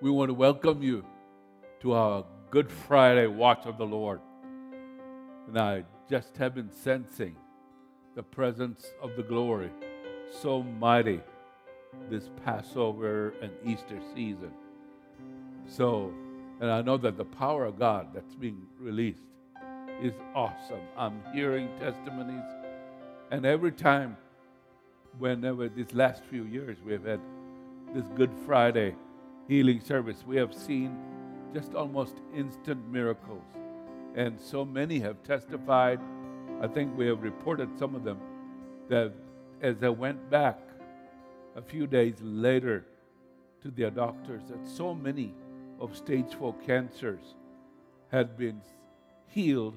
we want to welcome you to our Good Friday Watch of the Lord. And I just have been sensing the presence of the glory so mighty this Passover and Easter season. So, and I know that the power of God that's being released is awesome. I'm hearing testimonies, and every time, whenever these last few years we have had this Good Friday healing service, we have seen just almost instant miracles. And so many have testified. I think we have reported some of them that as they went back a few days later to their doctors, that so many of stage four cancers had been healed.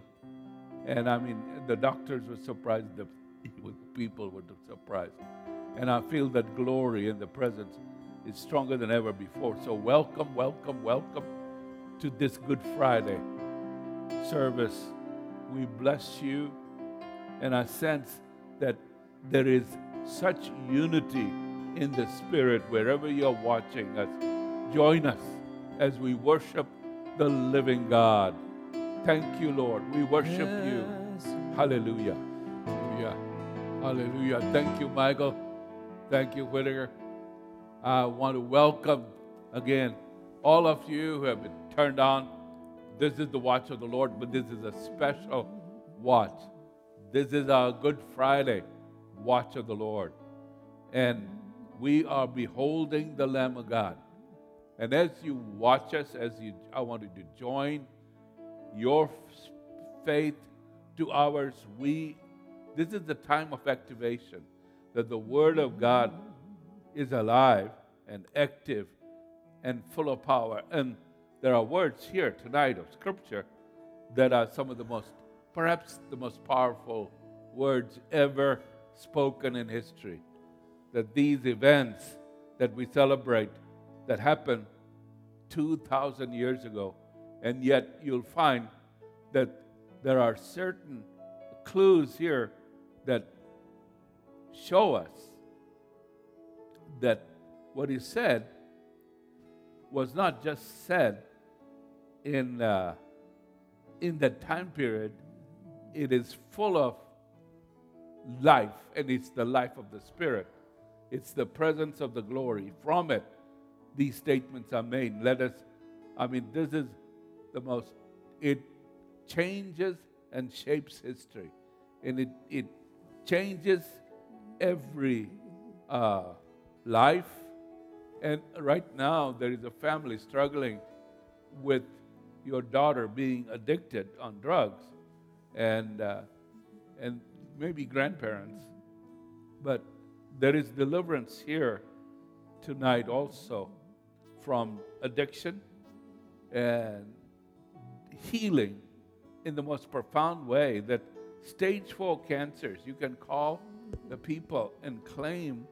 And I mean, the doctors were surprised, the people were surprised. And I feel that glory in the presence is stronger than ever before. So, welcome, welcome, welcome to this Good Friday service. We bless you, and I sense that there is such unity in the Spirit wherever you're watching us. Join us as we worship the living God. Thank you, Lord. We worship you. Hallelujah. Hallelujah. Hallelujah. Thank you, Michael. Thank you, Whittaker. I want to welcome again all of you who have been turned on. This is the watch of the Lord, but this is a special watch. This is our Good Friday watch of the Lord. And we are beholding the Lamb of God. And as you watch us, as you, I want you to join your faith to ours. We, this is the time of activation that the Word of God is alive and active and full of power. And there are words here tonight of Scripture that are some of the most, perhaps the most powerful words ever spoken in history. That these events that we celebrate that happened 2,000 years ago, and yet you'll find that there are certain clues here that show us that what he said was not just said in, uh, in that time period, it is full of life, and it's the life of the Spirit. It's the presence of the glory. From it, these statements are made. Let us, I mean, this is the most, it changes and shapes history. And it, it changes every uh, life. And right now, there is a family struggling with your daughter being addicted on drugs and, uh, and maybe grandparents. But there is deliverance here tonight also from addiction and healing in the most profound way that stage four cancers, you can call the people and claim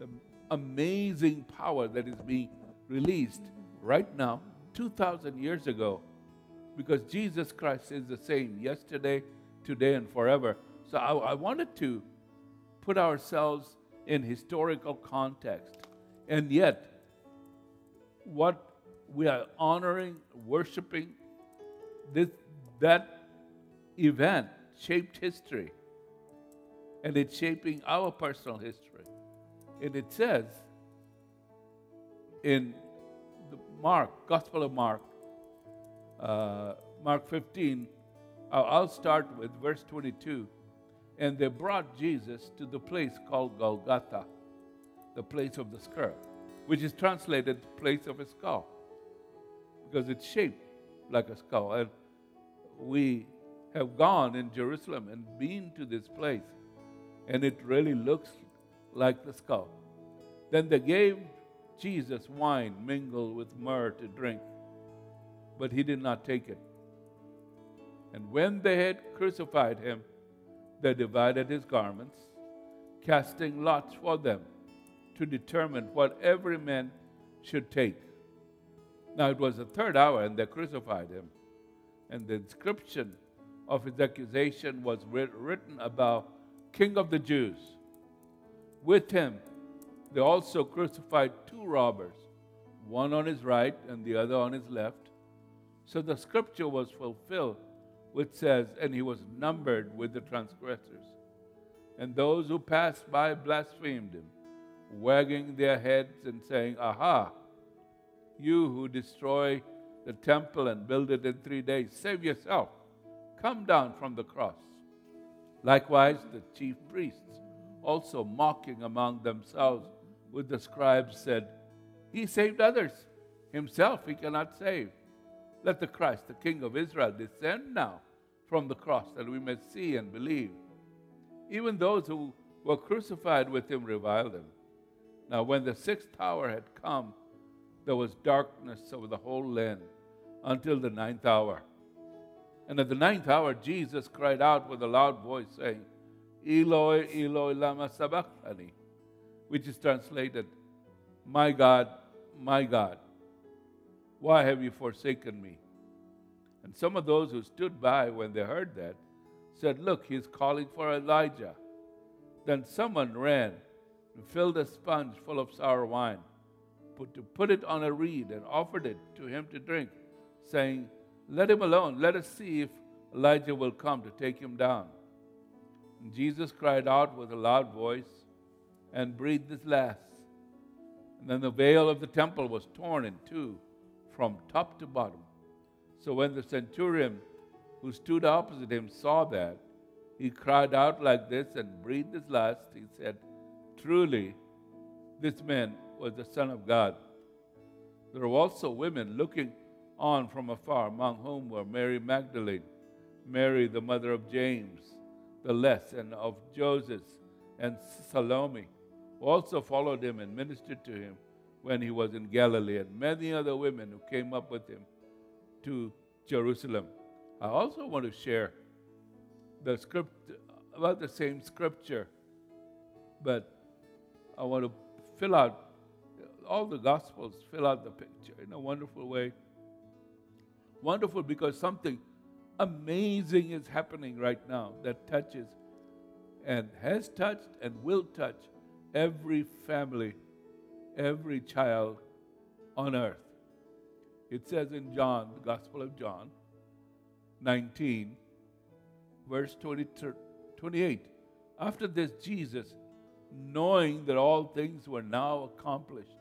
the amazing power that is being released right now, 2,000 years ago, because Jesus Christ is the same yesterday, today, and forever. So I, I wanted to put ourselves in historical context. And yet, what we are honoring, worshiping, this, that event shaped history. And it's shaping our personal history. And it says in the Mark, Gospel of Mark, uh, Mark 15, I'll start with verse 22. And they brought Jesus to the place called Golgotha, the place of the skull, which is translated place of a skull, because it's shaped like a skull. And we have gone in Jerusalem and been to this place, and it really looks like the skull. Then they gave Jesus wine mingled with myrrh to drink, but he did not take it. And when they had crucified him, they divided his garments, casting lots for them to determine what every man should take. Now it was the third hour, and they crucified him. And the inscription of his accusation was written about King of the Jews. With him, they also crucified two robbers, one on his right and the other on his left. So the scripture was fulfilled, which says, And he was numbered with the transgressors. And those who passed by blasphemed him, wagging their heads and saying, Aha, you who destroy the temple and build it in three days, save yourself. Come down from the cross. Likewise, the chief priests, also mocking among themselves with the scribes, said, He saved others. Himself he cannot save. Let the Christ, the King of Israel, descend now from the cross that we may see and believe. Even those who were crucified with him reviled him. Now, when the sixth hour had come, there was darkness over the whole land until the ninth hour. And at the ninth hour, Jesus cried out with a loud voice, saying, Eloi, Eloi, lama sabachthani, which is translated, My God, my God, why have you forsaken me? And some of those who stood by when they heard that said, Look, he's calling for Elijah. Then someone ran and filled a sponge full of sour wine, put, to put it on a reed, and offered it to him to drink, saying, Let him alone. Let us see if Elijah will come to take him down. And Jesus cried out with a loud voice and breathed his last. And then the veil of the temple was torn in two from top to bottom. So when the centurion who stood opposite him saw that, he cried out like this and breathed his last. He said, Truly, this man was the Son of God. There were also women looking on from afar, among whom were Mary Magdalene, Mary, the mother of James, the Less, and of Joseph, and Salome, who also followed him and ministered to him when he was in Galilee, and many other women who came up with him to Jerusalem. I also want to share the script about the same scripture, but I want to fill out all the gospels, fill out the picture in a wonderful way. Wonderful because something amazing is happening right now that touches and has touched and will touch every family, every child on earth. It says in John, the Gospel of John 19, verse 20, 28. After this, Jesus, knowing that all things were now accomplished,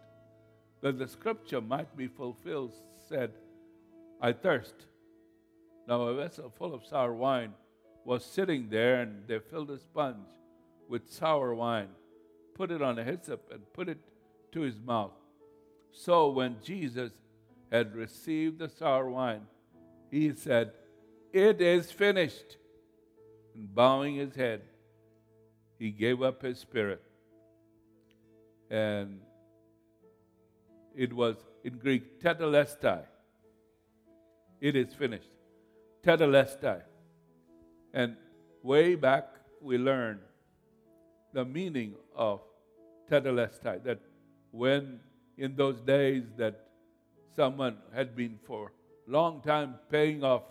that the scripture might be fulfilled, said, I thirst. Now a vessel full of sour wine was sitting there, and they filled a sponge with sour wine, put it on a hyssop, and put it to his mouth. So when Jesus had received the sour wine, he said, It is finished. And bowing his head, he gave up his spirit. And it was in Greek, tetelestai. It is finished. Tetelestai. And way back, we learned the meaning of tetelestai, that when in those days that someone had been for long time paying off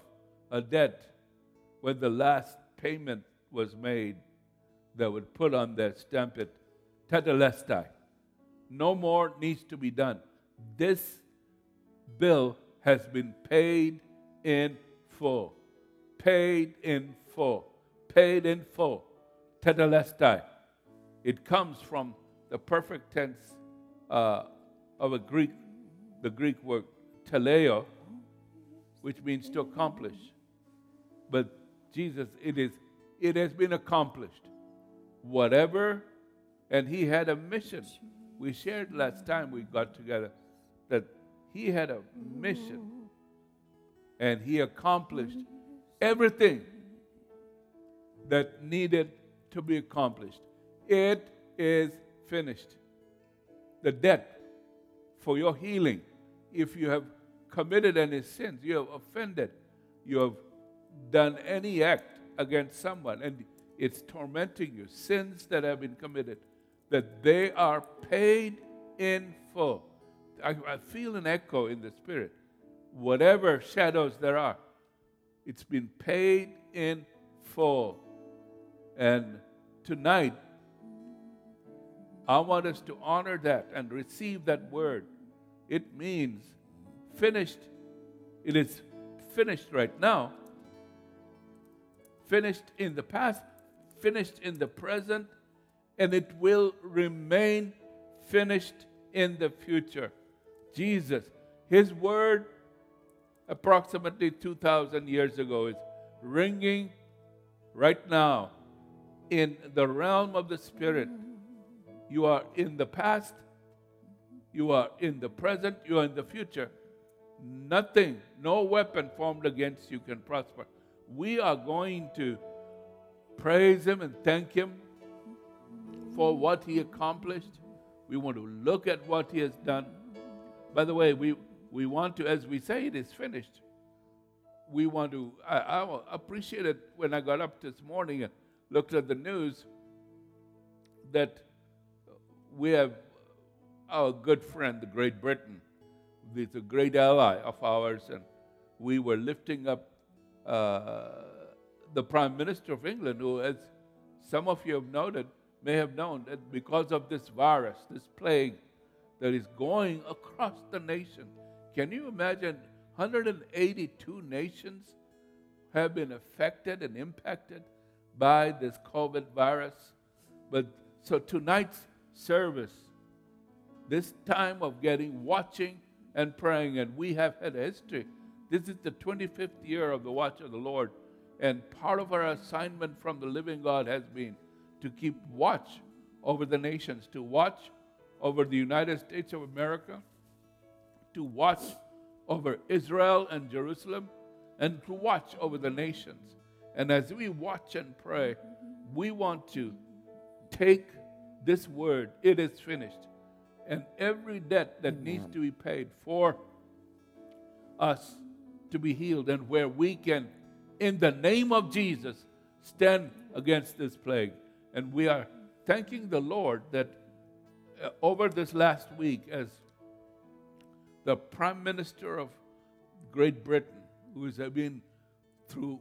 a debt, when the last payment was made, they would put on their stamp it, tetelestai. No more needs to be done. This bill has been paid in full. Paid in full. Paid in full. Tetelestai. It comes from the perfect tense uh, of a Greek the Greek word teleo, which means to accomplish. But Jesus, it is it has been accomplished. Whatever, and he had a mission. We shared last time we got together that he had a mission and he accomplished everything that needed to be accomplished. It is finished. The debt for your healing if you have committed any sins, you have offended, you have done any act against someone, and it's tormenting you, sins that have been committed, that they are paid in full. I, I feel an echo in the spirit. Whatever shadows there are, it's been paid in full. And tonight, I want us to honor that and receive that word it means finished. It is finished right now, finished in the past, finished in the present, and it will remain finished in the future. Jesus, His word, approximately 2,000 years ago, is ringing right now in the realm of the Spirit. You are in the past, you are in the present, you are in the future. Nothing, no weapon formed against you can prosper. We are going to praise Him and thank Him for what He accomplished. We want to look at what He has done. By the way, we, we want to, as we say, it is finished. We want to, I, I appreciated when I got up this morning and looked at the news that we have our good friend, the Great Britain. He's a great ally of ours, and we were lifting up uh, the Prime Minister of England, who, as some of you have noted, may have known that because of this virus, this plague that is going across the nation, can you imagine 182 nations have been affected and impacted by this COVID virus? But so tonight's service this time of getting, watching, and praying. And we have had a history. This is the 25th year of the Watch of the Lord. And part of our assignment from the living God has been to keep watch over the nations, to watch over the United States of America, to watch over Israel and Jerusalem, and to watch over the nations. And as we watch and pray, we want to take this word, it is finished, and every debt that Amen. needs to be paid for us to be healed, and where we can, in the name of Jesus, stand against this plague. And we are thanking the Lord that uh, over this last week, as the Prime Minister of Great Britain, who has been through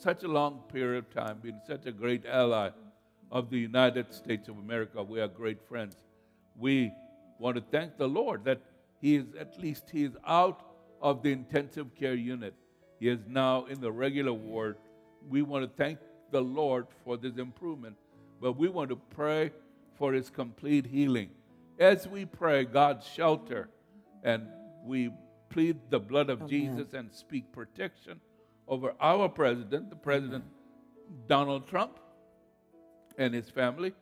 such a long period of time, been such a great ally of the United States of America, we are great friends. We want to thank the Lord that he is at least he is out of the intensive care unit. He is now in the regular ward. We want to thank the Lord for this improvement, but we want to pray for his complete healing. As we pray, God's shelter, and we plead the blood of Amen. Jesus and speak protection over our president, the President Amen. Donald Trump, and his family,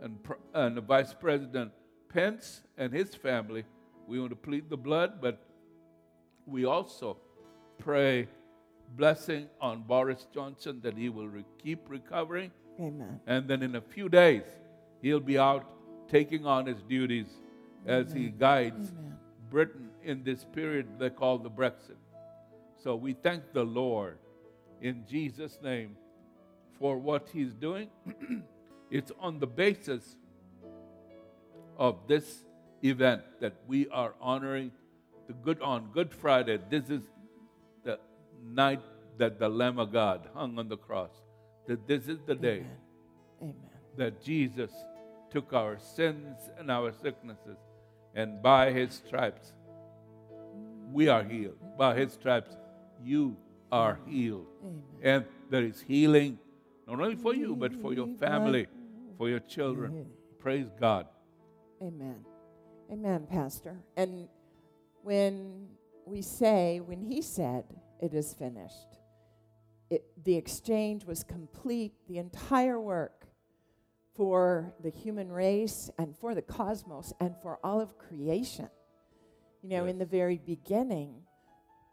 and, and the Vice President Pence and his family, we want to plead the blood, but we also pray blessing on Boris Johnson that he will re- keep recovering. Amen. And then in a few days, he'll be out taking on his duties as Amen. he guides Amen. Britain in this period they call the Brexit. So we thank the Lord in Jesus' name for what he's doing. it's on the basis of this event that we are honoring the good on Good Friday. This is the night that the Lamb of God hung on the cross. That this is the day Amen. that Jesus took our sins and our sicknesses, and by his stripes we are healed. By his stripes you are healed. Amen. And there is healing not only for you, but for your family, for your children. Praise God. Amen. Amen, Pastor. And when we say, when he said, it is finished, it, the exchange was complete, the entire work for the human race and for the cosmos and for all of creation. You know, yes. in the very beginning,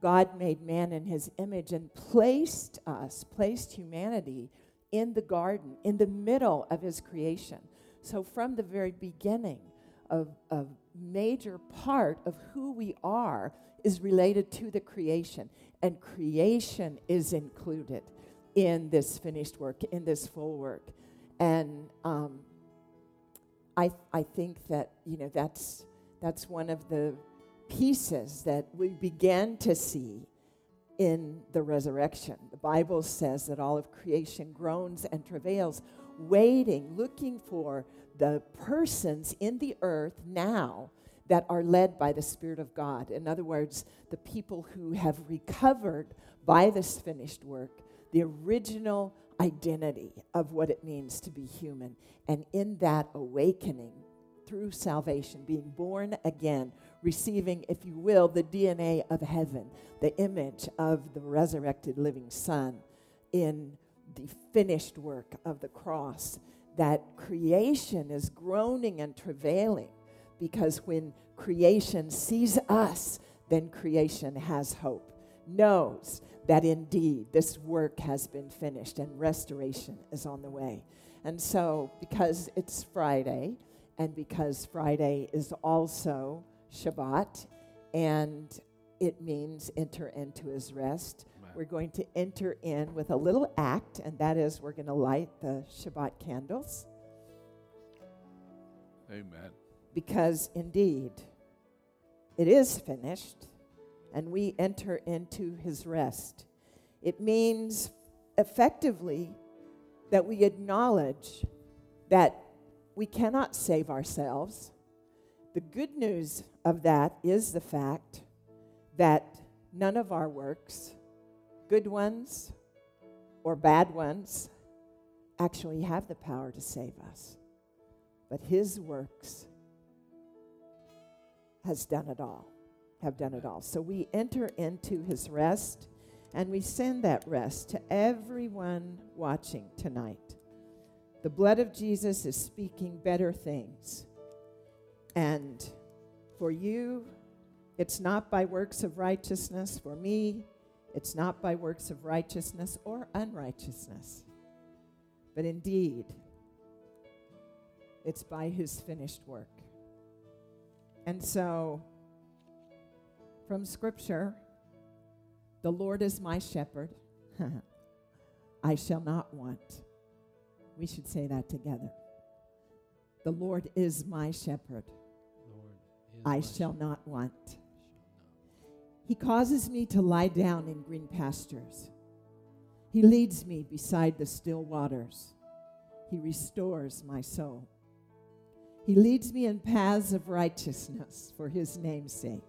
God made man in his image and placed us, placed humanity in the garden, in the middle of his creation. So, from the very beginning, a, a major part of who we are is related to the creation, and creation is included in this finished work, in this full work. And um, I, I think that you know that's that's one of the pieces that we began to see in the resurrection. The Bible says that all of creation groans and travails, waiting, looking for the persons in the earth now that are led by the Spirit of God. In other words, the people who have recovered by this finished work the original identity of what it means to be human. And in that awakening, through salvation, being born again, receiving, if you will, the DNA of heaven, the image of the resurrected living Son in the finished work of the cross, that creation is groaning and travailing because when creation sees us, then creation has hope, knows that indeed this work has been finished and restoration is on the way. And so, because it's Friday, and because Friday is also Shabbat, and it means enter into his rest, we're going to enter in with a little act, and that is we're going to light the Shabbat candles. Amen. Because indeed, it is finished and we enter into his rest. It means effectively that we acknowledge that we cannot save ourselves. The good news of that is the fact that none of our works, good ones or bad ones, actually have the power to save us. But his works has done it all have done it all. So we enter into his rest and we send that rest to everyone watching tonight. The blood of Jesus is speaking better things. And for you, it's not by works of righteousness. For me, it's not by works of righteousness or unrighteousness. But indeed, it's by his finished work. And so from Scripture The Lord is my shepherd, I shall not want. We should say that together. The Lord is my shepherd, I shall not want. He causes me to lie down in green pastures. He leads me beside the still waters. He restores my soul. He leads me in paths of righteousness for his name's sake.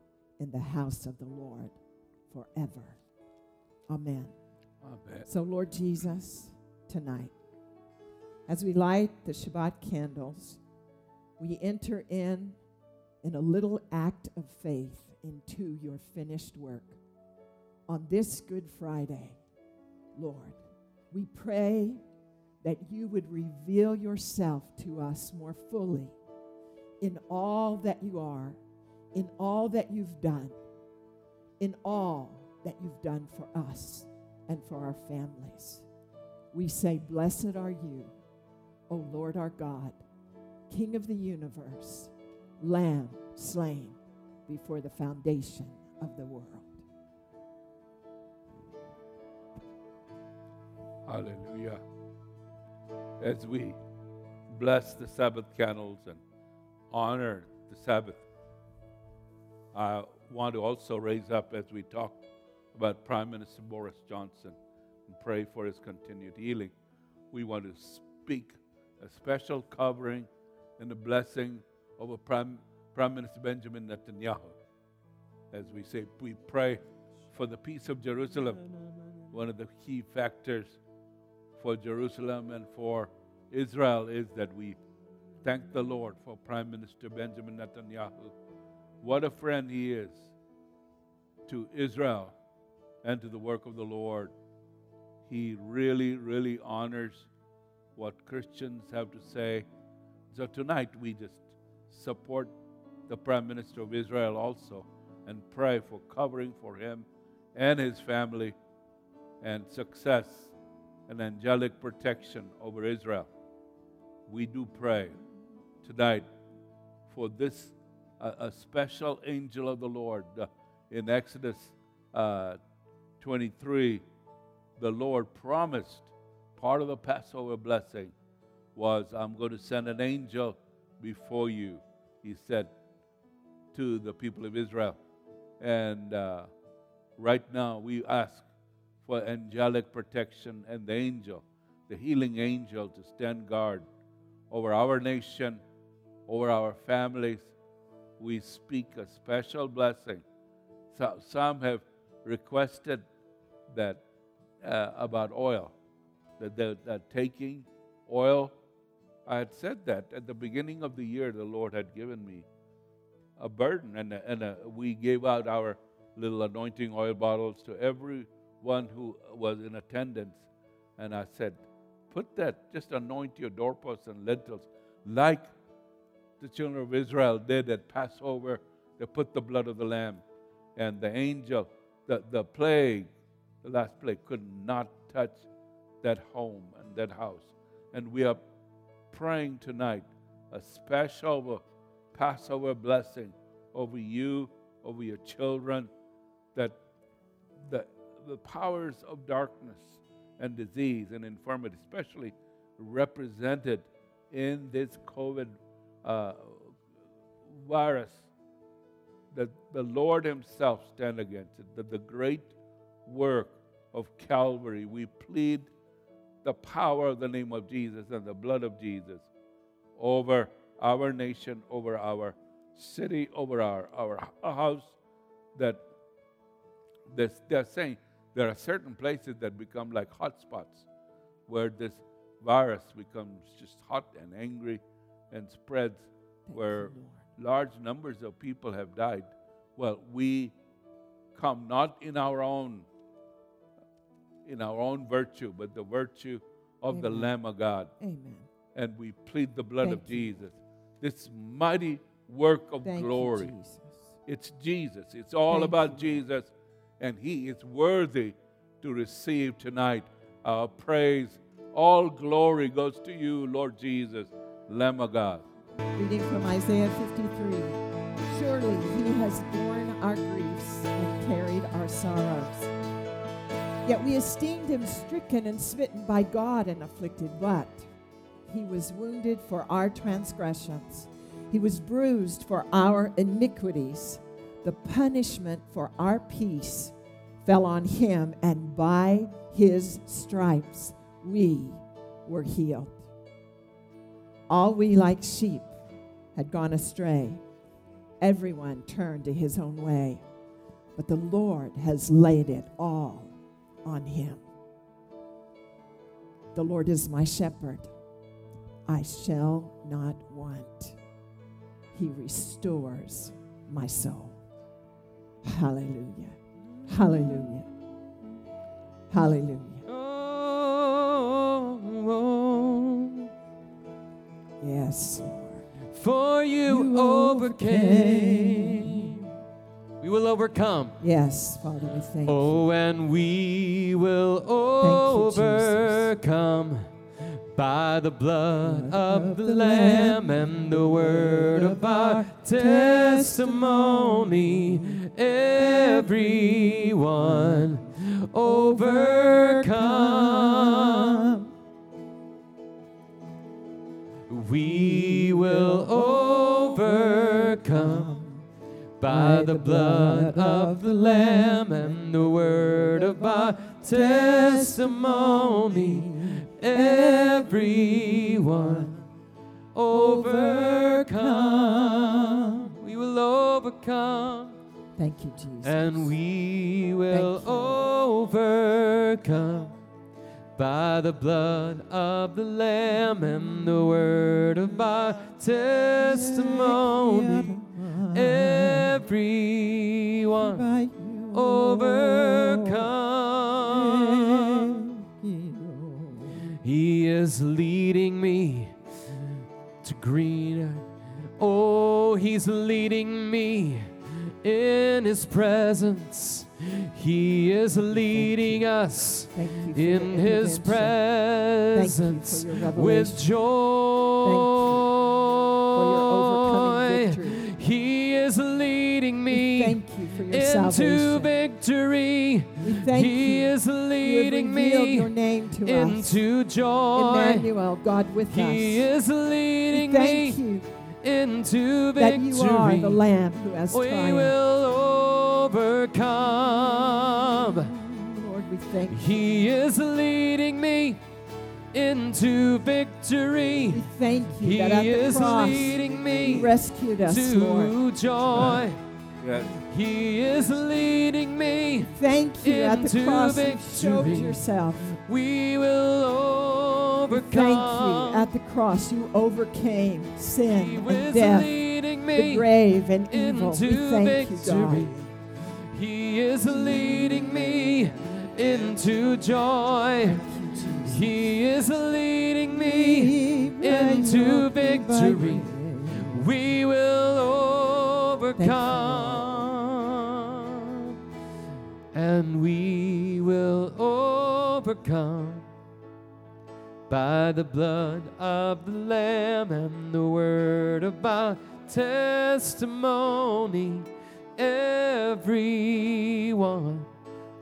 in the house of the Lord forever. Amen. So, Lord Jesus, tonight, as we light the Shabbat candles, we enter in in a little act of faith into your finished work. On this Good Friday, Lord, we pray that you would reveal yourself to us more fully in all that you are in all that you've done, in all that you've done for us and for our families. We say, Blessed are you, O Lord our God, King of the universe, Lamb slain before the foundation of the world. Hallelujah. As we bless the Sabbath candles and honor the Sabbath I want to also raise up as we talk about Prime Minister Boris Johnson and pray for his continued healing. We want to speak a special covering and a blessing over Prime, Prime Minister Benjamin Netanyahu. As we say, we pray for the peace of Jerusalem, one of the key factors for Jerusalem and for Israel is that we thank the Lord for Prime Minister Benjamin Netanyahu what a friend he is to Israel and to the work of the Lord. He really, really honors what Christians have to say. So tonight we just support the Prime Minister of Israel also and pray for covering for him and his family and success and angelic protection over Israel. We do pray tonight for this a, a special angel of the Lord. Uh, in Exodus uh, 23, the Lord promised part of the Passover blessing was, I'm going to send an angel before you, he said to the people of Israel. And uh, right now, we ask for angelic protection and the angel, the healing angel, to stand guard over our nation, over our families. We speak a special blessing. So, some have requested that uh, about oil, that they're, they're taking oil. I had said that at the beginning of the year, the Lord had given me a burden, and, a, and a, we gave out our little anointing oil bottles to everyone who was in attendance. And I said, Put that, just anoint your doorposts and lintels like the children of Israel did at Passover. They put the blood of the lamb, and the angel, the, the plague, the last plague, could not touch that home and that house. And we are praying tonight a special Passover blessing over you, over your children, that the, the powers of darkness and disease and infirmity, especially represented in this COVID uh, virus, that the Lord Himself stand against it, that the great work of Calvary, we plead the power of the name of Jesus and the blood of Jesus over our nation, over our city, over our, our house, that they're saying there are certain places that become like hotspots where this virus becomes just hot and angry and spreads Thank where large numbers of people have died. Well, we come not in our own in our own virtue, but the virtue of the Lamb of God. Amen. And we plead the blood of Thank you. Jesus. This mighty work of Thank glory. you, Jesus. It's Jesus. It's all Thank about you. Jesus, and He is worthy to receive tonight our praise. All glory goes to you, Lord Jesus, Lamb of God. Reading from Isaiah 53. Surely he has borne our griefs and carried our sorrows. Yet we esteemed him stricken and smitten by God and afflicted, but he was wounded for our transgressions, he was bruised for our iniquities. The punishment for our peace fell on him, and by his stripes we were healed. All we like sheep had gone astray. Everyone turned to his own way. But the Lord has laid it all on him. The Lord is my shepherd. I shall not want. He restores my soul. Hallelujah. Hallelujah. Hallelujah. Yes, for you, You overcame. We will overcome. Yes, Father, we thank you. Oh, and we will you, overcome by the blood of the Lamb and the word of our testimony. Everyone overcome. We will overcome by the blood of the Lamb and the word of our testimony. Everyone overcome. We will overcome. Thank you, Jesus. And we will overcome by the blood of the Lamb and the word of our testimony. Everyone overcome. He is leading me to greener. Oh, he's leading me in his presence. He is leading us Thank you for your in his presence Thank you for your with joy. for your overcoming victory. He is leading me thank you for your into salvation. victory. He is leading me us. into joy. Emmanuel, God with He us. is leading me you into that you are the Lamb who has we triumphed. will overcome. Lord, we thank you. He is leading me into victory. We thank you He that at the is cross leading you me rescued us, Lord. joy. Yes. He is leading me. Thank you at the into cross you showed victory. yourself. We will We overcome. Thank you at the cross you overcame sin and death, leading the grave and evil. We thank you, victory. God. He is leading me into joy. You. He is leading me into by your- by victory. We will overcome. And we will overcome by the blood of the Lamb and the word of our testimony. Everyone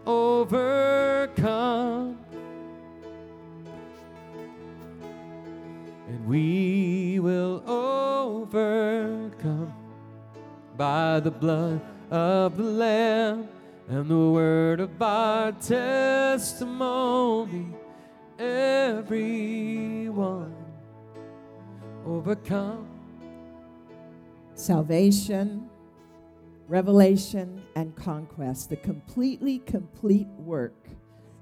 overcome. And we will overcome by the blood of the Lamb and the word of our testimony. Everyone overcome. salvation, revelation, and conquest, the completely complete work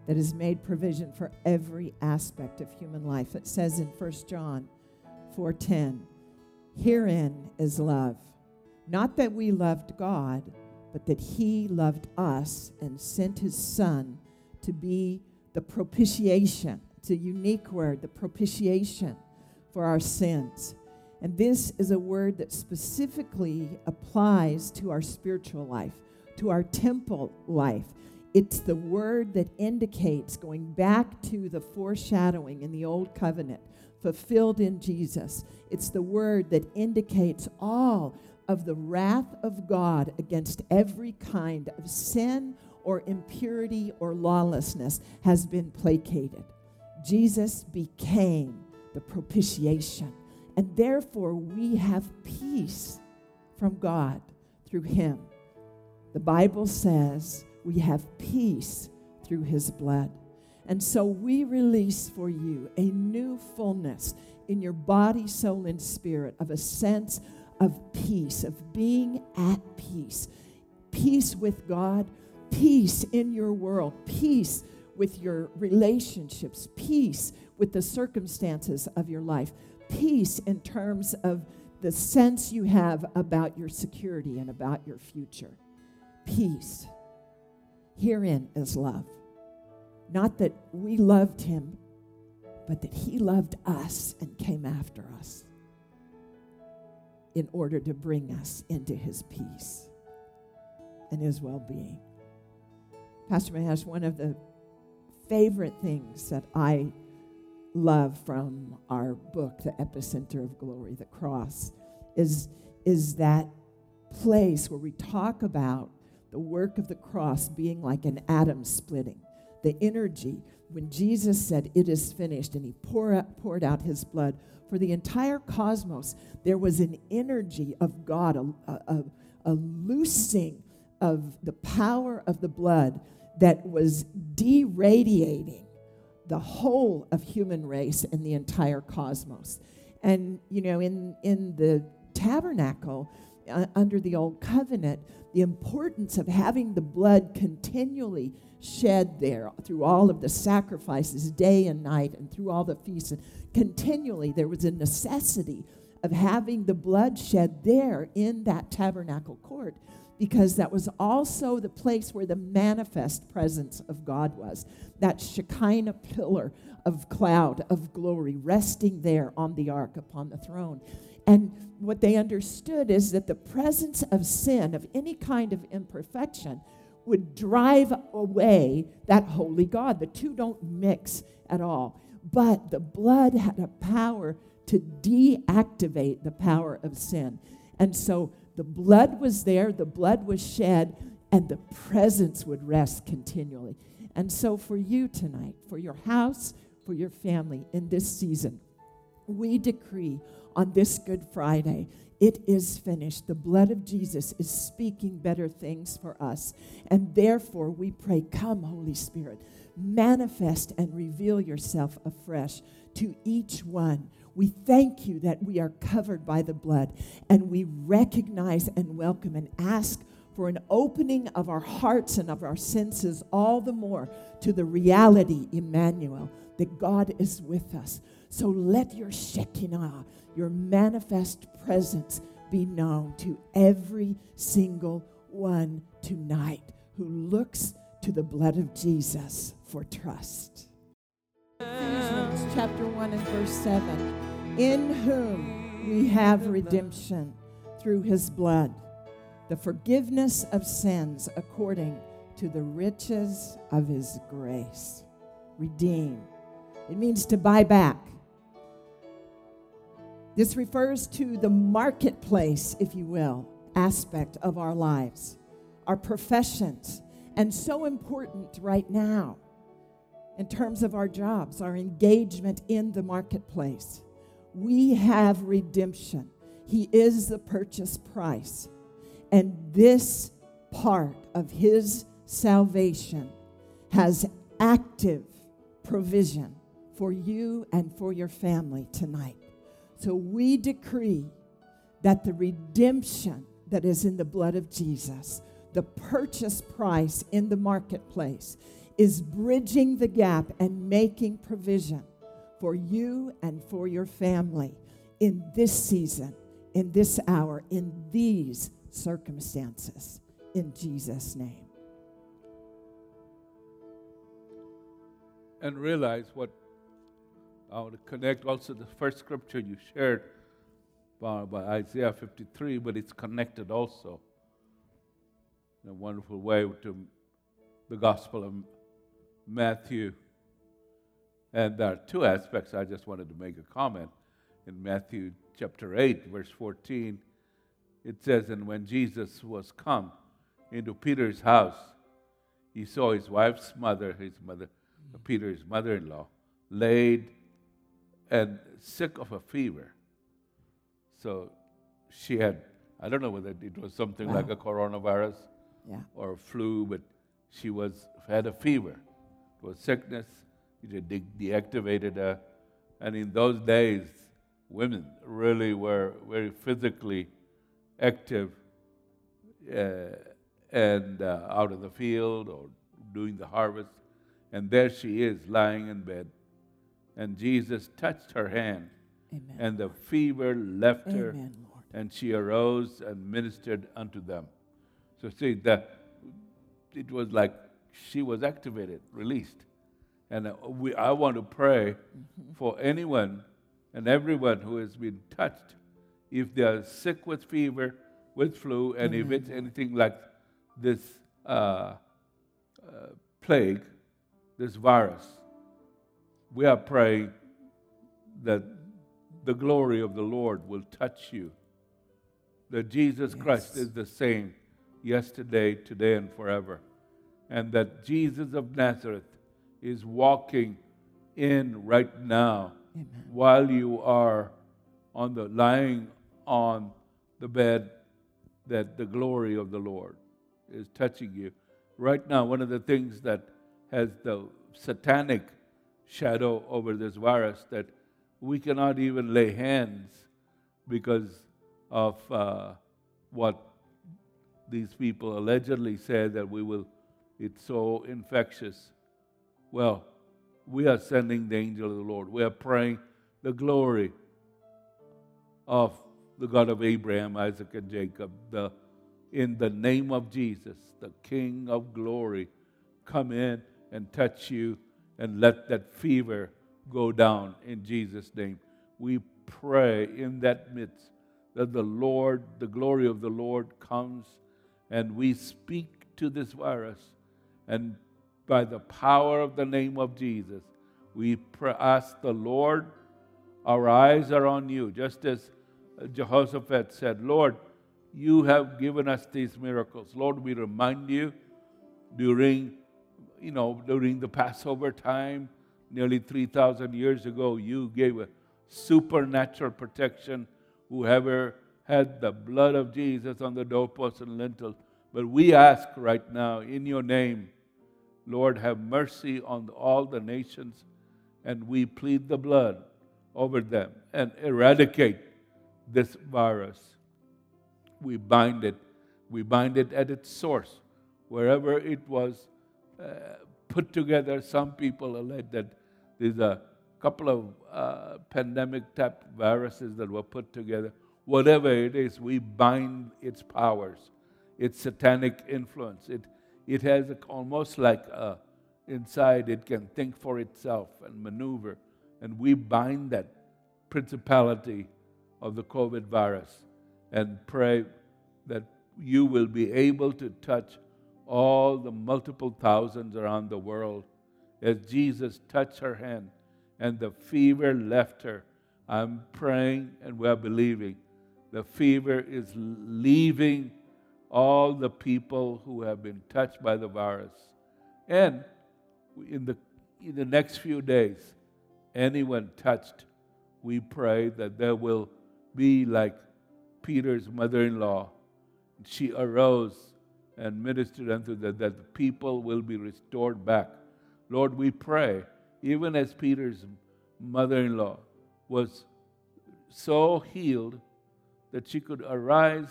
that has made provision for every aspect of human life. It says in 1 John 4:10, "Herein is love, not that we loved God, but that he loved us and sent his son to be the propitiation. It's a unique word, the propitiation for our sins. And this is a word that specifically applies to our spiritual life, to our temple life. It's the word that indicates going back to the foreshadowing in the Old Covenant fulfilled in Jesus. It's the word that indicates all of the wrath of God against every kind of sin or impurity or lawlessness has been placated. Jesus became the propitiation. And therefore, we have peace from God through him. The Bible says we have peace through his blood. And so we release for you a new fullness in your body, soul, and spirit of a sense of peace, of being at peace. Peace with God, peace in your world, peace with your relationships, peace with the circumstances of your life, peace in terms of the sense you have about your security and about your future. Peace. Herein is love. Not that we loved him, but that he loved us and came after us in order to bring us into his peace and his well being. Pastor Mahesh, one of the favorite things that I love from our book, The Epicenter of Glory, the cross, is, is that place where we talk about the work of the cross being like an atom splitting. The energy, when Jesus said, It is finished, and he pour out, poured out his blood for the entire cosmos, there was an energy of God, a, a, a loosing of the power of the blood that was deradiating the whole of human race and the entire cosmos. And, you know, in, in the tabernacle, uh, under the old covenant, the importance of having the blood continually shed there through all of the sacrifices, day and night, and through all the feasts. And continually, there was a necessity of having the blood shed there in that tabernacle court because that was also the place where the manifest presence of God was. That Shekinah pillar of cloud of glory resting there on the ark upon the throne. And what they understood is that the presence of sin, of any kind of imperfection, would drive away that holy God. The two don't mix at all. But the blood had a power to deactivate the power of sin. And so The blood was there, the blood was shed, and the presence would rest continually. And so, for you tonight, for your house, for your family in this season, we decree on this Good Friday it is finished. The blood of Jesus is speaking better things for us. And therefore, we pray, Come, Holy Spirit, manifest and reveal yourself afresh to each one. We thank you that we are covered by the blood, and we recognize and welcome and ask for an opening of our hearts and of our senses all the more to the reality, Emmanuel, that God is with us. So let your Shekinah, your manifest presence, be known to every single one tonight who looks to the blood of Jesus for trust. Ephesians chapter 1 and verse 7 In whom we have redemption through his blood, the forgiveness of sins according to the riches of his grace. Redeem. It means to buy back. This refers to the marketplace, if you will, aspect of our lives, our professions, and so important right now in terms of our jobs, our engagement in the marketplace. We have redemption. He is the purchase price. And this part of His salvation has active provision for you and for your family tonight. So we decree that the redemption that is in the blood of Jesus, the purchase price in the marketplace, is bridging the gap and making provision for you and for your family in this season, in this hour, in these circumstances. In Jesus' name. And realize what I want to connect also the first scripture you shared by, by Isaiah 53, but it's connected also in a wonderful way to the Gospel of Matthew. And there are two aspects I just wanted to make a comment. In Matthew chapter 8, verse 14, it says, And when Jesus was come into Peter's house, he saw his wife's mother, his mother, Peter's mother in law, laid and sick of a fever. So she had, I don't know whether it was something wow. like a coronavirus yeah. or a flu, but she was had a fever. It was sickness. It de- deactivated her. And in those days, women really were very physically active uh, and uh, out in the field or doing the harvest. And there she is lying in bed and Jesus touched her hand, Amen. and the fever left Amen, her, Lord. and she arose and ministered unto them. So, see, that it was like she was activated, released. And uh, we, I want to pray mm-hmm. for anyone and everyone who has been touched. If they are sick with fever, with flu, and if it's anything like this uh, uh, plague, this virus, we are praying that the glory of the Lord will touch you. That Jesus yes. Christ is the same yesterday, today, and forever. And that Jesus of Nazareth is walking in right now Amen. while you are on the lying on the bed that the glory of the Lord is touching you. Right now, one of the things that has the satanic shadow over this virus that we cannot even lay hands because of uh, what these people allegedly say that we will, it's so infectious. Well, we are sending the angel of the Lord. We are praying the glory of the God of Abraham, Isaac, and Jacob, the, in the name of Jesus, the King of glory, come in and touch you and let that fever go down in Jesus' name. We pray in that midst that the Lord, the glory of the Lord comes and we speak to this virus. And by the power of the name of Jesus, we ask the Lord, our eyes are on you, just as Jehoshaphat said, Lord, you have given us these miracles. Lord, we remind you during, you know, during the Passover time, nearly 3,000 years ago, you gave a supernatural protection. Whoever had the blood of Jesus on the doorpost and lintel. But we ask right now, in your name, Lord, have mercy on all the nations, and we plead the blood over them and eradicate this virus. We bind it. We bind it at its source, wherever it was uh, put together. Some people allege that there's a couple of uh, pandemic type viruses that were put together. Whatever it is, we bind its powers, its satanic influence. It, it has a, almost like a, inside, it can think for itself and maneuver. And we bind that principality of the COVID virus and pray that you will be able to touch all the multiple thousands around the world as Jesus touched her hand and the fever left her. I'm praying and we're believing the fever is leaving all the people who have been touched by the virus. And in the, in the next few days, anyone touched, we pray that there will be like Peter's mother in law. She arose and ministered unto them that the people will be restored back. Lord, we pray, even as Peter's mother in law was so healed that she could arise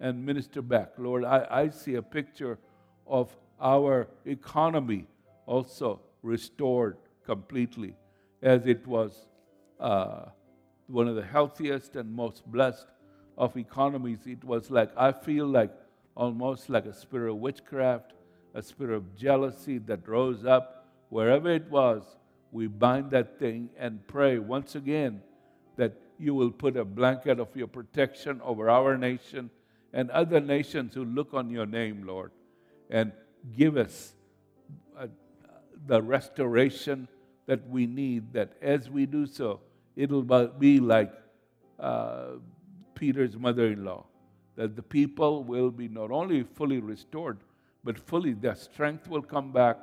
and minister back. Lord, I, I see a picture of our economy also restored completely as it was uh, one of the healthiest and most blessed of economies. It was like, I feel like almost like a spirit of witchcraft, a spirit of jealousy that rose up. Wherever it was, we bind that thing and pray once again that you will put a blanket of your protection over our nation and other nations who look on your name, Lord, and give us uh, the restoration that we need, that as we do so, it'll be like uh, Peter's mother in law, that the people will be not only fully restored, but fully their strength will come back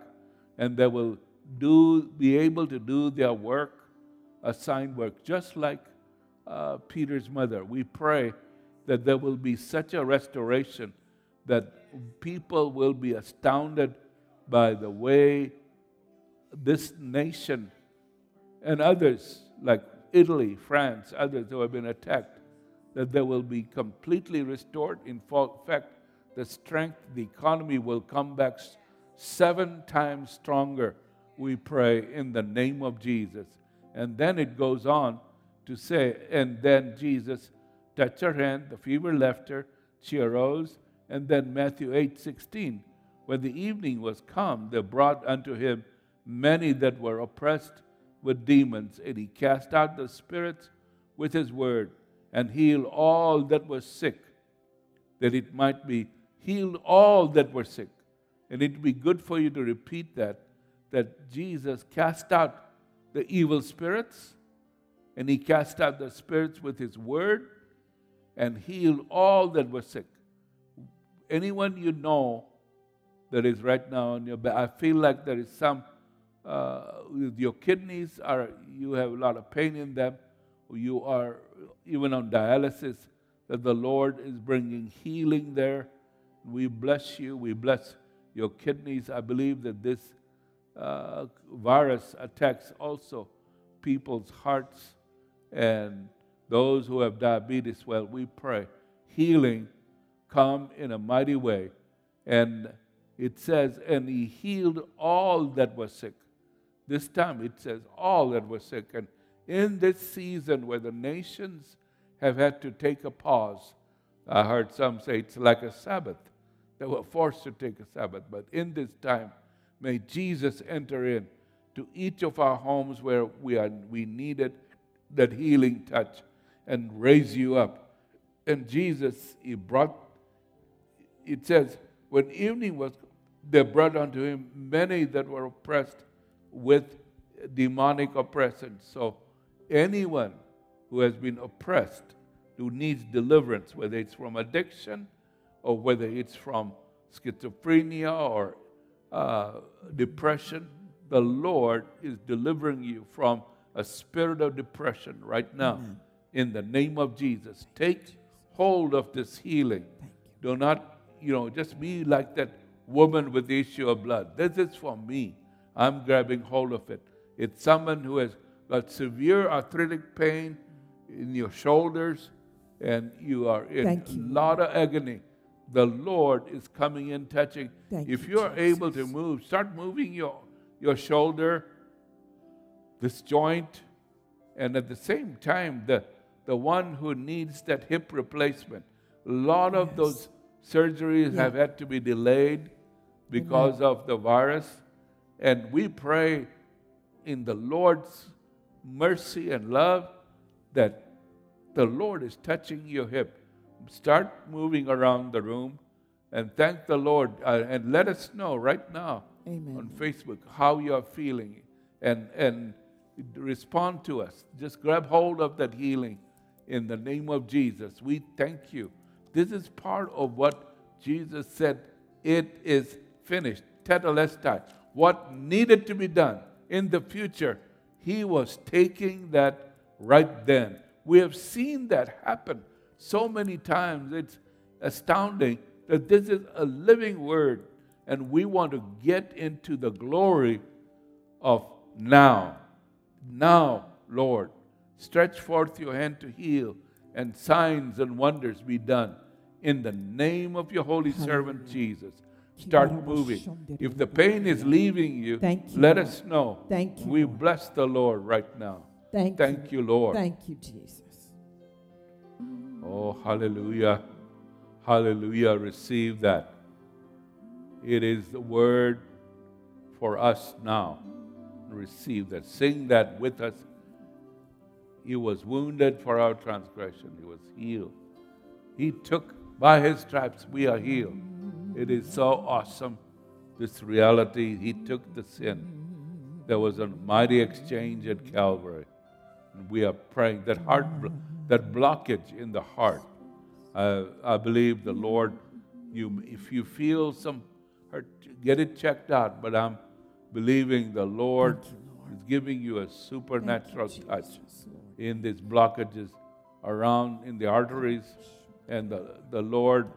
and they will do, be able to do their work, assigned work, just like uh, Peter's mother. We pray that there will be such a restoration that people will be astounded by the way this nation and others, like Italy, France, others who have been attacked, that they will be completely restored. In fact, the strength, the economy will come back seven times stronger, we pray, in the name of Jesus. And then it goes on to say, and then Jesus touched her hand, the fever left her, she arose, and then Matthew 8 16. When the evening was come, they brought unto him many that were oppressed with demons, and he cast out the spirits with his word, and healed all that were sick, that it might be healed all that were sick. And it would be good for you to repeat that, that Jesus cast out the evil spirits, and he cast out the spirits with his word and healed all that were sick. Anyone you know that is right now on your back, I feel like there is some, uh, your kidneys are, you have a lot of pain in them, you are even on dialysis, that the Lord is bringing healing there. We bless you. We bless your kidneys. I believe that this uh, virus attacks also people's hearts and those who have diabetes, well, we pray healing come in a mighty way. And it says, and he healed all that were sick. This time it says all that were sick. And in this season where the nations have had to take a pause, I heard some say it's like a Sabbath. They were forced to take a Sabbath. But in this time, may Jesus enter in to each of our homes where we, are, we needed that healing touch and raise you up. And Jesus, he brought, it says, when evening was, they brought unto him many that were oppressed with demonic oppression. So anyone who has been oppressed who needs deliverance, whether it's from addiction or whether it's from schizophrenia or uh, depression, the Lord is delivering you from a spirit of depression right now. In the name of Jesus, take hold of this healing. Do not, you know, just be like that woman with the issue of blood. This is for me. I'm grabbing hold of it. It's someone who has got severe arthritic pain in your shoulders and you are in a lot of agony. The Lord is coming in, touching. Thank if you, you're able to move, start moving your, your shoulder, this joint, and at the same time, the, the one who needs that hip replacement. A lot of Yes. those surgeries Yeah. have had to be delayed because of the virus. And we pray in the Lord's mercy and love that the Lord is touching your hip. Start moving around the room and thank the Lord uh, and let us know right now Amen. on Facebook how you are feeling and, and respond to us. Just grab hold of that healing in the name of Jesus. We thank you. This is part of what Jesus said it is finished. Tetelestai. What needed to be done in the future, he was taking that right then. We have seen that happen so many times. It's astounding that this is a living word, and we want to get into the glory of now. Now, Lord, stretch forth your hand to heal, and signs and wonders be done. In the name of your holy servant Jesus, start moving. If the pain is leaving you, Thank you, let Lord. us know. Thank you, We bless the Lord right now. Thank, Thank you. you, Lord. Thank you, Jesus. Oh, hallelujah. Hallelujah. Receive that. It is the word for us now. Receive that. Sing that with us. He was wounded for our transgression, He was healed. He took, by His stripes, we are healed. It is so awesome, this reality. He took the sin. There was a mighty exchange at Calvary. And we are praying that heart, that blockage in the heart. Uh, I believe the Lord, you, if you feel some hurt, get it checked out. But I'm believing the Lord you, Lord. is giving you a Thank you, supernatural touch Jesus. In these blockages around in the arteries. And the, the Lord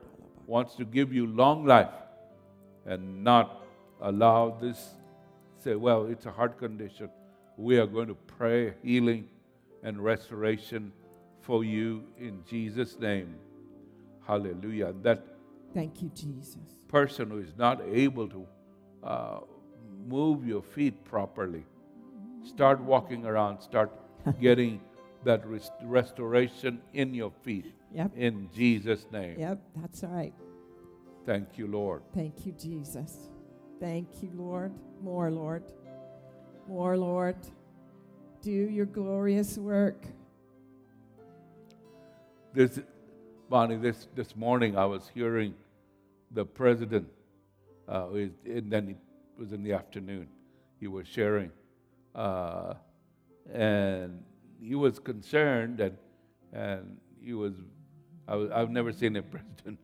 wants to give you long life and not allow this, say, well, it's a heart condition. We are going to pray healing and restoration for you in Jesus' name. Hallelujah. That Thank you, Jesus. person who is not able to uh, move your feet properly, start walking around, start getting that rest- restoration in your feet Yep. in Jesus' name. Yep, that's right. Thank you, Lord. Thank you, Jesus. Thank you, Lord. More, Lord. More, Lord. Do your glorious work. This, Bonnie, this, this morning I was hearing the president, uh, and then it was in the afternoon, he was sharing. Uh, and he was concerned, and, and he was, I was, I've never seen a president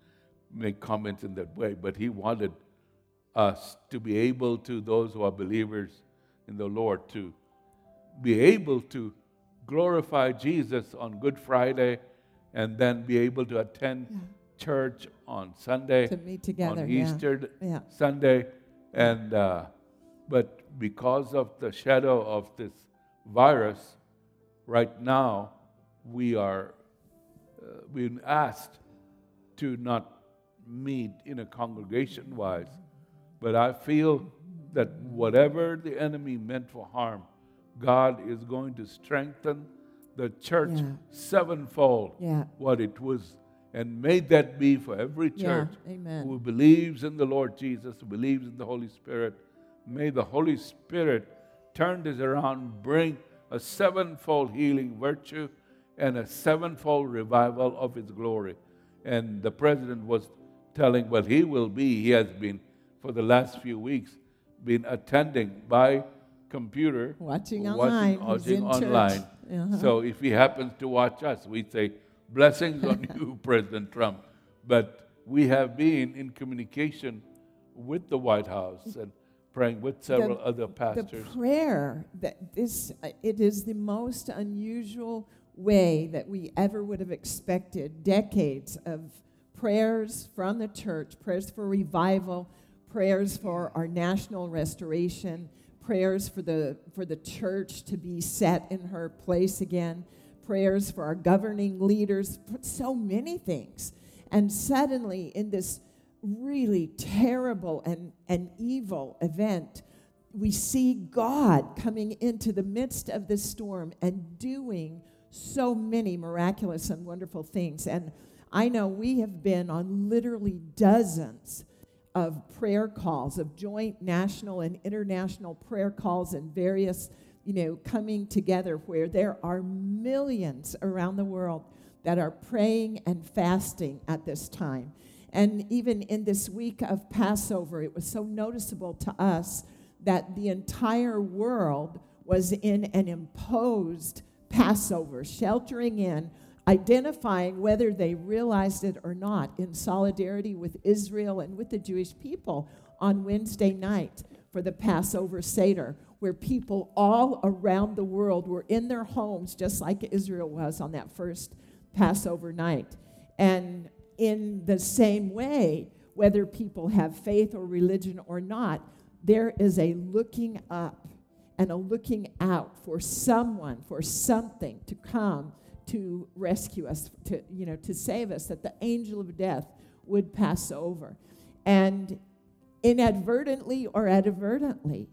make comments in that way, but he wanted us to be able to, those who are believers in the Lord, to be able to glorify Jesus on Good Friday and then be able to attend Yeah. church on Sunday, To meet together. on yeah. Easter Yeah. Sunday, and uh, but because of the shadow of this virus, right now we are uh, being asked to not meet in a congregation wise. But I feel that whatever the enemy meant for harm, God is going to strengthen the church Yeah. sevenfold Yeah. what it was. And may that be for every church Amen. who believes in the Lord Jesus, who believes in the Holy Spirit. May the Holy Spirit turn this around, bring a sevenfold healing virtue and a sevenfold revival of His glory. And the president was telling, well, he will be, he has been for the last few weeks, been attending by computer, Watching watching- online. Watching online. Uh-huh. So if he happens to watch us, we say, blessings on you, President Trump. But we have been in communication with the White House and praying with several The- other pastors. The prayer that this uh, it is the most unusual way that we ever would have expected. Decades of prayers from the church, prayers for revival, prayers for our national restoration, prayers for the for the church to be set in her place again, prayers for our governing leaders, so many things. And suddenly in this really terrible and, and evil event, we see God coming into the midst of this storm and doing so many miraculous and wonderful things. And I know we have been on literally dozens of prayer calls, of joint national and international prayer calls, and various, you know, coming together where there are millions around the world that are praying and fasting at this time. And even in this week of Passover, it was so noticeable to us that the entire world was in an imposed Passover, sheltering in, identifying whether they realized it or not, in solidarity with Israel and with the Jewish people on Wednesday night for the Passover Seder, where people all around the world were in their homes, just like Israel was on that first Passover night. And in the same way, whether people have faith or religion or not, there is a looking up and a looking out for someone, for something to come to rescue us, to, you know, to save us, that the angel of death would pass over. And inadvertently or advertently,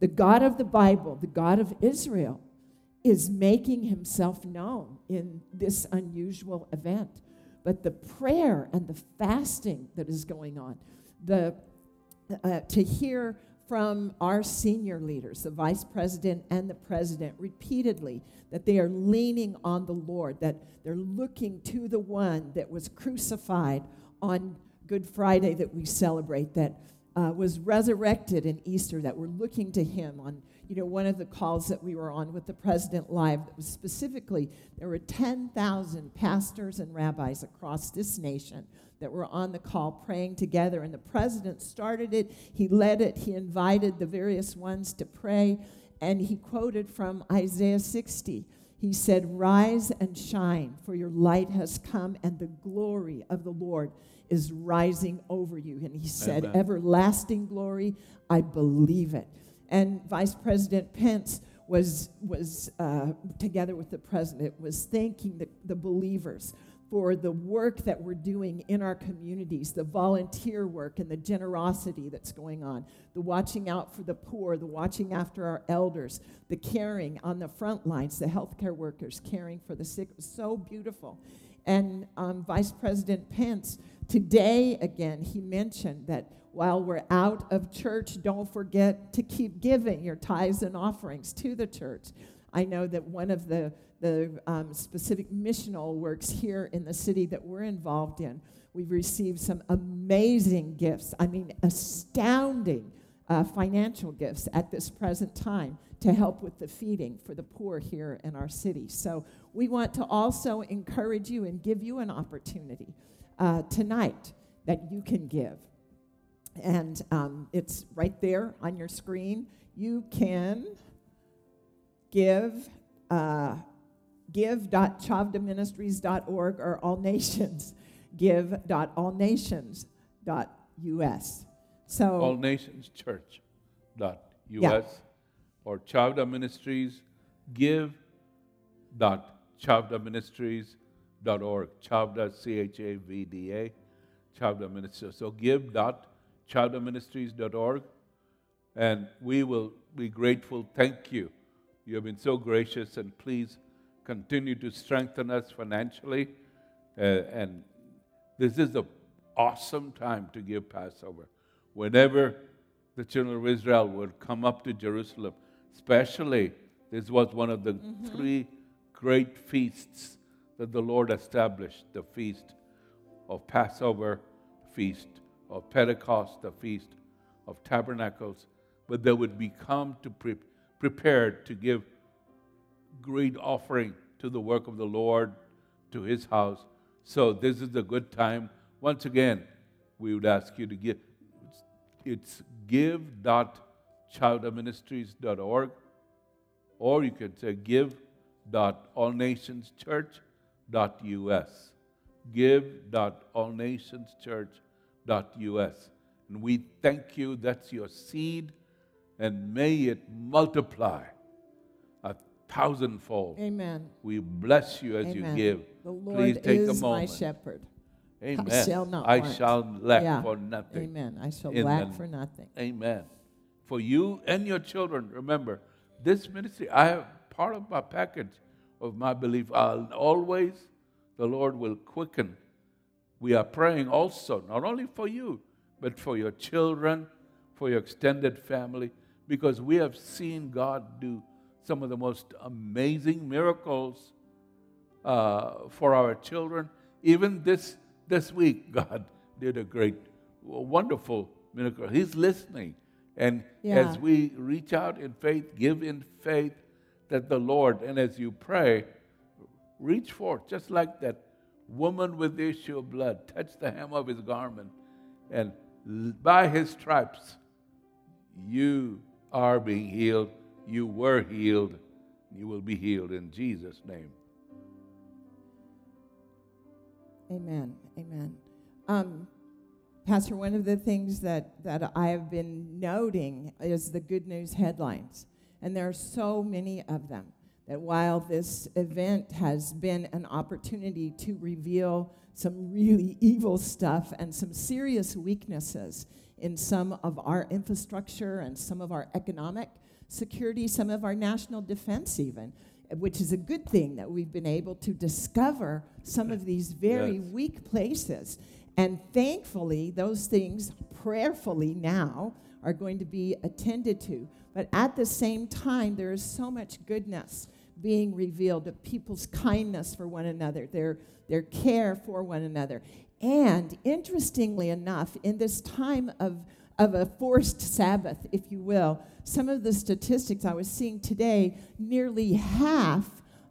the God of the Bible, the God of Israel, is making himself known in this unusual event. But the prayer and the fasting that is going on, the, uh, to hear from our senior leaders, the vice president and the president, repeatedly that they are leaning on the Lord, that they're looking to the one that was crucified on Good Friday that we celebrate, that uh, was resurrected in Easter, that we're looking to him on you know, one of the calls that we were on with the President Live that was specifically there were 10,000 pastors and rabbis across this nation that were on the call praying together. And the president started it, he led it, he invited the various ones to pray, and he quoted from Isaiah 60. He said, Rise and shine, for your light has come, and the glory of the Lord is rising over you. And he said, Amen. Everlasting glory, I believe it. And Vice President Pence was, was uh, together with the president, was thanking the, the believers for the work that we're doing in our communities, the volunteer work and the generosity that's going on, the watching out for the poor, the watching after our elders, the caring on the front lines, the healthcare workers caring for the sick. It was so beautiful. And um, Vice President Pence, today again, he mentioned that while we're out of church, don't forget to keep giving your tithes and offerings to the church. I know that one of the, the um, specific missional works here in the city that we're involved in, we've received some amazing gifts. I mean, astounding uh, financial gifts at this present time to help with the feeding for the poor here in our city. So we want to also encourage you and give you an opportunity uh, tonight that you can give and um, it's right there on your screen. You can give uh, give.chavdaministries.org or all nations give.allnations.us. So All Nations Church dot Yeah. Or Chavda Ministries give dot Chavda Ministries dot org. Chavda C H A V D A Chavda Ministries. So give dot Chavda Ministries dot org and we will be grateful. Thank you. You have been so gracious, and please continue to strengthen us financially. Uh, and this is an awesome time to give Passover. Whenever the children of Israel would come up to Jerusalem, especially this was one of the three great feasts that the Lord established the feast of Passover, feast of Pentecost, the feast of tabernacles, but they would be come to pre- to give great offering to the work of the Lord, to his house. So this is a good time. Once again, we would ask you to give. It's give.chavdaministries.org, or you can say give.allnationschurch.us. Give.allnationschurch.us. And we thank you. That's your seed, and may it multiply a thousandfold. Amen. We bless you as Amen. you give. The Lord Please take is a my shepherd. Amen. I shall not I want. shall lack Yeah. for nothing. Amen. I shall In lack the- for nothing. Amen. For you and your children, remember, this ministry, I have part of my package of my belief. I'll always, the Lord will quicken. We are praying also, not only for you, but for your children, for your extended family, because we have seen God do some of the most amazing miracles uh, for our children. Even this, this week, God did a great, wonderful miracle. He's listening. And Yeah. as we reach out in faith, give in faith that the Lord, and as you pray, reach forth, just like that woman with the issue of blood, touch the hem of his garment, and by his stripes, you are being healed. You were healed. You will be healed in Jesus' name. Amen. Amen. Um, Pastor, one of the things that, that I have been noting is the good news headlines. And there are so many of them that while this event has been an opportunity to reveal some really evil stuff and some serious weaknesses in some of our infrastructure and some of our economic security, some of our national defense, even, which is a good thing that we've been able to discover some of these very Yes. weak places. And thankfully, those things prayerfully now are going to be attended to. But at the same time, there is so much goodness being revealed of people's kindness for one another, their, their care for one another. And interestingly enough, in this time of, of a forced Sabbath, if you will, some of the statistics I was seeing today, nearly half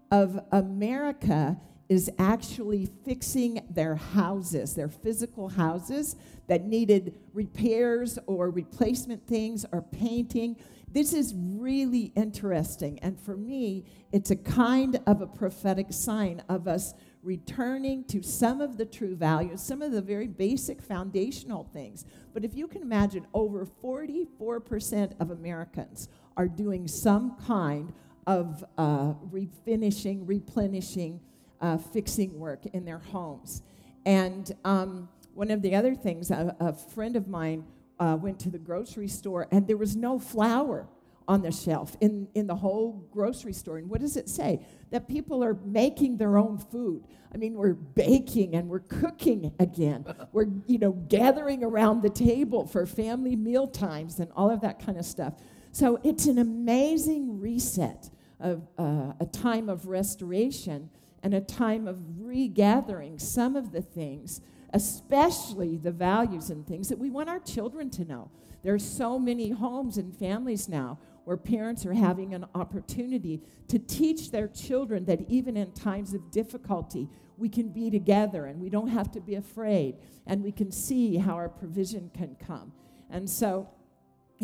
of America is actually fixing their houses, their physical houses that needed repairs or replacement things or painting. This is really interesting. And for me, it's a kind of a prophetic sign of us returning to some of the true values, some of the very basic foundational things. But if you can imagine, over 44% of Americans are doing some kind of uh, refinishing, replenishing, uh, fixing work in their homes. And um, one of the other things, a, a friend of mine uh, went to the grocery store and there was no flour on the shelf in, in the whole grocery store. And what does it say? That people are making their own food. I mean, we're baking and we're cooking again. we're, you know, gathering around the table for family meal times and all of that kind of stuff. So it's an amazing reset of uh, a time of restoration and a time of regathering some of the things, especially the values and things that we want our children to know. There are so many homes and families now where parents are having an opportunity to teach their children that even in times of difficulty, we can be together and we don't have to be afraid and we can see how our provision can come. And so,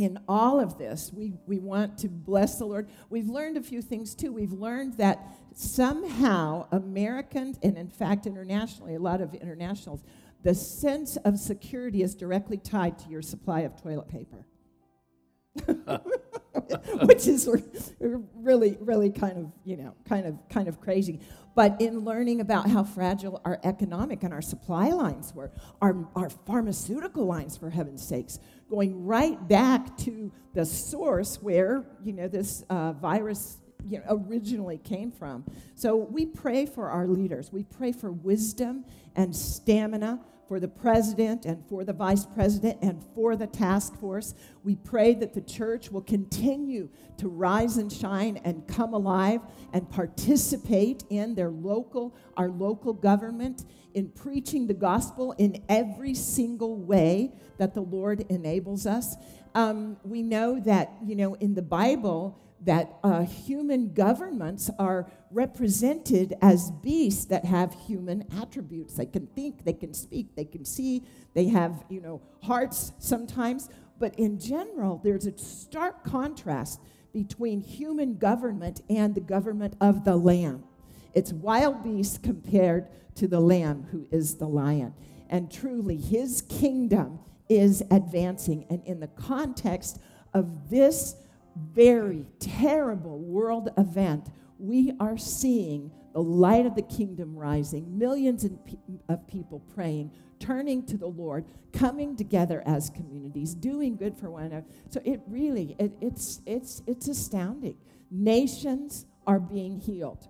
in all of this, we, we want to bless the Lord. We've learned a few things too. We've learned that somehow Americans, and in fact internationally, a lot of internationals, the sense of security is directly tied to your supply of toilet paper. Which is really, really kind of, you know, kind of, kind of crazy. But in learning about how fragile our economic and our supply lines were, our, our pharmaceutical lines, for heaven's sakes, going right back to the source where, you know, this uh, virus you know, originally came from. So we pray for our leaders. We pray for wisdom and stamina for the president and for the vice president and for the task force. We pray that the church will continue to rise and shine and come alive and participate in their local, our local government, in preaching the gospel in every single way that the Lord enables us. Um, we know that, you know, in the Bible, that uh, human governments are represented as beasts that have human attributes. They can think, they can speak, they can see, they have, you know, hearts sometimes. But in general, there's a stark contrast between human government and the government of the Lamb. It's wild beasts compared to the Lamb, who is the lion. And truly, his kingdom is advancing. And in the context of this very terrible world event, we are seeing the light of the kingdom rising, millions of people praying, turning to the Lord, coming together as communities, doing good for one another. So it really, it, it's, it's, it's astounding. Nations are being healed.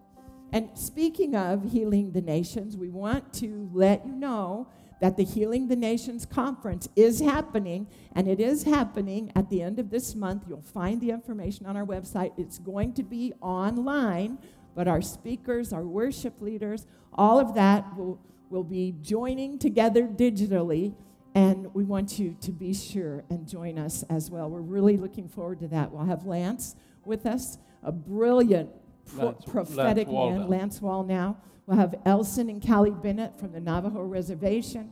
And speaking of healing the nations, we want to let you know that the Healing the Nations conference is happening, and it is happening at the end of this month. You'll find the information on our website. It's going to be online, but our speakers, our worship leaders, all of that will, will be joining together digitally, and we want you to be sure and join us as well. We're really looking forward to that. We'll have Lance with us, a brilliant Lance- prophetic Lance man. Lance Wall now. We'll have Elson and Callie Bennett from the Navajo Reservation.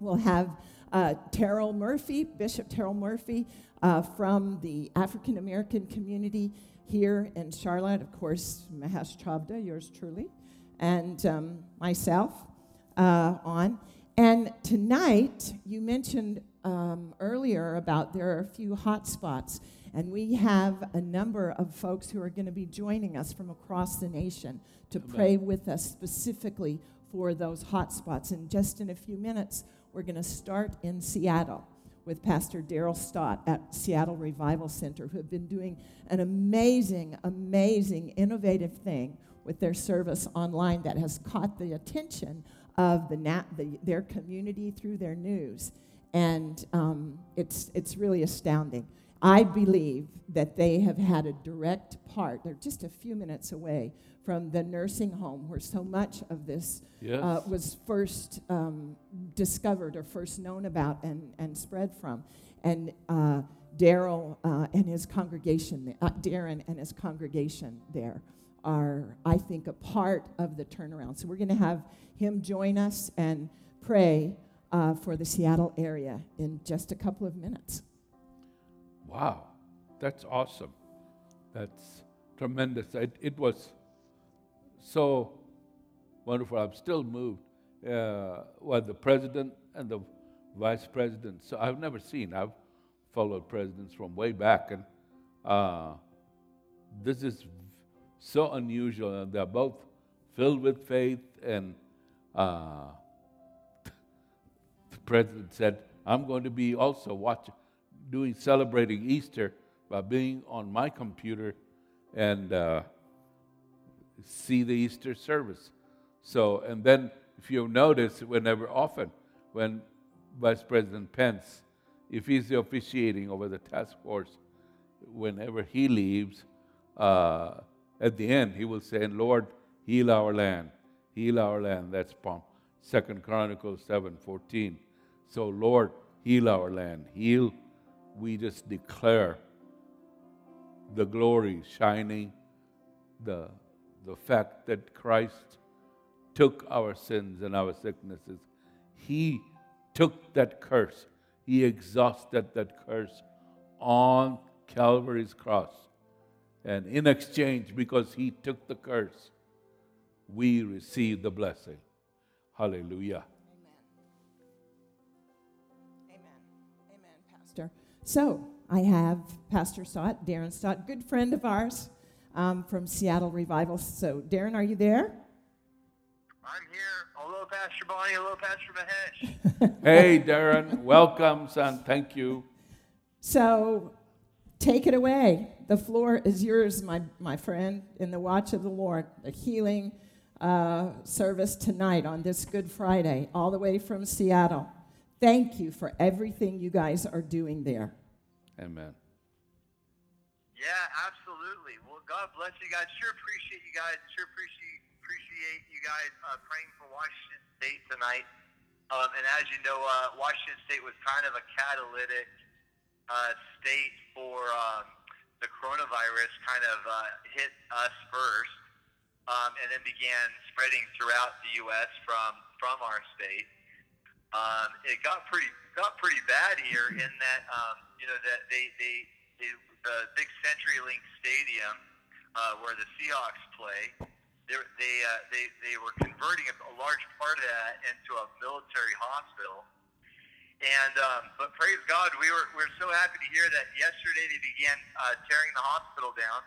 We'll have uh, Terrell Murphy, Bishop Terrell Murphy uh, from the African American community here in Charlotte. Of course, Mahesh Chavda, yours truly, and um, myself uh, on. And tonight, you mentioned um, earlier about there are a few hot spots, and we have a number of folks who are going to be joining us from across the nation to Amen. pray with us specifically for those hot spots. And just in a few minutes, we're going to start in Seattle with Pastor Daryl Stott at Seattle Revival Center, who have been doing an amazing, amazing, innovative thing with their service online that has caught the attention of the, nat- the their community through their news. And um, it's, it's really astounding. I believe that they have had a direct part, they're just a few minutes away from the nursing home where so much of this Yes. uh, was first um, discovered or first known about and, and spread from. And uh, Daryl uh, and his congregation, uh, Darren and his congregation there are, I think, a part of the turnaround. So we're going to have him join us and pray uh, for the Seattle area in just a couple of minutes. Wow, that's awesome. That's tremendous. It, it was so wonderful. I'm still moved. Uh, the president and the vice president. So I've never seen. I've followed presidents from way back, and uh, this is so unusual. And they're both filled with faith. And uh, the president said, "I'm going to be also watching, doing celebrating Easter by being on my computer and uh, see the Easter service." So, and then if you notice, whenever often when Vice President Pence, if he's officiating over the task force, whenever he leaves, uh, at the end he will say, "Lord, heal our land, heal our land." That's Palm, Second Chronicles seven fourteen. So, Lord, heal our land, heal. We just declare the glory shining, the the fact that Christ took our sins and our sicknesses. He took that curse. He exhausted that curse on Calvary's cross. And in exchange, because he took the curse, we receive the blessing. Hallelujah. Amen. Amen, Amen, Pastor. So I have Pastor Stott, Darren Stott, good friend of ours um, from Seattle Revival. So, Darren, are you there? I'm here. Hello, Pastor Bonnie. Hello, Pastor Mahesh. Hey, Darren, welcome, son. Thank you. So, take it away. The floor is yours, my, my friend, in the watch of the Lord, the healing uh, service tonight on this Good Friday, all the way from Seattle. Thank you for everything you guys are doing there. Amen. yeah, absolutely. God bless you guys. Sure appreciate you guys. Sure appreciate appreciate you guys uh, praying for Washington State tonight. Um, and as you know, uh, Washington State was kind of a catalytic uh, state for um, the coronavirus kind of uh, hit us first, um, and then began spreading throughout the U.S. from from our state. Um, it got pretty got pretty bad here in that um, you know that they they, they the big CenturyLink Stadium uh, where the Seahawks play. They they, uh, they they were converting a, a large part of that into a military hospital. And um, but praise God, we were we are so happy to hear that yesterday they began uh, tearing the hospital down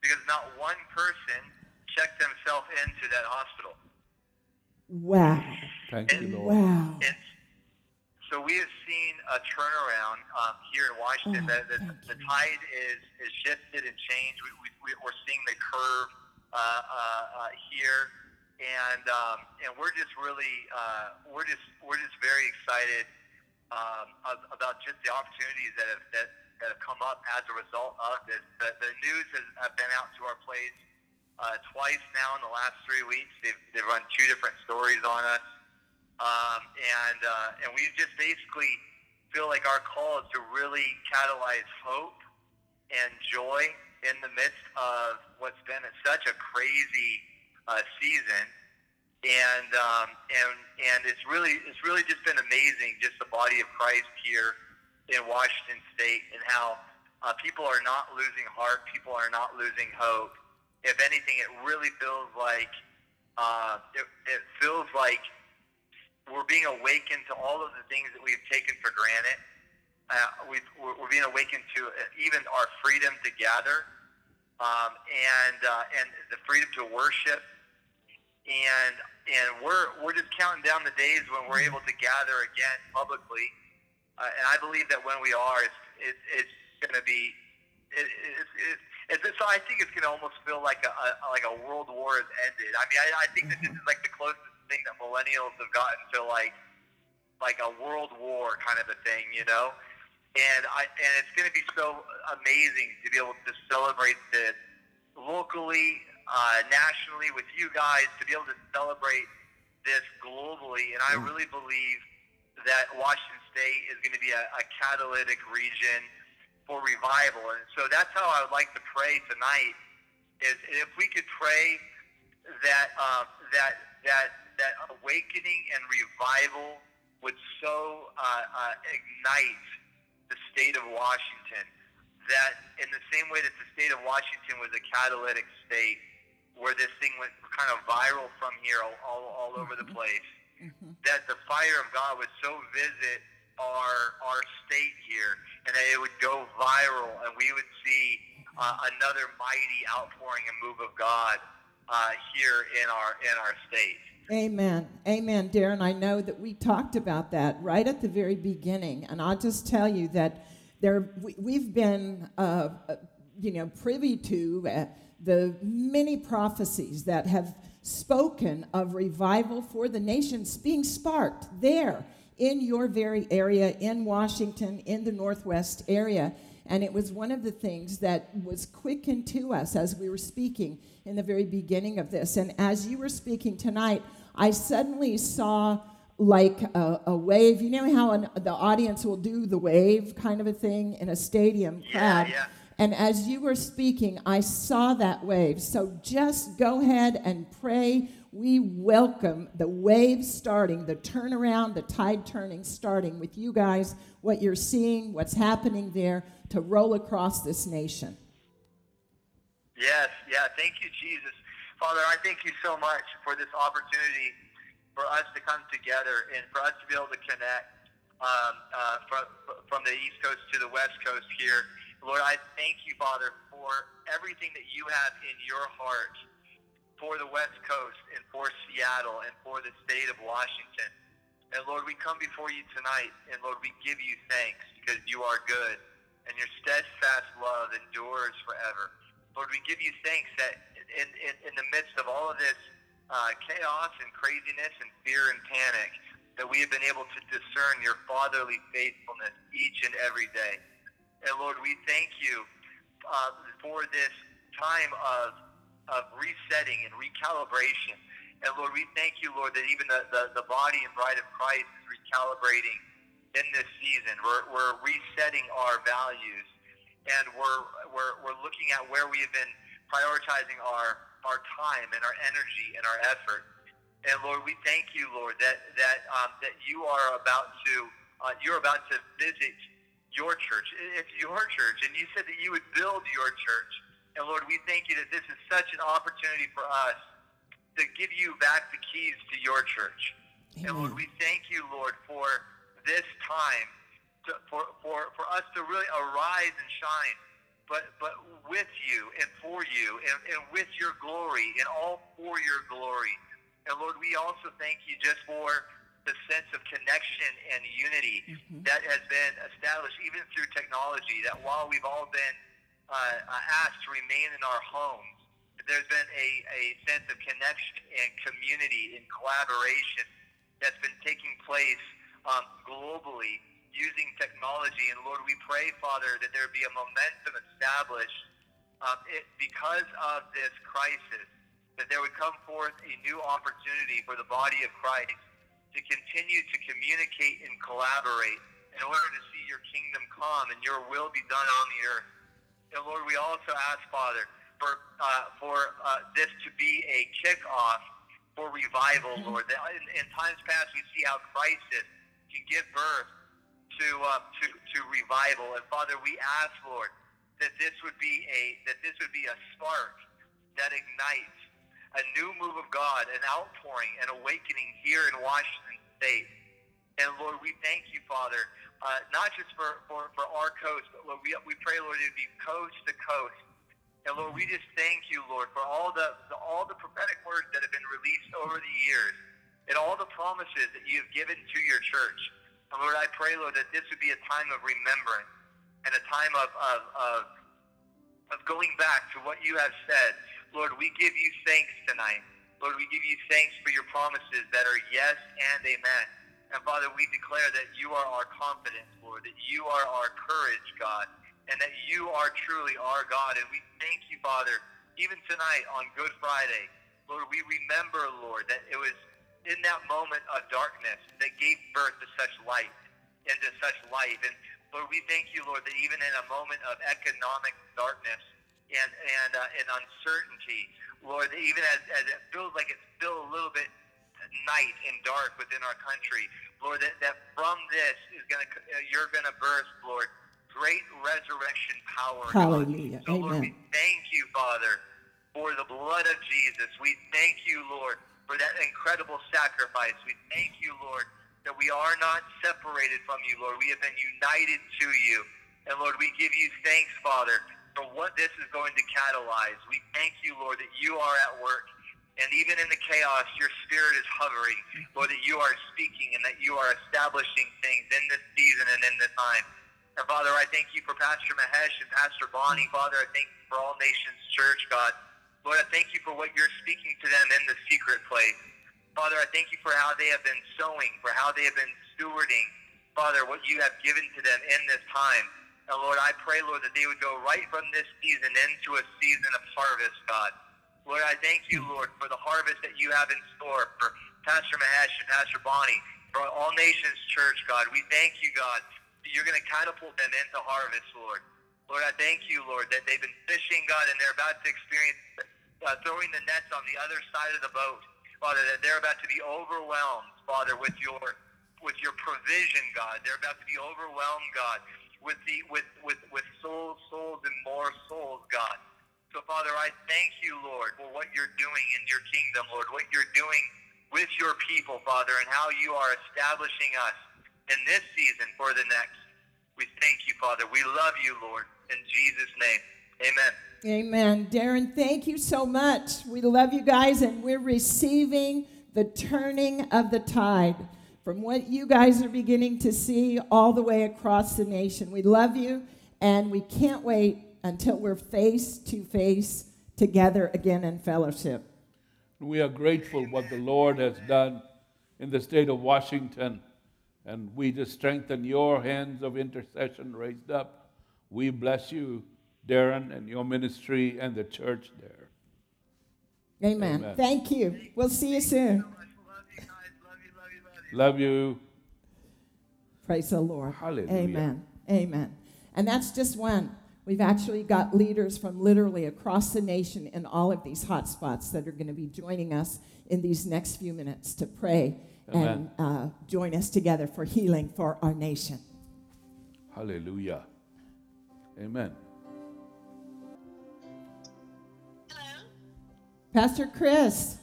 because not one person checked themselves into that hospital. Wow. Thank And- you, Lord. Wow. And so we have seen a turnaround um, here in Washington. Oh, the, the, the tide is, is shifted and changed. We, we, we- we're seeing the curve uh, uh, uh, here, and um, and we're just really uh, we're just we're just very excited um, about just the opportunities that have that, that have come up as a result of this. The, the news has uh, been out to our place uh, twice now in the last three weeks. They've, they've run two different stories on us um, and uh, and we just basically feel like our call is to really catalyze hope and joy in the midst of what's been such a crazy uh, season. And um, and and it's really it's really just been amazing, just the body of Christ here in Washington State, and how uh, people are not losing heart, people are not losing hope. If anything, it really feels like uh, it, it feels like we're being awakened to all of the things that we've taken for granted. Uh, we've, we're, we're being awakened to uh, even our freedom to gather um, and uh, and the freedom to worship. And and we're we're just counting down the days when we're able to gather again publicly. Uh, and I believe that when we are, it's it, it's going to be. It, it, it, it's, so I think it's going to almost feel like a, a like a world war has ended. I mean, I, I think that this is like the closest thing that millennials have gotten to like like a world war kind of a thing, you know. And I and it's going to be so amazing to be able to celebrate this locally, uh, nationally with you guys, to be able to celebrate this globally. And I really believe that Washington State is going to be a, a catalytic region for revival. And so that's how I would like to pray tonight. Is if we could pray that um, that that that awakening and revival would so uh, uh, ignite the state of Washington that in the same way that the state of Washington was a catalytic state where this thing went kind of viral from here all, all, all over the place that the fire of God would so visit our our state here, and that it would go viral, and we would see uh, another mighty outpouring and move of God uh, here in our in our state. Amen. Amen, Darren. I know that we talked about that right at the very beginning, and I'll just tell you that there we, we've been, uh, uh, you know, privy to uh, the many prophecies that have spoken of revival for the nations being sparked there in your very area in Washington, in the Northwest area. And it was one of the things that was quickened to us as we were speaking in the very beginning of this. And as you were speaking tonight, I suddenly saw like a, a wave. You know how an, the audience will do the wave kind of a thing in a stadium crowd? Yeah, yeah. And as you were speaking, I saw that wave. So just go ahead and pray. We welcome the wave starting, the turnaround, the tide turning starting with you guys, what you're seeing, what's happening there to roll across this nation. Yes, yeah. Thank you, Jesus. Father, I thank you so much for this opportunity for us to come together and for us to be able to connect um, uh, from, from the East Coast to the West Coast here. Lord, I thank you, Father, for everything that you have in your heart for the West Coast and for Seattle and for the state of Washington. And Lord, we come before you tonight, and Lord, we give you thanks because you are good and your steadfast love endures forever. Lord, we give you thanks that in, in, in the midst of all of this uh, chaos and craziness and fear and panic, that we have been able to discern your fatherly faithfulness each and every day. And Lord, we thank you uh, for this time of, of resetting and recalibration. And Lord, we thank you, Lord, that even the, the, the body and bride of Christ is recalibrating in this season. We're, we're resetting our values. and we're, we're, we're looking at where we have been prioritizing our, our time and our energy and our effort. And Lord, we thank you, Lord, that, that, um, that you are about to, uh, you're about to visit your church. It's your church. And you said that you would build your church. And Lord, we thank you that this is such an opportunity for us to give you back the keys to your church. Amen. And Lord, we thank you, Lord, for this time, to, for, for, for us to really arise and shine, but, but with you and for you and, and with your glory and all for your glory. And Lord, we also thank you just for the sense of connection and unity mm-hmm. that has been established even through technology, that while we've all been uh, asked to remain in our homes, there's been a, a sense of connection and community and collaboration that's been taking place um, globally using technology. And Lord, we pray, Father, that there be a momentum established um, it, because of this crisis, that there would come forth a new opportunity for the body of Christ to continue to communicate and collaborate in order to see your kingdom come and your will be done on the earth. And Lord, we also ask, Father, for uh, for uh, this to be a kickoff for revival, mm-hmm. Lord. That in, in, times past, we see how crisis can give birth to uh, to to revival, and Father, we ask, Lord, that this would be a that this would be a spark that ignites a new move of God, an outpouring, an awakening here in Washington State. And Lord, we thank you, Father, uh, not just for, for, for our coast, but Lord, we, we pray, Lord, it would be coast to coast and Lord, we just thank you, Lord, for all the, the, all the prophetic words that have been released over the years and all the promises that you have given to your church. And Lord, I pray, Lord, that this would be a time of remembrance and a time of, of, of, of going back to what you have said. Lord, we give you thanks tonight. Lord, we give you thanks for your promises that are yes and amen. And Father, we declare that you are our confidence, Lord, that you are our courage, God and that you are truly our God. And we thank you, Father, even tonight on Good Friday. Lord, we remember, Lord, that it was in that moment of darkness that gave birth to such light and to such life. And Lord, we thank you, Lord, that even in a moment of economic darkness and and uh, and uncertainty, Lord, that even as, as it feels like it's still a little bit night and dark within our country, Lord, that, that from this is going to uh, you're going to burst, Lord, great resurrection power. Hallelujah. So, Amen. Lord, we thank you, Father, for the blood of Jesus. We thank you, Lord, for that incredible sacrifice. We thank you, Lord, that we are not separated from you, Lord. We have been united to you. And Lord, we give you thanks, Father, for what this is going to catalyze. We thank you, Lord, that you are at work. And even in the chaos, your spirit is hovering, Lord, that you are speaking and that you are establishing things in this season and in this time. And Father, I thank you for Pastor Mahesh and Pastor Bonnie. Father, I thank you for All Nations Church, God. Lord, I thank you for what you're speaking to them in the secret place. Father, I thank you for how they have been sowing, for how they have been stewarding, Father, what you have given to them in this time. And Lord, I pray, Lord, that they would go right from this season into a season of harvest, God. Lord, I thank you, Lord, for the harvest that you have in store for Pastor Mahesh and Pastor Bonnie, for All Nations Church, God. We thank you, God, you're going to catapult them into harvest, Lord. Lord, I thank you, Lord, that they've been fishing, God, and they're about to experience uh, throwing the nets on the other side of the boat, Father. That they're about to be overwhelmed, Father, with your with your provision, God. They're about to be overwhelmed, God, with the with with with souls, souls, and more souls, God. So, Father, I thank you, Lord, for what you're doing in your kingdom, Lord. What you're doing with your people, Father, and how you are establishing us in this season for the next. We thank you, Father. We love you, Lord. In Jesus' name, amen. Amen. Darren, thank you so much. We love you guys, and we're receiving the turning of the tide from what you guys are beginning to see all the way across the nation. We love you, and we can't wait until we're face to face together again in fellowship. We are grateful what the Lord has done in the state of Washington and we just strengthen your hands of intercession raised up. We bless you, Darren, and your ministry and the church there. Amen. Amen. Thank you. We'll see you soon. Love you. Praise the Lord. Hallelujah. Amen. Amen. And that's just one. We've actually got leaders from literally across the nation in all of these hotspots that are going to be joining us in these next few minutes to pray Amen. and uh, join us together for healing for our nation. Hallelujah. Amen. Hello. Pastor Chris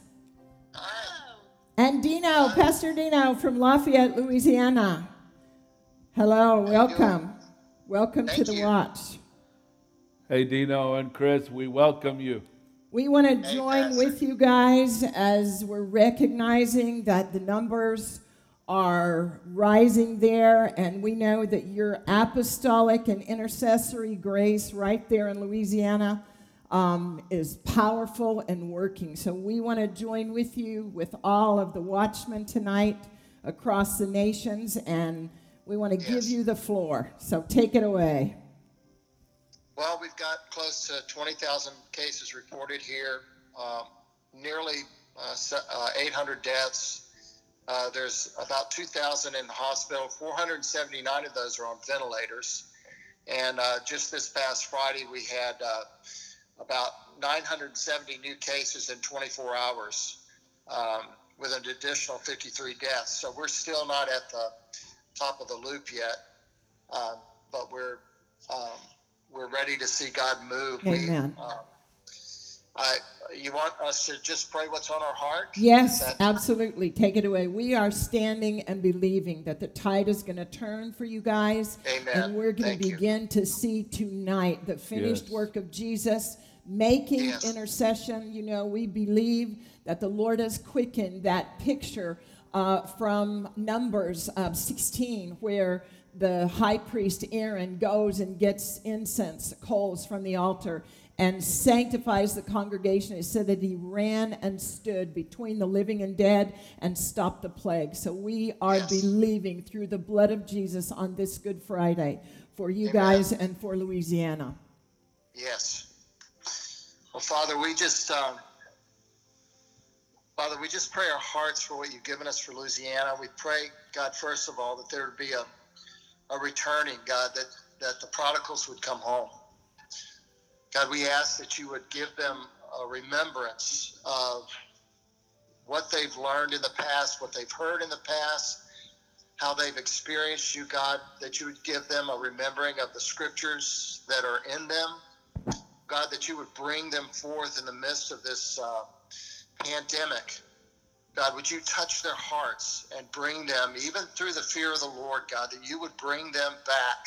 Hello. and Dino, Pastor Dino from Lafayette, Louisiana. Hello, welcome. Welcome to the you. watch. Hey, Dino and Chris, we welcome you. We want to Hey, join Pastor. with you guys as we're recognizing that the numbers are rising there, and we know that your apostolic and intercessory grace right there in Louisiana um, is powerful and working. So we want to join with you with all of the watchmen tonight across the nations, and we want to give you the floor. So take it away. Well, we've got close to 20,000 cases reported here, um, nearly uh, uh, 800 deaths. Uh, there's about 2,000 in the hospital. 479 of those are on ventilators. And uh, just this past Friday, we had uh, about 970 new cases in 24 hours, um, with an additional 53 deaths. So we're still not at the top of the loop yet, um, but we're um, we're ready to see God move. Amen. We, um, I, you want us to just pray what's on our heart? Yes, that- absolutely. Take it away. We are standing and believing that the tide is going to turn for you guys. Amen. And we're going Thank to you. begin to see tonight the finished Yes. work of Jesus making Yes. intercession. You know, we believe that the Lord has quickened that picture uh, from Numbers uh, 16, where the high priest Aaron goes and gets incense, coals from the altar, and sanctifies the congregation. It said that he ran and stood between the living and dead and stopped the plague. So we are Yes. believing through the blood of Jesus on this Good Friday for you Amen. guys and for Louisiana. Yes. Well, Father, we just, um, Father, we just pray our hearts for what you've given us for Louisiana. We pray, God, first of all, that there would be a, a returning, God, that, that the prodigals would come home. God, we ask that you would give them a remembrance of what they've learned in the past, what they've heard in the past, how they've experienced you, God, that you would give them a remembering of the scriptures that are in them. God, that you would bring them forth in the midst of this uh, pandemic. God, would you touch their hearts and bring them, even through the fear of the Lord, God, that you would bring them back,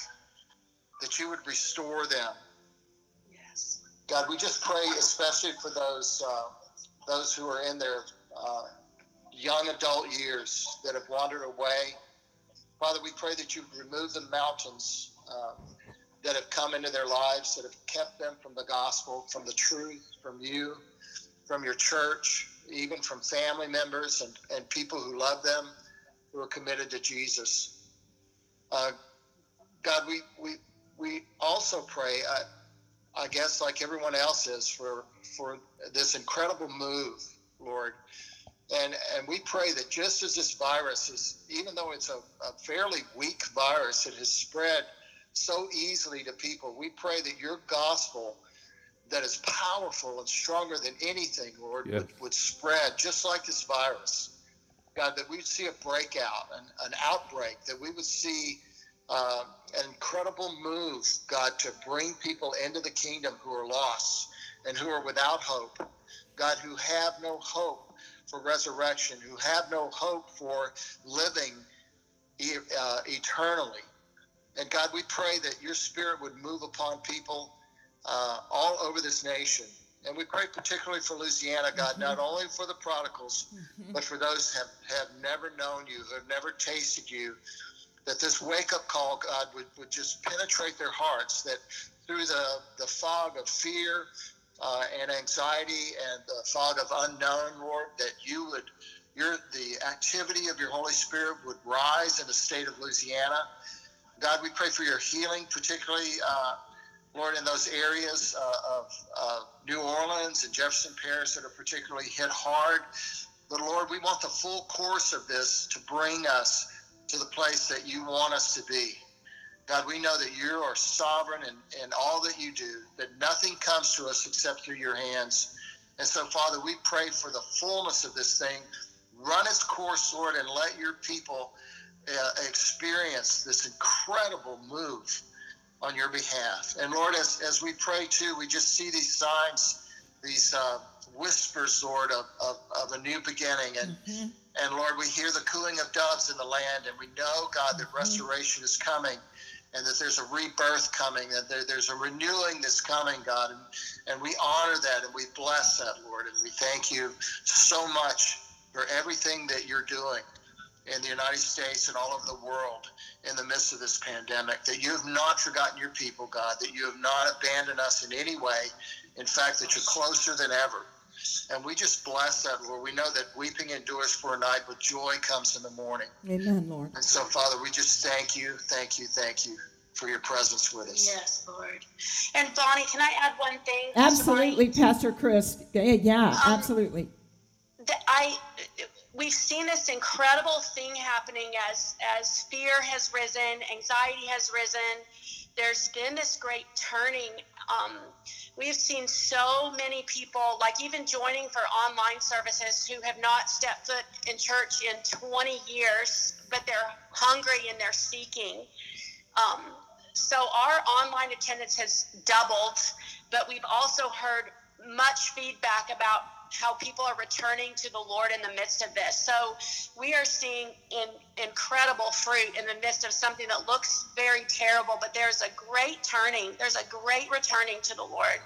that you would restore them. Yes. God, we just pray especially for those uh, those who are in their uh, young adult years that have wandered away. Father, we pray that you remove the mountains uh, that have come into their lives, that have kept them from the gospel, from the truth, from you, from your church, even from family members and, and people who love them, who are committed to Jesus. Uh, God, we, we, we also pray. Uh, I guess like everyone else is for for this incredible move, Lord. And and we pray that just as this virus is, even though it's a, a fairly weak virus, it has spread so easily to people. We pray that your gospel that is powerful and stronger than anything, Lord, Yes. would, would spread just like this virus. God, that we'd see a breakout, an, an outbreak, that we would see uh, an incredible move, God, to bring people into the kingdom who are lost and who are without hope. God, who have no hope for resurrection, who have no hope for living e- uh, eternally. And God, we pray that your spirit would move upon people uh, all over this nation. And we pray particularly for Louisiana, God, not only for the prodigals, but for those who have, have never known you, who have never tasted you, that this wake up call, God, would, would just penetrate their hearts, that through the, the fog of fear uh, and anxiety and the fog of unknown, Lord, that you would, your, the activity of your Holy Spirit would rise in the state of Louisiana. God, we pray for your healing, particularly, uh, Lord, in those areas uh, of New Orleans and Jefferson Parish that are particularly hit hard. But Lord, we want the full course of this to bring us to the place that you want us to be. God, we know that you are sovereign in, in all that you do, that nothing comes to us except through your hands. And so, Father, we pray for the fullness of this thing. Run its course, Lord, and let your people uh, experience this incredible move on your behalf. And Lord, as, as we pray too, we just see these signs, these uh, whispers, Lord, of, of, of, a new beginning. And, mm-hmm. and Lord, we hear the cooing of doves in the land, and we know, God, that mm-hmm. restoration is coming and that there's a rebirth coming, that there, there's a renewing that's coming, God. And, and we honor that and we bless that, Lord. And we thank you so much for everything that you're doing in the United States and all over the world in the midst of this pandemic, that you have not forgotten your people, God, that you have not abandoned us in any way. In fact, that you're closer than ever. And we just bless that, Lord. We know that weeping endures for a night, but joy comes in the morning. Amen, Lord. And so, Father, we just thank you, thank you, thank you for your presence with us. Yes, Lord. And Bonnie, can I add one thing? Absolutely, Pastor Chris. Yeah, um, absolutely. I we've seen this incredible thing happening as as fear has risen, anxiety has risen. There's been this great turning. Um, we've seen so many people, like even joining for online services, who have not stepped foot in church in 20 years, but they're hungry and they're seeking. Um, so our online attendance has doubled, but we've also heard much feedback about how people are returning to the Lord in the midst of this. So we are seeing in, incredible fruit in the midst of something that looks very terrible, but there's a great turning. There's a great returning to the Lord.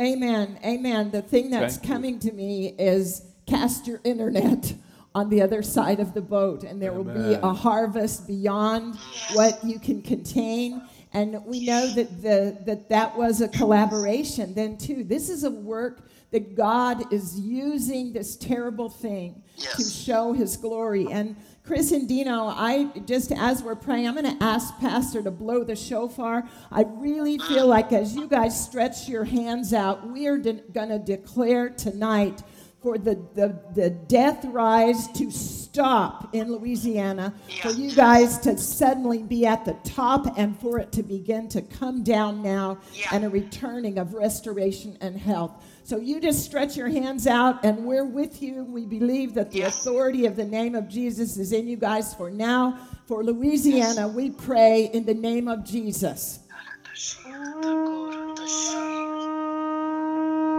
Amen. Amen. The thing that's Thank coming you. to me is cast your internet on the other side of the boat, and there Amen. will be a harvest beyond yes. what you can contain. And we know that the, that that was a collaboration then too. This is a work that God is using this terrible thing yes. to show his glory. And Chris and Dino, I just as we're praying, I'm going to ask Pastor to blow the shofar. I really feel mm. like as you guys stretch your hands out, we are de- going to declare tonight for the, the, the death rise to stop in Louisiana, for you guys to suddenly be at the top and for it to begin to come down now yeah. and a returning of restoration and health. So you just stretch your hands out, and we're with you. We believe that the yes. authority of the name of Jesus is in you guys for now. For Louisiana, yes. we pray in the name of Jesus.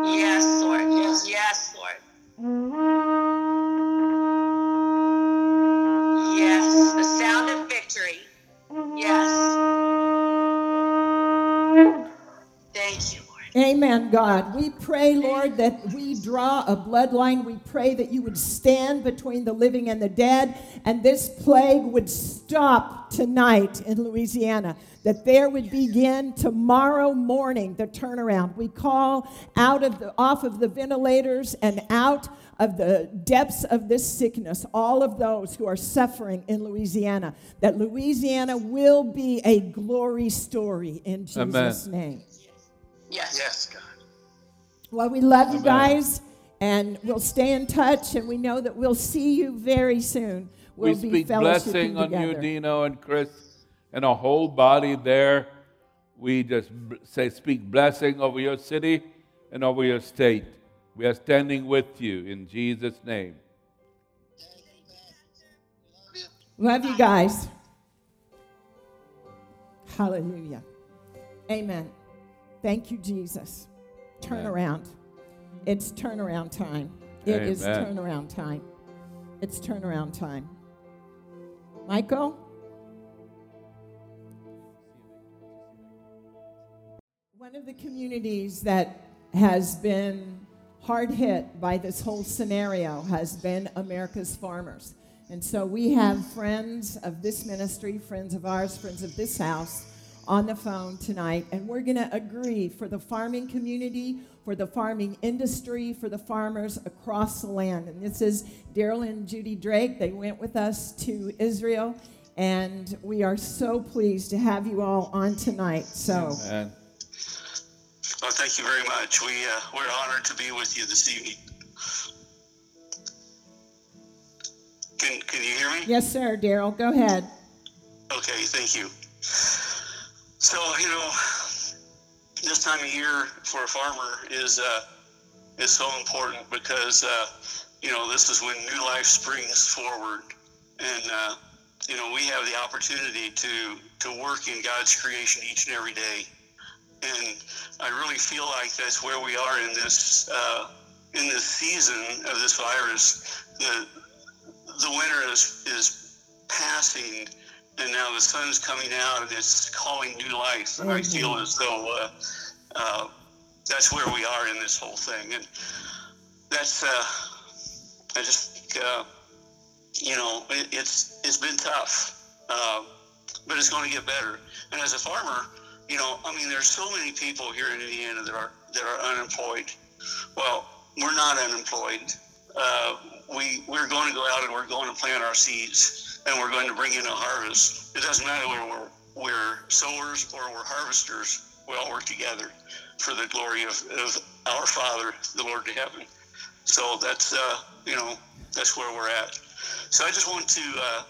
Yes, Lord. Yes, yes Lord. Amen, God. We pray, Lord, that we draw a bloodline. We pray that you would stand between the living and the dead, and this plague would stop tonight in Louisiana. That there would begin tomorrow morning the turnaround. We call out of the off of the ventilators and out of the depths of this sickness, all of those who are suffering in Louisiana, that Louisiana will be a glory story in Jesus' Amen. name. Yes. Yes, God. Well, we love Amen. you guys, and we'll stay in touch, and we know that we'll see you very soon. We'll we speak blessing on you, Dino and Chris, and a whole body there. We just say, speak blessing over your city and over your state. We are standing with you in Jesus' name. Love you guys. Hallelujah. Amen. Thank you, Jesus. Turn around. It's turnaround time. It Amen. is turnaround time. It's turnaround time. Michael? One of the communities that has been hard hit by this whole scenario has been America's farmers. And so we have friends of this ministry, friends of ours, friends of this house on the phone tonight, and we're going to agree for the farming community, for the farming industry, for the farmers across the land. And this is Daryl and Judy Drake. They went with us to Israel, and we are so pleased to have you all on tonight. So. Amen. Well, thank you very much. We uh, we're honored to be with you this evening. Can Can you hear me? Yes, sir. Daryl, go ahead. Okay, thank you. So, you know, this time of year for a farmer is uh, is so important because uh, you know this is when new life springs forward, and uh, you know we have the opportunity to to work in God's creation each and every day, and I really feel like that's where we are in this uh, in this season of this virus. The the winter is is passing and now the sun's coming out and it's calling new life. And I feel as though uh, uh, that's where we are in this whole thing. And that's, uh, I just, uh, you know, it, it's it's been tough, uh, but it's going to get better. And as a farmer, you know, I mean, there's so many people here in Indiana that are that are unemployed. Well, we're not unemployed. Uh, we we're going to go out and we're going to plant our seeds and we're going to bring in a harvest. It doesn't matter whether we're, we're sowers or we're harvesters. We all work together for the glory of, of our Father, the Lord in heaven. So that's uh, you know that's where we're at. So I just want to uh,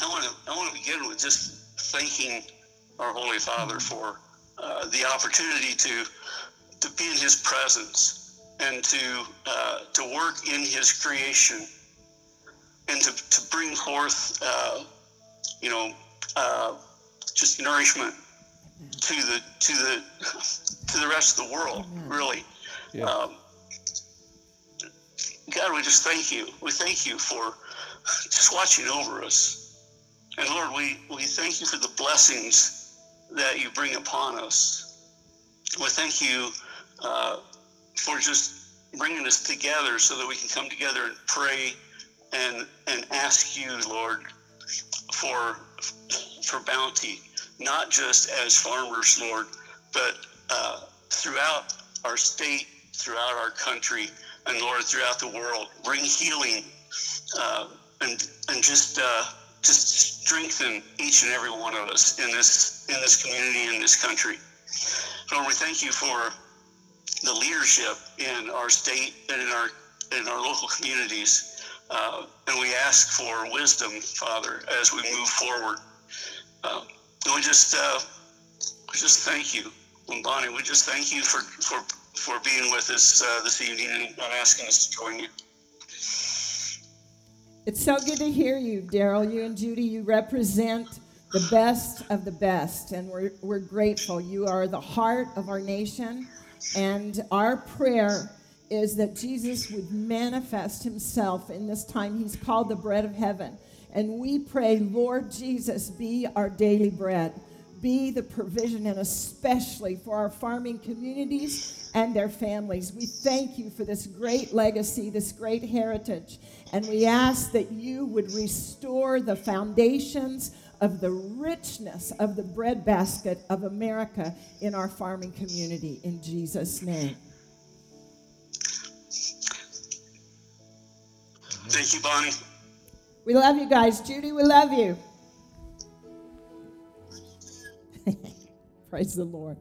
I want to I want to begin with just thanking our Holy Father for uh, the opportunity to to be in His presence and to uh, to work in His creation and to, to bring forth, uh, you know, uh, just nourishment to the to the to the rest of the world. Really, yeah. um, God, we just thank you. We thank you for just watching over us, and Lord, we we thank you for the blessings that you bring upon us. We thank you uh, for just bringing us together so that we can come together and pray and and ask you, Lord, for for bounty, not just as farmers, Lord, but uh, throughout our state, throughout our country, and Lord, throughout the world. Bring healing uh, and and just uh, just strengthen each and every one of us in this in this community in this country. Lord, we thank you for the leadership in our state and in our in our local communities. Uh, and we ask for wisdom, Father, as we move forward. Uh, we just, uh, we just thank you, Bonnie. We just thank you for for for being with us uh, this evening and asking us to join you. It's so good to hear you, Daryl. You and Judy, you represent the best of the best, and we're, we're grateful. You are the heart of our nation, and our prayer is that Jesus would manifest himself in this time. He's called the bread of heaven. And we pray, Lord Jesus, be our daily bread. Be the provision, and especially for our farming communities and their families. We thank you for this great legacy, this great heritage. And we ask that you would restore the foundations of the richness of the breadbasket of America in our farming community. In Jesus' name. Thank you, Bonnie. We love you guys. Judy, we love you. Praise the Lord.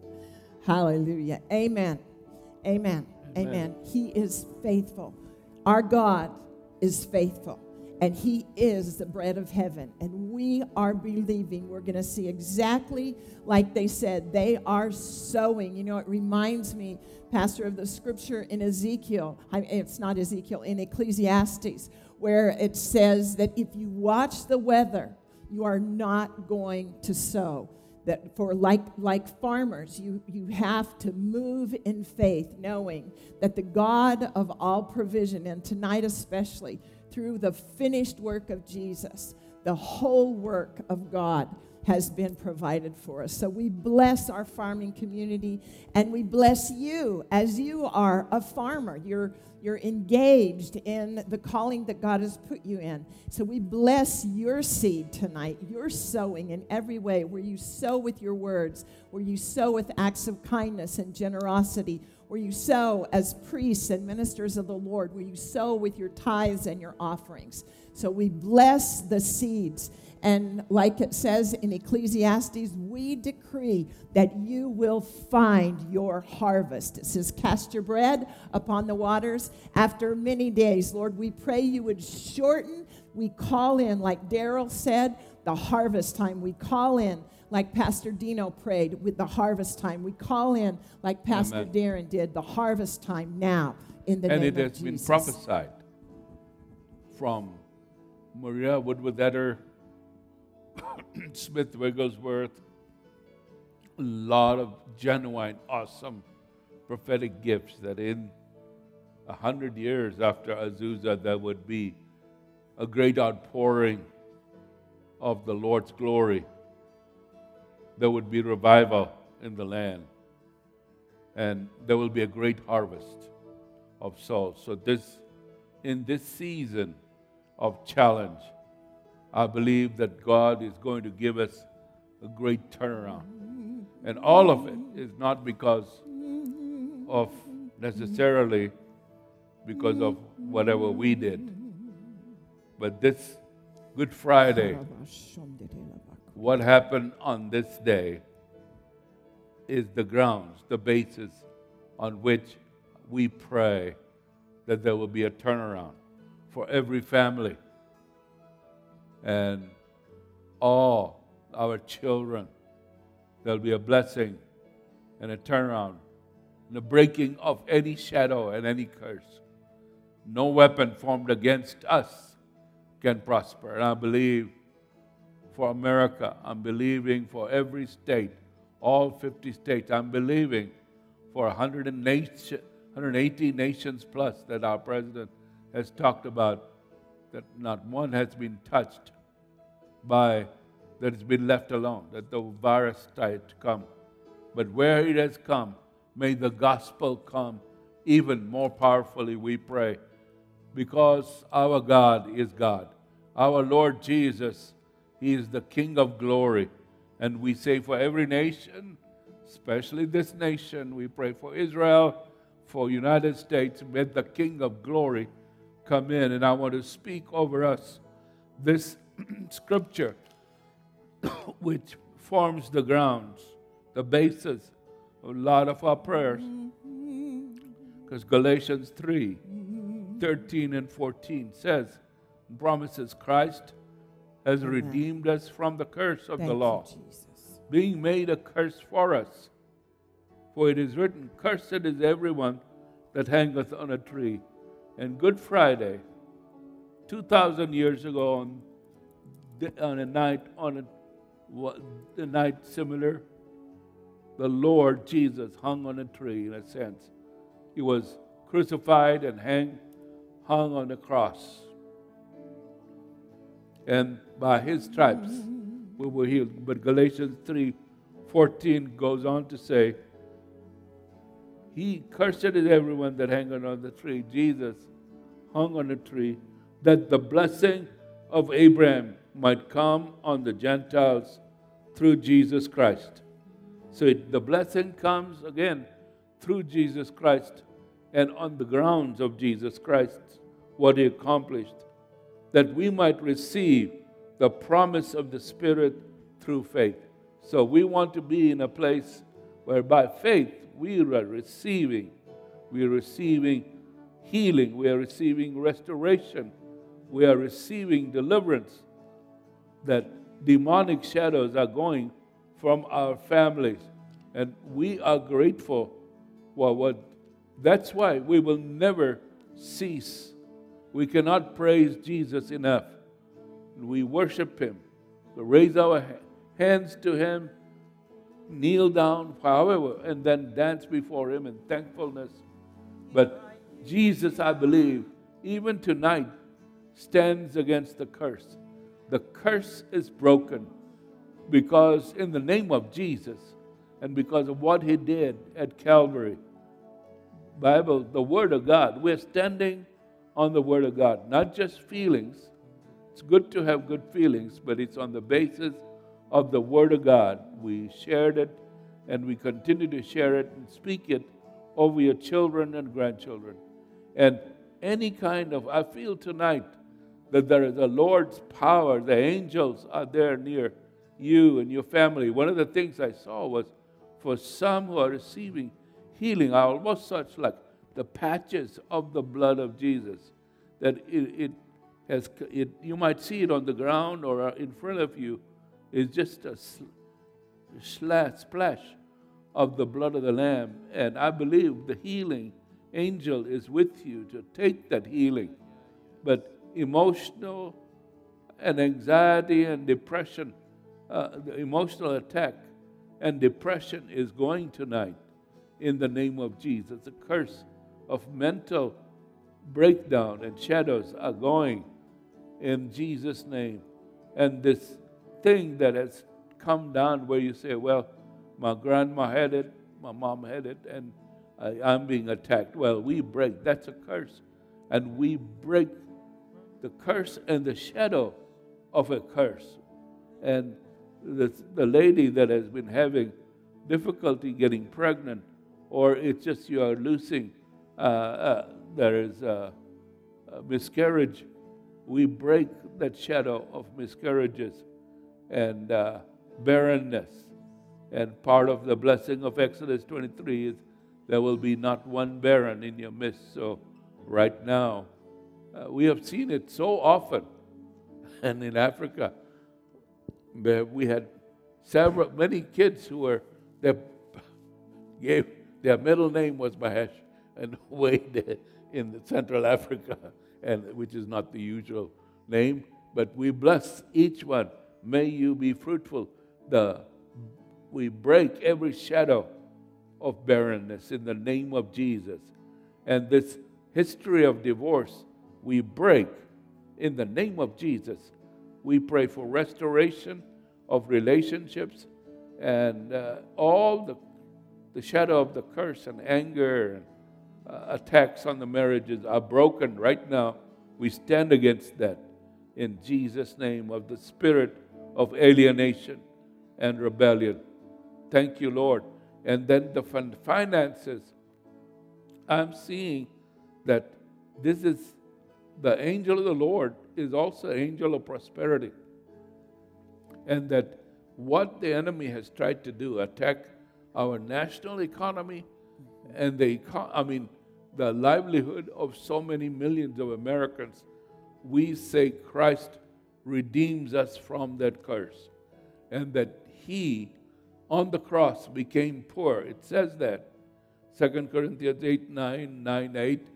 Hallelujah. Amen. Amen. Amen. Amen. He is faithful. Our God is faithful. And He is the bread of heaven. And we are believing we're going to see exactly like they said. They are sowing. You know, it reminds me Pastor, of the scripture in Ezekiel. It's not Ezekiel, in Ecclesiastes, where it says that if you watch the weather, you are not going to sow. That for like, like farmers, you, you have to move in faith, knowing that the God of all provision, and tonight especially, through the finished work of Jesus, the whole work of God has been provided for us. So we bless our farming community and we bless you as you are a farmer. You're, you're engaged in the calling that God has put you in. So we bless your seed tonight, your sowing in every way, where you sow with your words, where you sow with acts of kindness and generosity, where you sow as priests and ministers of the Lord, where you sow with your tithes and your offerings. So we bless the seeds and like it says in Ecclesiastes, we decree that you will find your harvest. It says, Cast your bread upon the waters after many days. Lord, we pray you would shorten. We call in, like Daryl said, the harvest time. We call in like Pastor Dino prayed with the harvest time. We call in like Pastor Amen. Darren did, the harvest time now in the and name it has been prophesied from Maria Woodworth Etter, Smith Wigglesworth, a lot of genuine, awesome prophetic gifts that in a hundred years after Azusa there would be a great outpouring of the Lord's glory. There would be revival in the land. And there will be a great harvest of souls. So this in this season of challenge, I believe that God is going to give us a great turnaround. And all of it is not because of necessarily because of whatever we did. But this Good Friday, what happened on this day is the grounds, the basis on which we pray that there will be a turnaround for every family and all our children. There'll be a blessing and a turnaround and a breaking of any shadow and any curse. No weapon formed against us can prosper. And I believe for America, I'm believing for every state, all 50 states, I'm believing for 180 nations plus that our president has talked about, that not one has been touched by, that has been left alone, that the virus to come. But where it has come, may the gospel come even more powerfully, we pray, because our God is God. Our Lord Jesus, He is the King of glory. And we say for every nation, especially this nation, we pray for Israel, for United States, may the King of glory come in. And I want to speak over us this scripture, which forms the grounds, the basis of a lot of our prayers. Mm-hmm. Because Galatians 3 13 and 14 says, promises Christ has Amen. redeemed us from the curse of Thank the law, being made a curse for us. For it is written, Cursed is everyone that hangeth on a tree. And Good Friday, 2,000 years ago, on, on a night, on a, the night similar, the Lord Jesus hung on a tree in a sense. He was crucified and hang, hung on the cross. And by his stripes we were healed. But Galatians 3 14 goes on to say, He cursed everyone that hangeth on the tree. Jesus hung on a tree that the blessing of Abraham might come on the Gentiles through Jesus Christ. So it, the blessing comes again through Jesus Christ and on the grounds of Jesus Christ, what he accomplished, that we might receive the promise of the Spirit through faith. So we want to be in a place where by faith we are receiving, we are receiving healing, we are receiving restoration, we are receiving deliverance, that demonic shadows are going from our families. And we are grateful for what, that's why we will never cease. We cannot praise Jesus enough. We worship Him. We raise our hands to Him, kneel down, however, and then dance before Him in thankfulness. But Jesus, I believe, even tonight, stands against the curse. The curse is broken because, in the name of Jesus, and because of what He did at Calvary, Bible, the Word of God, we're standing on the Word of God, not just feelings. It's good to have good feelings, but it's on the basis of the Word of God. We shared it and we continue to share it and speak it over your children and grandchildren. And any kind of, I feel tonight that there is a Lord's power, the angels are there near you and your family. One of the things I saw was for some who are receiving healing, are almost such like the patches of the blood of Jesus that it, it has it, you might see it on the ground or uh, in front of you is just a, sl- splash of the blood of the Lamb. And I believe the healing angel is with you to take that healing. But emotional and anxiety and depression, uh, the emotional attack and depression is going tonight in the name of Jesus. The curse of mental breakdown and shadows are going in Jesus' name. And this thing that has come down where you say, well, my grandma had it, my mom had it, and I'm being attacked. Well, we break. That's a curse. And we break the curse and the shadow of a curse. And the, the lady that has been having difficulty getting pregnant, or it's just you are losing, uh, uh, there is a, a miscarriage, we break that shadow of miscarriages and uh, barrenness. And part of the blessing of Exodus 23 is there will be not one barren in your midst. So, right now, uh, we have seen it so often. And in Africa, we had several, many kids who were, their, gave, their middle name was Mahesh and Wade in Central Africa, and which is not the usual name. But we bless each one. May you be fruitful. The, we break every shadow of barrenness in the name of Jesus. And this history of divorce, we break in the name of Jesus. We pray for restoration of relationships and uh, all the, the shadow of the curse and anger and uh, attacks on the marriages are broken right now. We stand against that in Jesus' name of the spirit of alienation and rebellion. Thank you, Lord. And then the finances. I'm seeing that this is the angel of the Lord is also angel of prosperity. And that what the enemy has tried to do, attack our national economy and the I mean the livelihood of so many millions of Americans, we say Christ redeems us from that curse and that he on the cross became poor. It says that. 2 Corinthians 8 9, 9 8.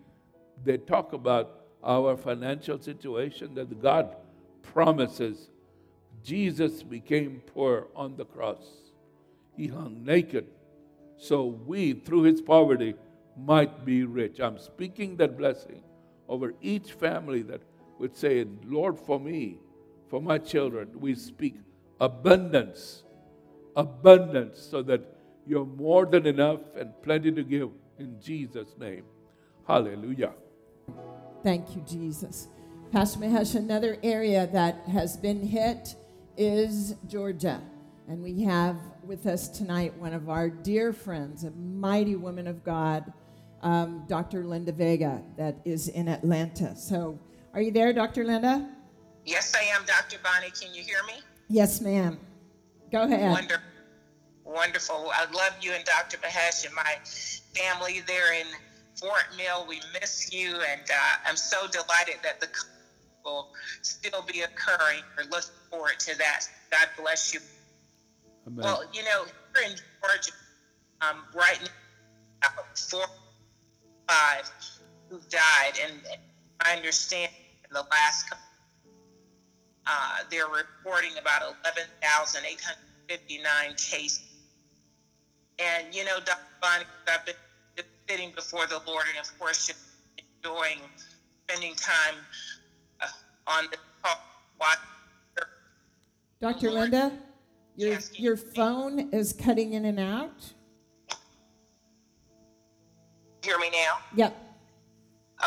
They talk about our financial situation that God promises. Jesus became poor on the cross. He hung naked. So we, through his poverty, might be rich. I'm speaking that blessing over each family that would say, Lord, for me, for my children, we speak abundance, abundance, so that you're more than enough and plenty to give in Jesus' name. Hallelujah. Thank you, Jesus. Pastor Mahesh, another area that has been hit is Georgia. And we have with us tonight one of our dear friends, a mighty woman of God, um, Dr. Linda Vega, that is in Atlanta. So, are you there, Dr. Linda? Yes, I am, Dr. Bonnie. Can you hear me? Yes, ma'am. Go ahead. Wonderful. Wonderful. I love you and Dr. Mahesh and my family there in Fort Mill. We miss you, and uh, I'm so delighted that the will still be occurring. We're looking forward to that. God bless you. Amen. Well, you know, here in Georgia, um, right now, four, five who died, and I understand in the last couple uh, they're reporting about 11,859 cases. And, you know, Dr. Bonnie, I've been sitting before the Lord and, of course, just enjoying spending time uh, on the call. Dr. Linda, your, yes, your phone is cutting in and out. Hear me now? Yep.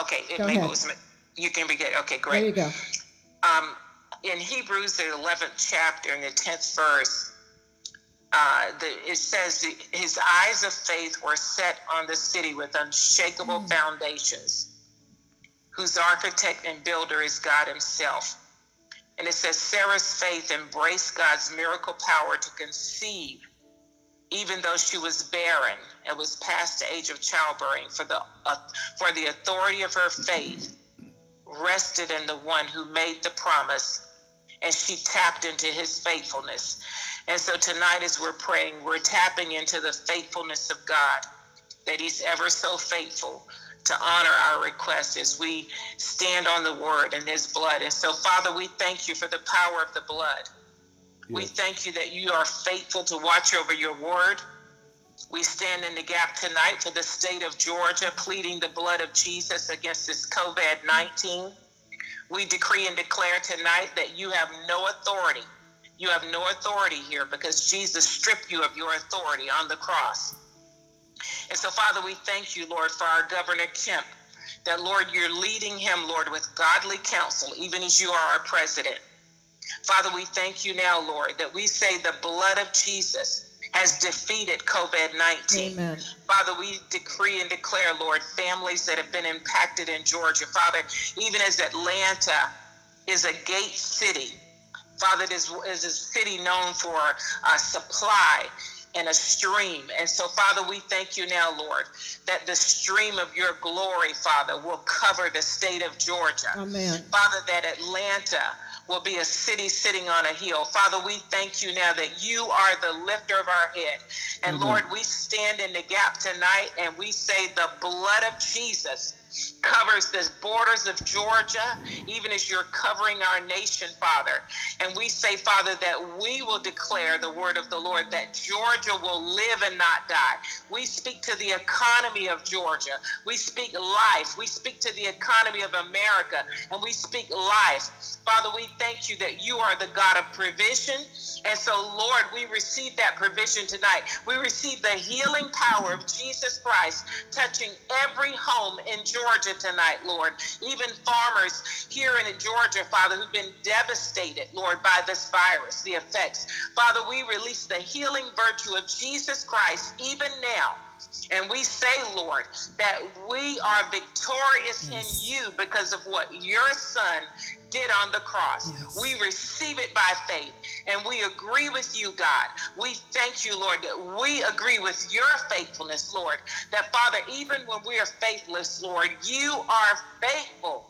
Okay, it, maybe ahead. it was you can be good. Okay, great. There you go. Um, in Hebrews, the 11th chapter, in the 10th verse, uh, the, it says, His eyes of faith were set on the city with unshakable mm. foundations, whose architect and builder is God Himself. And it says, Sarah's faith embraced God's miracle power to conceive, even though she was barren and was past the age of childbearing, for the, uh, for the authority of her faith rested in the one who made the promise and she tapped into his faithfulness. And so tonight, as we're praying, we're tapping into the faithfulness of God, that He's ever so faithful to honor our requests as we stand on the word and His blood. And so, Father, we thank you for the power of the blood. Yes. We thank you that you are faithful to watch over your word. We stand in the gap tonight for the state of Georgia, pleading the blood of Jesus against this COVID 19. We decree and declare tonight that you have no authority. You have no authority here because Jesus stripped you of your authority on the cross. And so, Father, we thank you, Lord, for our Governor Kemp, that, Lord, you're leading him, Lord, with godly counsel, even as you are our president. Father, we thank you now, Lord, that we say the blood of Jesus has defeated COVID 19. Father, we decree and declare, Lord, families that have been impacted in Georgia. Father, even as Atlanta is a gate city, Father, it is, is a city known for uh, supply and a stream. And so, Father, we thank you now, Lord, that the stream of your glory, Father, will cover the state of Georgia. Amen. Father, that Atlanta will be a city sitting on a hill. Father, we thank you now that you are the lifter of our head. And mm-hmm. Lord, we stand in the gap tonight and we say the blood of Jesus covers the borders of Georgia, even as you're covering our nation, Father. And we say, Father, that we will declare the word of the Lord, that Georgia will live and not die. We speak to the economy of Georgia. We speak life. We speak to the economy of America, and we speak life. Father, we thank you that you are the God of provision. And so, Lord, we receive that provision tonight. We receive the healing power of Jesus Christ touching every home in Georgia tonight, Lord. Even farmers here in Georgia, Father, who've been devastated, Lord, by this virus, the effects. Father, we release the healing virtue of Jesus Christ even now. And we say, Lord, that we are victorious in you because of what your son did on the cross. Yes. We receive it by faith and we agree with you, God. We thank you, Lord, that we agree with your faithfulness, Lord. That, Father, even when we are faithless, Lord, you are faithful.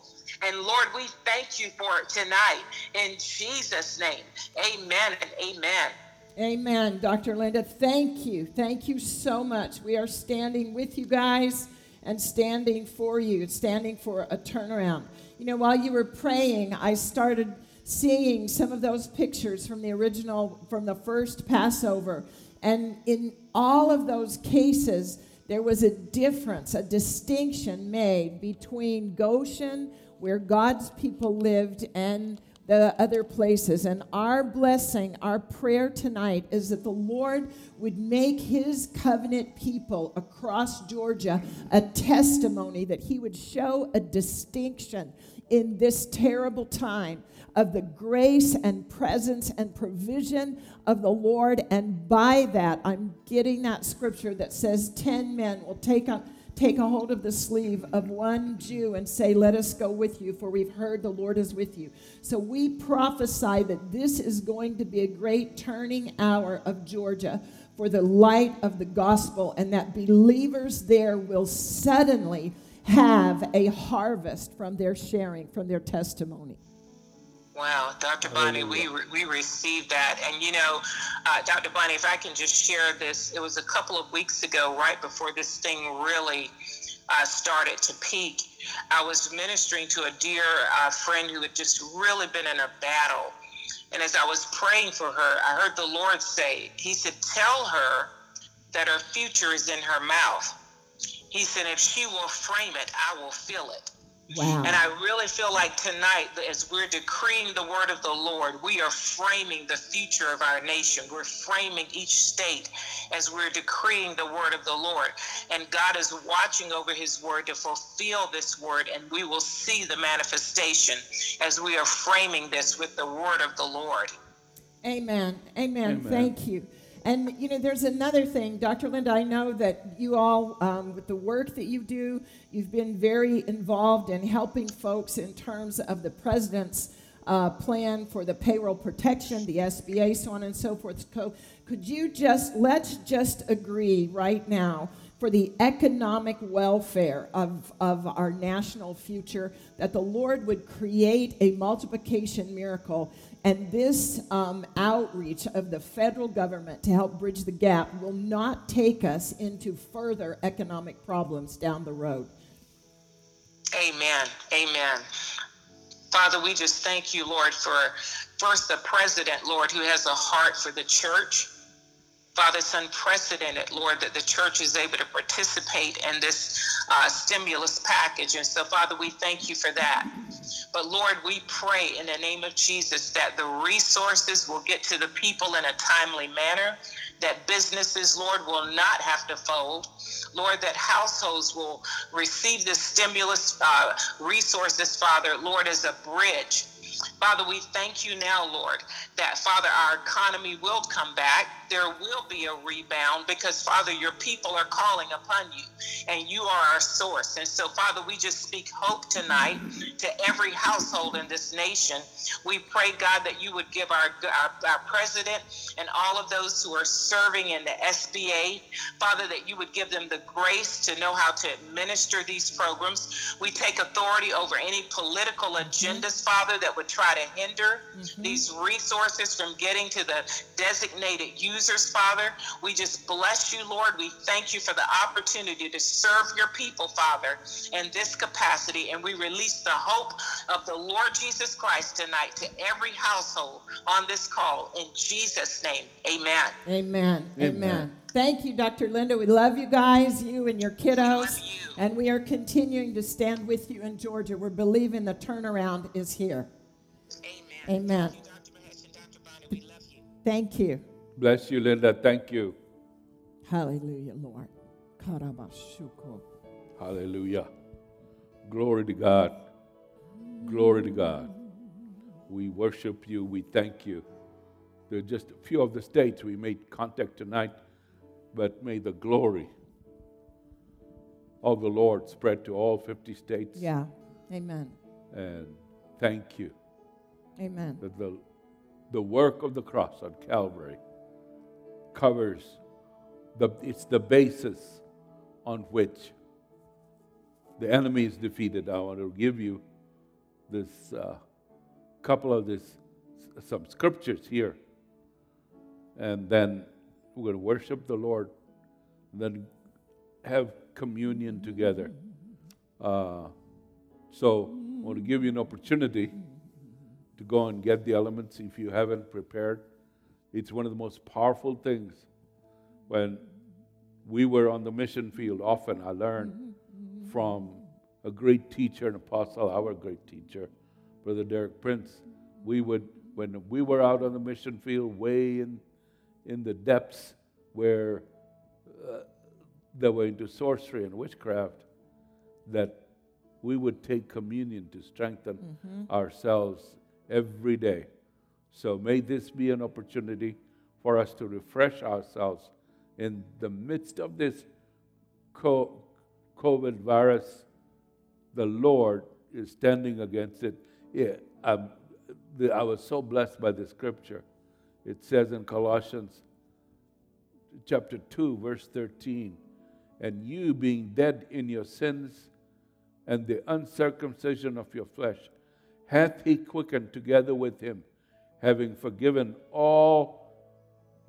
And Lord, we thank you for it tonight in Jesus' name. Amen and amen. Amen, Dr. Linda. Thank you. Thank you so much. We are standing with you guys and standing for you, standing for a turnaround. You know, while you were praying, I started seeing some of those pictures from the original, from the first Passover. And in all of those cases, there was a difference, a distinction made between Goshen, where God's people lived, and the other places. And our blessing, our prayer tonight is that the Lord would make his covenant people across Georgia a testimony, that he would show a distinction in this terrible time of the grace and presence and provision of the Lord. And by that, I'm getting that scripture that says 10 men will take a, take a hold of the sleeve of one Jew and say, Let us go with you, for we've heard the Lord is with you. So we prophesy that this is going to be a great turning hour of Georgia for the light of the gospel, and that believers there will suddenly have a harvest from their sharing, from their testimony. Wow, Dr. Bonnie, we, we received that. And you know, uh, Dr. Bonnie, if I can just share this, it was a couple of weeks ago, right before this thing really uh, started to peak. I was ministering to a dear uh, friend who had just really been in a battle. And as I was praying for her, I heard the Lord say, He said, Tell her that her future is in her mouth. He said, If she will frame it, I will feel it. Wow. And I really feel like tonight, as we're decreeing the word of the Lord, we are framing the future of our nation. We're framing each state as we're decreeing the word of the Lord. And God is watching over his word to fulfill this word, and we will see the manifestation as we are framing this with the word of the Lord. Amen. Amen. Amen. Thank you. And you know, there's another thing, Dr. Linda. I know that you all, um, with the work that you do, you've been very involved in helping folks in terms of the president's uh, plan for the payroll protection, the SBA, so on and so forth. So could you just let's just agree right now for the economic welfare of, of our national future, that the Lord would create a multiplication miracle. And this um, outreach of the federal government to help bridge the gap will not take us into further economic problems down the road. Amen. Amen. Father, we just thank you, Lord, for first the president, Lord, who has a heart for the church. Father, it's unprecedented, Lord, that the church is able to participate in this uh, stimulus package. And so, Father, we thank you for that. But Lord, we pray in the name of Jesus that the resources will get to the people in a timely manner, that businesses, Lord, will not have to fold. Lord, that households will receive the stimulus uh, resources, Father, Lord, as a bridge. Father, we thank you now, Lord, that, Father, our economy will come back there will be a rebound because, Father, your people are calling upon you and you are our source. And so, Father, we just speak hope tonight to every household in this nation. We pray, God, that you would give our, our, our president and all of those who are serving in the SBA, Father, that you would give them the grace to know how to administer these programs. We take authority over any political agendas, Father, that would try to hinder mm-hmm. these resources from getting to the designated users users, Father. We just bless you, Lord. We thank you for the opportunity to serve your people, Father, in this capacity. And we release the hope of the Lord Jesus Christ tonight to every household on this call. In Jesus' name, amen. Amen. Amen. amen. Thank you, Dr. Linda. We love you guys, you and your kiddos. You. And we are continuing to stand with you in Georgia. We're believing the turnaround is here. Amen. Thank you. Bless you, Linda. Thank you. Hallelujah, Lord. Hallelujah. Glory to God. Glory to God. We worship you. We thank you. There are just a few of the states we made contact tonight, but may the glory of the Lord spread to all 50 states. Yeah. Amen. And thank you. Amen. That the, the work of the cross on Calvary covers the, it's the basis on which the enemy is defeated. I want to give you this uh, couple of this some scriptures here, and then we're going to worship the Lord, then have communion together. Uh, so I want to give you an opportunity to go and get the elements if you haven't prepared. It's one of the most powerful things. When we were on the mission field, often I learned from a great teacher and apostle, our great teacher, Brother Derek Prince. We would, when we were out on the mission field, way in, in the depths where uh, they were into sorcery and witchcraft, that we would take communion to strengthen mm-hmm. ourselves every day. So may this be an opportunity for us to refresh ourselves in the midst of this COVID virus. The Lord is standing against it. Yeah, um, the, I was so blessed by the scripture. It says in Colossians chapter 2, verse 13, and you being dead in your sins and the uncircumcision of your flesh, hath he quickened together with him having forgiven all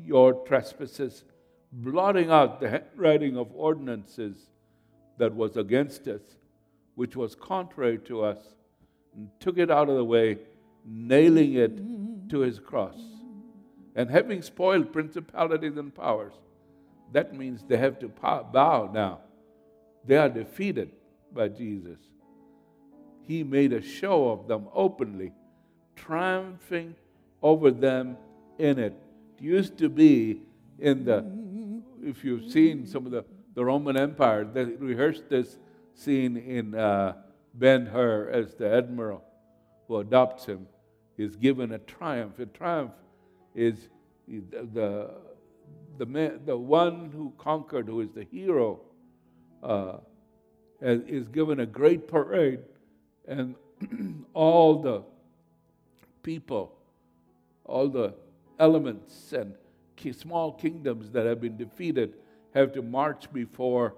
your trespasses, blotting out the handwriting of ordinances that was against us, which was contrary to us, and took it out of the way, nailing it to his cross. And having spoiled principalities and powers, that means they have to bow now. They are defeated by Jesus. He made a show of them openly, triumphing over them in it. It used to be in the, if you've seen some of the, the Roman Empire, they rehearsed this scene in uh, Ben Hur as the admiral who adopts him is given a triumph. A triumph is the, the, man, the one who conquered, who is the hero, uh, is given a great parade, and all the people all the elements and small kingdoms that have been defeated have to march before,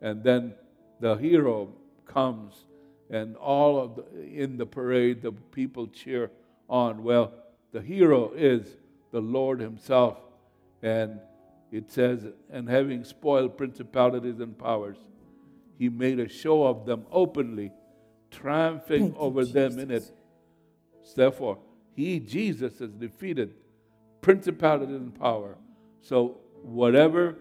and then the hero comes, and all of the, in the parade the people cheer on. Well, the hero is the Lord Himself, and it says, and having spoiled principalities and powers, He made a show of them openly, triumphing Thank you, over them in it. Therefore, He, Jesus, has defeated principality and power. So, whatever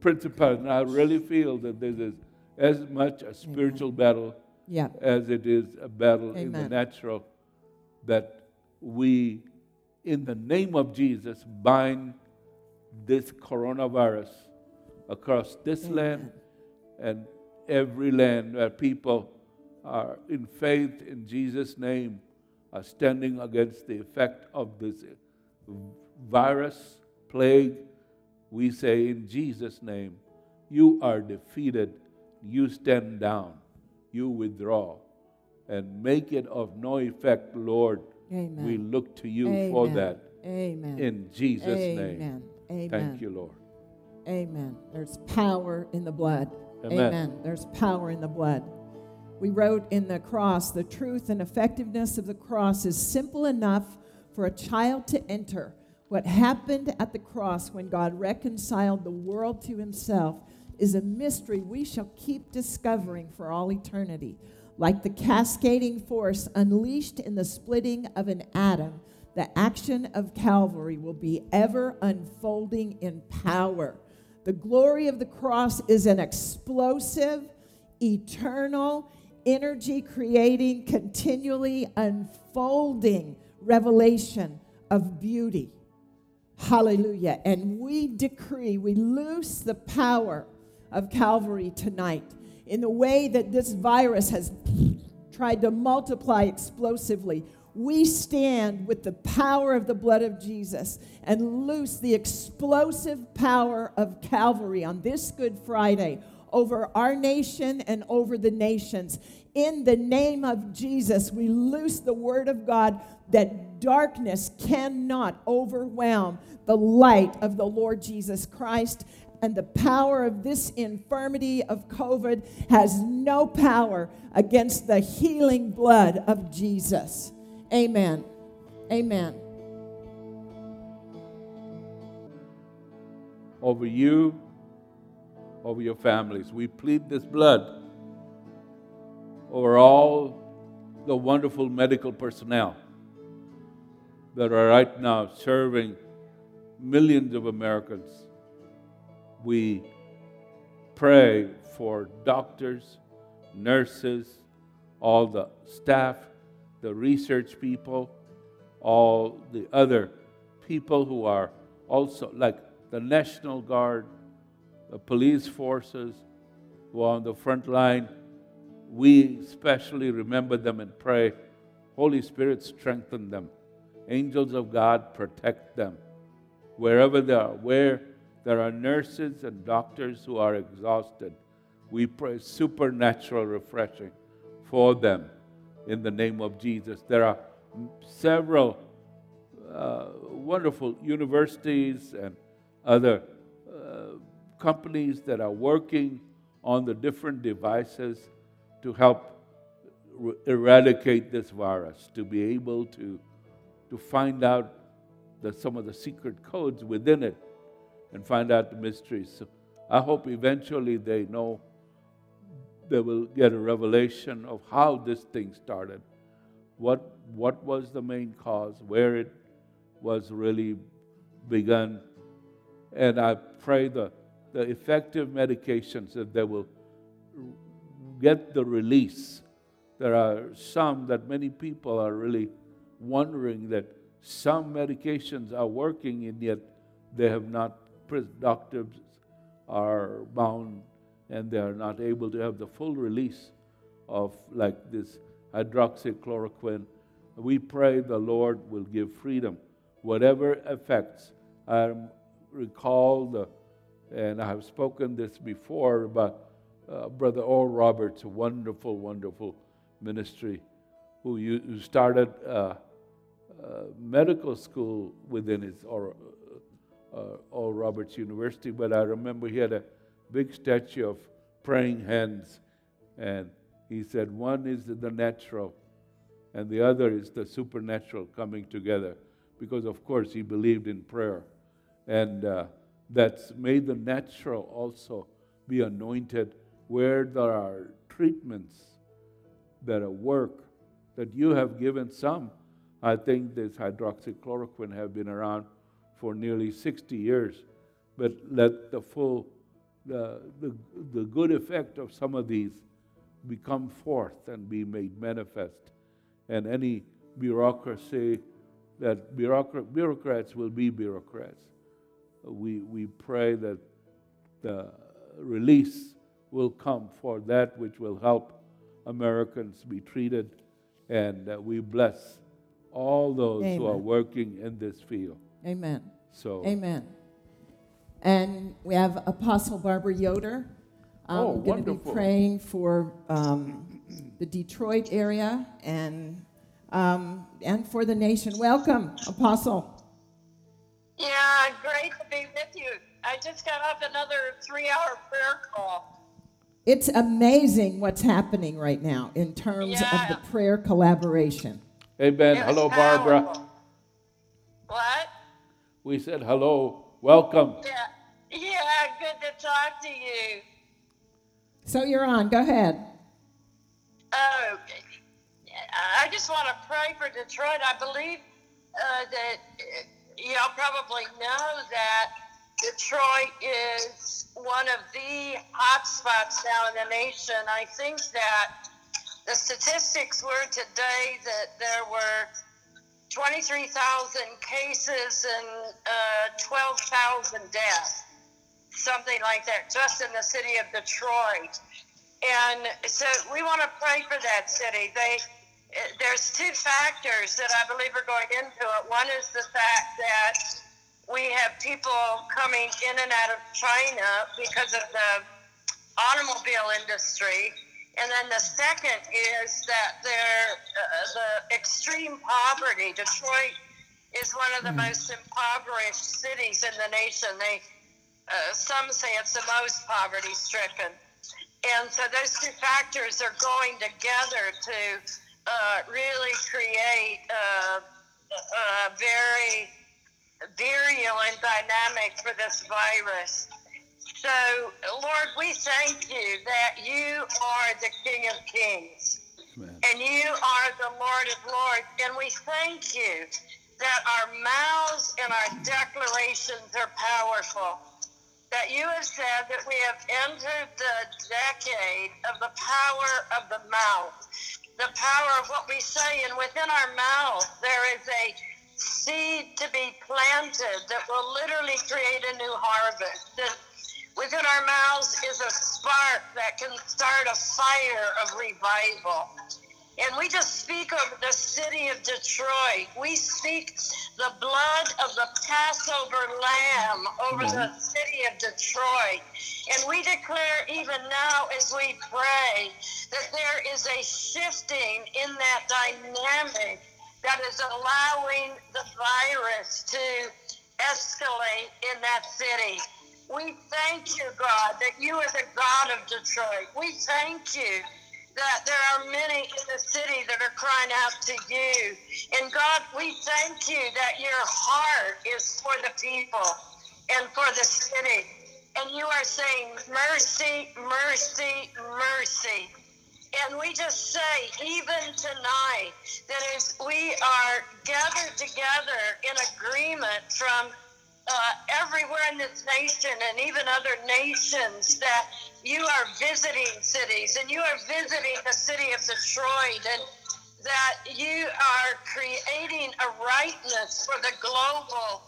principality, and I really feel that this is as much a spiritual battle Yeah. as it is a battle in the natural, that we, in the name of Jesus, bind this coronavirus across this land and every land where people are in faith in Jesus' name are standing against the effect of this virus, plague. We say in Jesus' name, you are defeated. You stand down. You withdraw. And make it of no effect, Lord. Amen. We look to you for that. Amen. In Jesus' name. Amen. Amen. Thank you, Lord. Amen. There's power in the blood. Amen. There's power in the blood. We wrote in the cross the truth and effectiveness of the cross is simple enough for a child to enter. What happened at the cross when God reconciled the world to himself is a mystery we shall keep discovering for all eternity. Like the cascading force unleashed in the splitting of an atom, the action of Calvary will be ever unfolding in power. The glory of the cross is an explosive, eternal, energy creating, continually unfolding revelation of beauty. Hallelujah. And we decree, we loose the power of Calvary tonight in the way that this virus has tried to multiply explosively. We stand with the power of the blood of Jesus and loose the explosive power of Calvary on this Good Friday over our nation and over the nations. In the name of Jesus, we loose the word of God that darkness cannot overwhelm the light of the Lord Jesus Christ. And the power of this infirmity of COVID has no power against the healing blood of Jesus. Amen. Amen. Over you, over your families. We plead this blood over all the wonderful medical personnel that are right now serving millions of Americans. We pray for doctors, nurses, all the staff, the research people, all the other people who are also like the National Guard, the police forces who are on the front line. We especially remember them and pray. Holy Spirit, strengthen them. Angels of God, protect them. Wherever they are, where there are nurses and doctors who are exhausted, we pray supernatural refreshing for them in the name of Jesus. There are several uh, wonderful universities and other companies that are working on the different devices to help r- eradicate this virus, to be able to, to find out the, some of the secret codes within it and find out the mysteries. So I hope eventually they know, they will get a revelation of how this thing started, what, what was the main cause, where it was really begun. And I pray the, the effective medications that they will get the release. There are some that many people are really wondering that some medications are working and yet they have not, doctors are bound and they are not able to have the full release of like this hydroxychloroquine. We pray the Lord will give freedom. Whatever effects, I recall the, and I have spoken this before about uh, Brother Oral Roberts, a wonderful, wonderful ministry, who, you, who started uh, uh, medical school within his or, uh, Roberts University, but I remember he had a big statue of praying hands, and he said, one is the natural, and the other is the supernatural coming together, because of course he believed in prayer, and uh, that's made the natural also be anointed where there are treatments that work that you have given some. I think this hydroxychloroquine have been around for nearly 60 years, but let the full, the, the, the good effect of some of these become forth and be made manifest. And any bureaucracy that bureaucrat, bureaucrats will be bureaucrats. We, we pray that the release will come for that which will help Americans be treated. And uh, we bless all those Amen. who are working in this field. Amen. So Amen. And we have Apostle Barbara Yoder. Um, oh, going to be praying for um, the Detroit area and um, and for the nation. Welcome, Apostle. Yeah, great to be with you. I just got off another three-hour prayer call. It's amazing what's happening right now in terms yeah. of the prayer collaboration. Amen. Hello, Barbara. What? We said hello. Welcome. Yeah. Yeah, good to talk to you. So you're on. Go ahead. Oh, I just want to pray for Detroit. I believe uh, that y'all probably know that Detroit is one of the hot spots now in the nation. I think that the statistics were today that there were 23,000 cases and uh, 12,000 deaths, something like that, just in the city of Detroit. And so we want to pray for that city. They there's two factors that I believe are going into it. One is the fact that we have people coming in and out of China because of the automobile industry. And then the second is that there, uh, the extreme poverty. Detroit is one of the mm. most impoverished cities in the nation. They, uh, some say it's the most poverty stricken. And so those two factors are going together to uh, really create a, a very virulent dynamic for this virus. So, Lord, we thank you that you are the King of Kings Amen. and you are the Lord of Lords. And we thank you that our mouths and our declarations are powerful. That you have said that we have entered the decade of the power of the mouth, the power of what we say, and within our mouth there is a seed to be planted that will literally create a new harvest. That within our mouths is a spark that can start a fire of revival. And we just speak over the city of Detroit. We speak the blood of the Passover lamb over mm-hmm. the city of Detroit. And we declare even now as we pray that there is a shifting in that dynamic that is allowing the virus to escalate in that city. We thank you, God, that you are the God of Detroit. We thank you that there are many in the city that are crying out to you. And God, we thank you that your heart is for the people and for the city. And you are saying, mercy, mercy, mercy. And we just say, even tonight, that as we are gathered together in agreement from uh, everywhere in this nation and even other nations, that you are visiting cities and you are visiting the city of Detroit and that you are creating a rightness for the global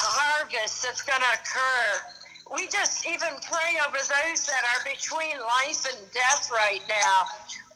harvest that's going to occur we just even pray over those that are between life and death right now.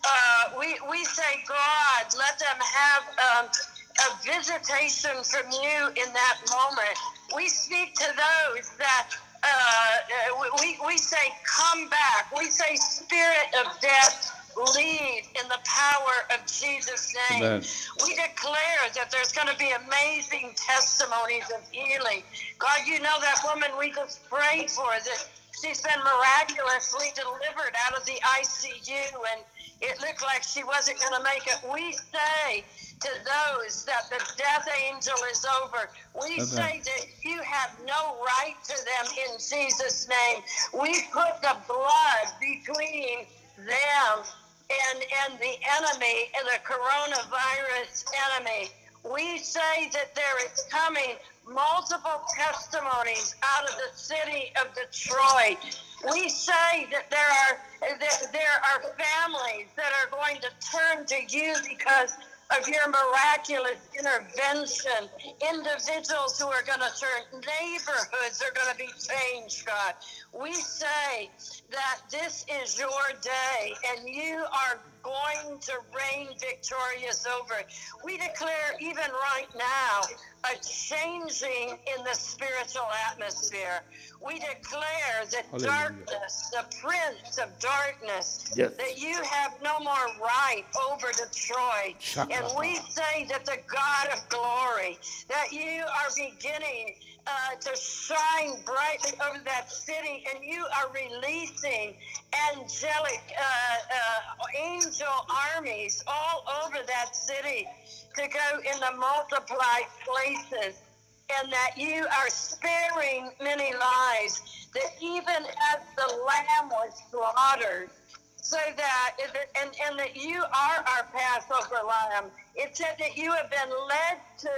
Uh, we, we say, God, let them have um, a visitation from you in that moment. We speak to those that uh, we, we say, come back. We say, spirit of death, lead in the power of Jesus' name. Amen. We declare that there's going to be amazing testimonies of healing. God, you know that woman we just prayed for that she's been miraculously delivered out of the ICU and it looked like she wasn't going to make it. We say to those that the death angel is over. We Amen. say that you have no right to them in Jesus' name. We put the blood between them and, and the enemy and the coronavirus enemy. We say that there is coming multiple testimonies out of the city of Detroit. We say that there are that there are families that are going to turn to you because of your miraculous intervention. Individuals who are going to turn, neighborhoods are going to be changed, God. We say that this is your day and you are going to reign victorious over it. We declare, even right now, a changing in the spiritual atmosphere. We declare that Hallelujah. darkness, the prince of darkness, Yes. that you have no more right over Detroit. Shaka. And we say that the God of glory, that you are beginning uh, to shine brightly over that city, and you are releasing angelic uh, uh, angel armies all over that city to go in the multiplied places and that you are sparing many lives, that even as the lamb was slaughtered, so that and, and that you are our Passover lamb. It said that you have been led to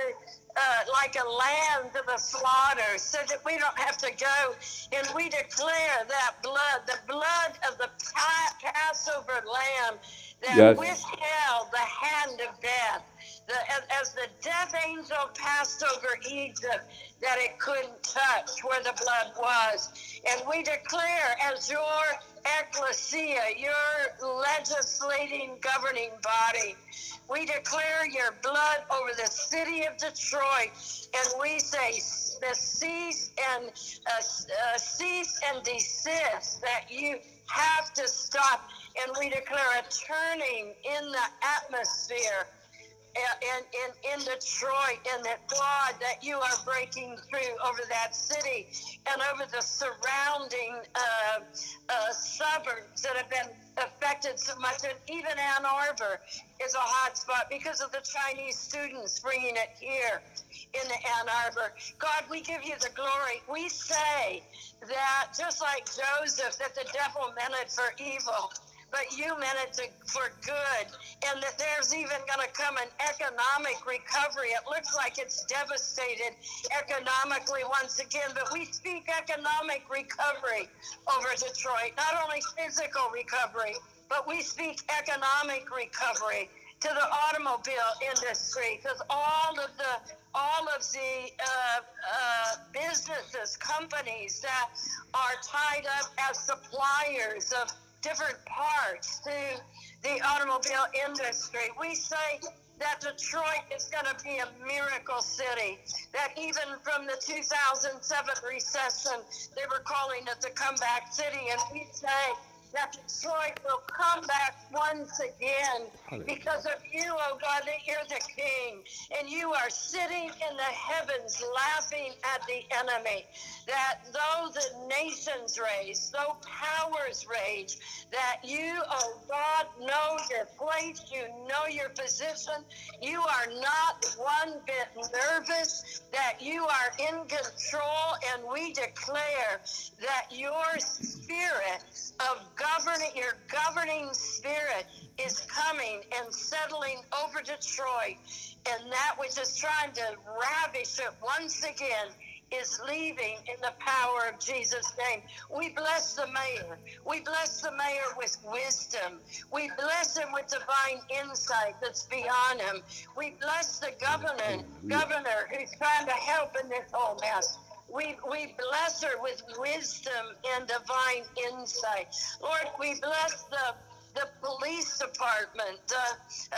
uh, like a lamb to the slaughter, so that we don't have to go. And we declare that blood, the blood of the pa- Passover lamb, that Yes. withheld the hand of death. The, as, the death angel passed over Egypt, that it couldn't touch where the blood was. And we declare as your ecclesia, your legislating governing body, we declare your blood over the city of Detroit, and we say the cease and uh, uh, cease and desist that you have to stop, and we declare a turning in the atmosphere in, in, in Detroit and that God, that you are breaking through over that city and over the surrounding uh, uh, suburbs that have been affected so much. And even Ann Arbor is a hot spot because of the Chinese students bringing it here in Ann Arbor. God, we give you the glory. We say that just like Joseph, that the devil meant it for evil but you meant it to, for good, and that there's even going to come an economic recovery. It looks like it's devastated economically once again, but we speak economic recovery over Detroit, not only physical recovery, but we speak economic recovery to the automobile industry because all of the all of the uh, uh, businesses, companies that are tied up as suppliers of different parts to the automobile industry. We say that Detroit is going to be a miracle city. That even from the 2007 recession, they were calling it the comeback city. And we say that Detroit will come back once again because of you, oh God, that you're the king. And you are sitting in the heavens laughing at the enemy. That though the nations rage, though powers rage, that you, oh God, know your place, you know your position. You are not one bit nervous, that you are in control, and we declare that your spirit of governing, your governing spirit is coming and settling over Detroit, and that which is trying to ravish it once again is leaving in the power of Jesus' name. We bless the mayor. We bless the mayor with wisdom. We bless him with divine insight that's beyond him. We bless the governor, governor who's trying to help in this whole mess. We, we bless her with wisdom and divine insight. Lord, we bless the the police department, the, uh,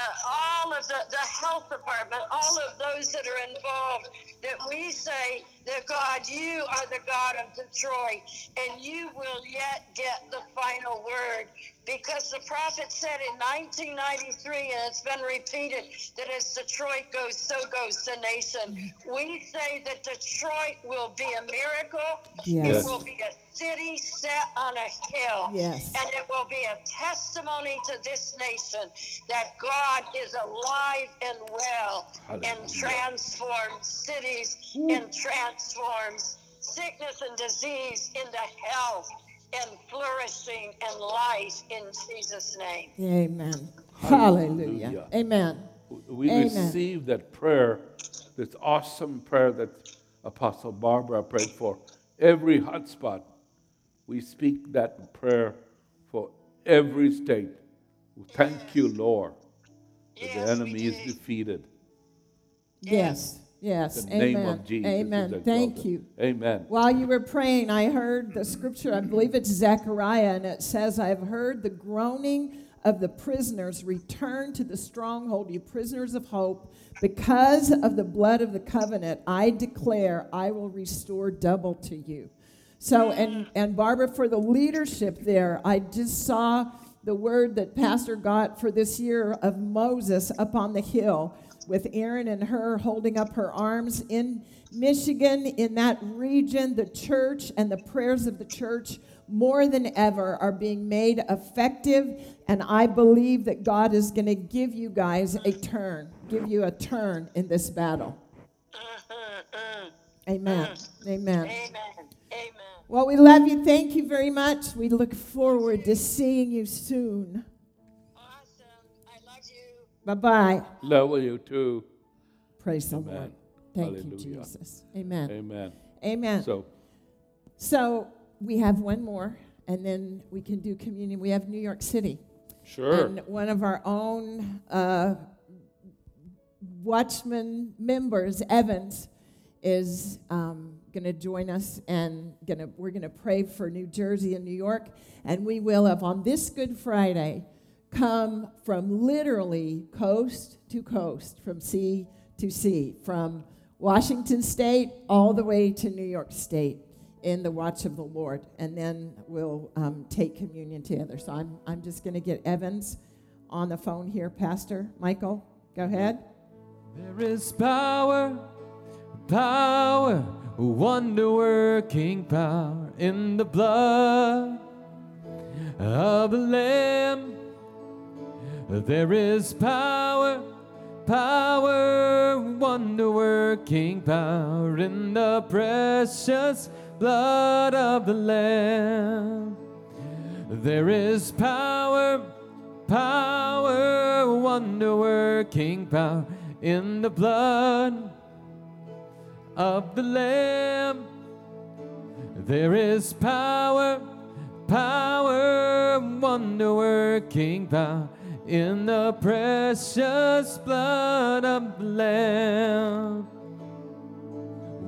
all of the, the health department, all of those that are involved, that we say that God, you are the God of Detroit, and you will yet get the final word. Because the prophet said in 1993, and it's been repeated, that as Detroit goes, so goes the nation. We say that Detroit will be a miracle. Yes. It will be a city set on a hill. Yes. And it will be a testimony to this nation that God is alive and well and transforms cities and transforms sickness and disease into health and flourishing and life in Jesus' name. Amen. Hallelujah. Hallelujah. Amen. We Amen. received that prayer, this awesome prayer that Apostle Barbara prayed for every hotspot. We speak that prayer for every state. Thank you, Lord, that Yes, the enemy is do. defeated. Yes. Yes. In the Amen. name of Jesus. Amen. Thank you. Amen. While you were praying, I heard the scripture, I believe it's Zechariah, and it says, I have heard the groaning of the prisoners. Return to the stronghold, you prisoners of hope. Because of the blood of the covenant, I declare I will restore double to you. So, and, and Barbara, for the leadership there, I just saw the word that Pastor got for this year of Moses up on the hill with Aaron and Hur holding up her arms in Michigan, in that region, the church and the prayers of the church more than ever are being made effective. And I believe that God is going to give you guys a turn, give you a turn in this battle. Amen. Amen. Amen. Amen. Well, we love you. Thank you very much. We look forward to seeing you soon. Bye bye. Love you too. Praise the Lord. Thank you, Jesus. Amen. Amen. Amen. So, So we have one more, and then we can do communion. We have New York City. sure. And one of our own uh, Watchman members, Evans, is um, going to join us, and gonna, we're going to pray for New Jersey and New York. And we will have on this Good Friday come from literally coast to coast, from sea to sea, from Washington State all the way to New York State in the watch of the Lord. And then we'll um, take communion together. So I'm, I'm just going to get Evans on the phone here. Pastor Michael, go ahead. There is power, power, wonder working power in the blood of the Lamb. There is power, power, wonder working power in the precious blood of the Lamb. There is power, power, wonder working power in the blood of the Lamb. There is power, power, wonder working power in the precious blood of the Lamb.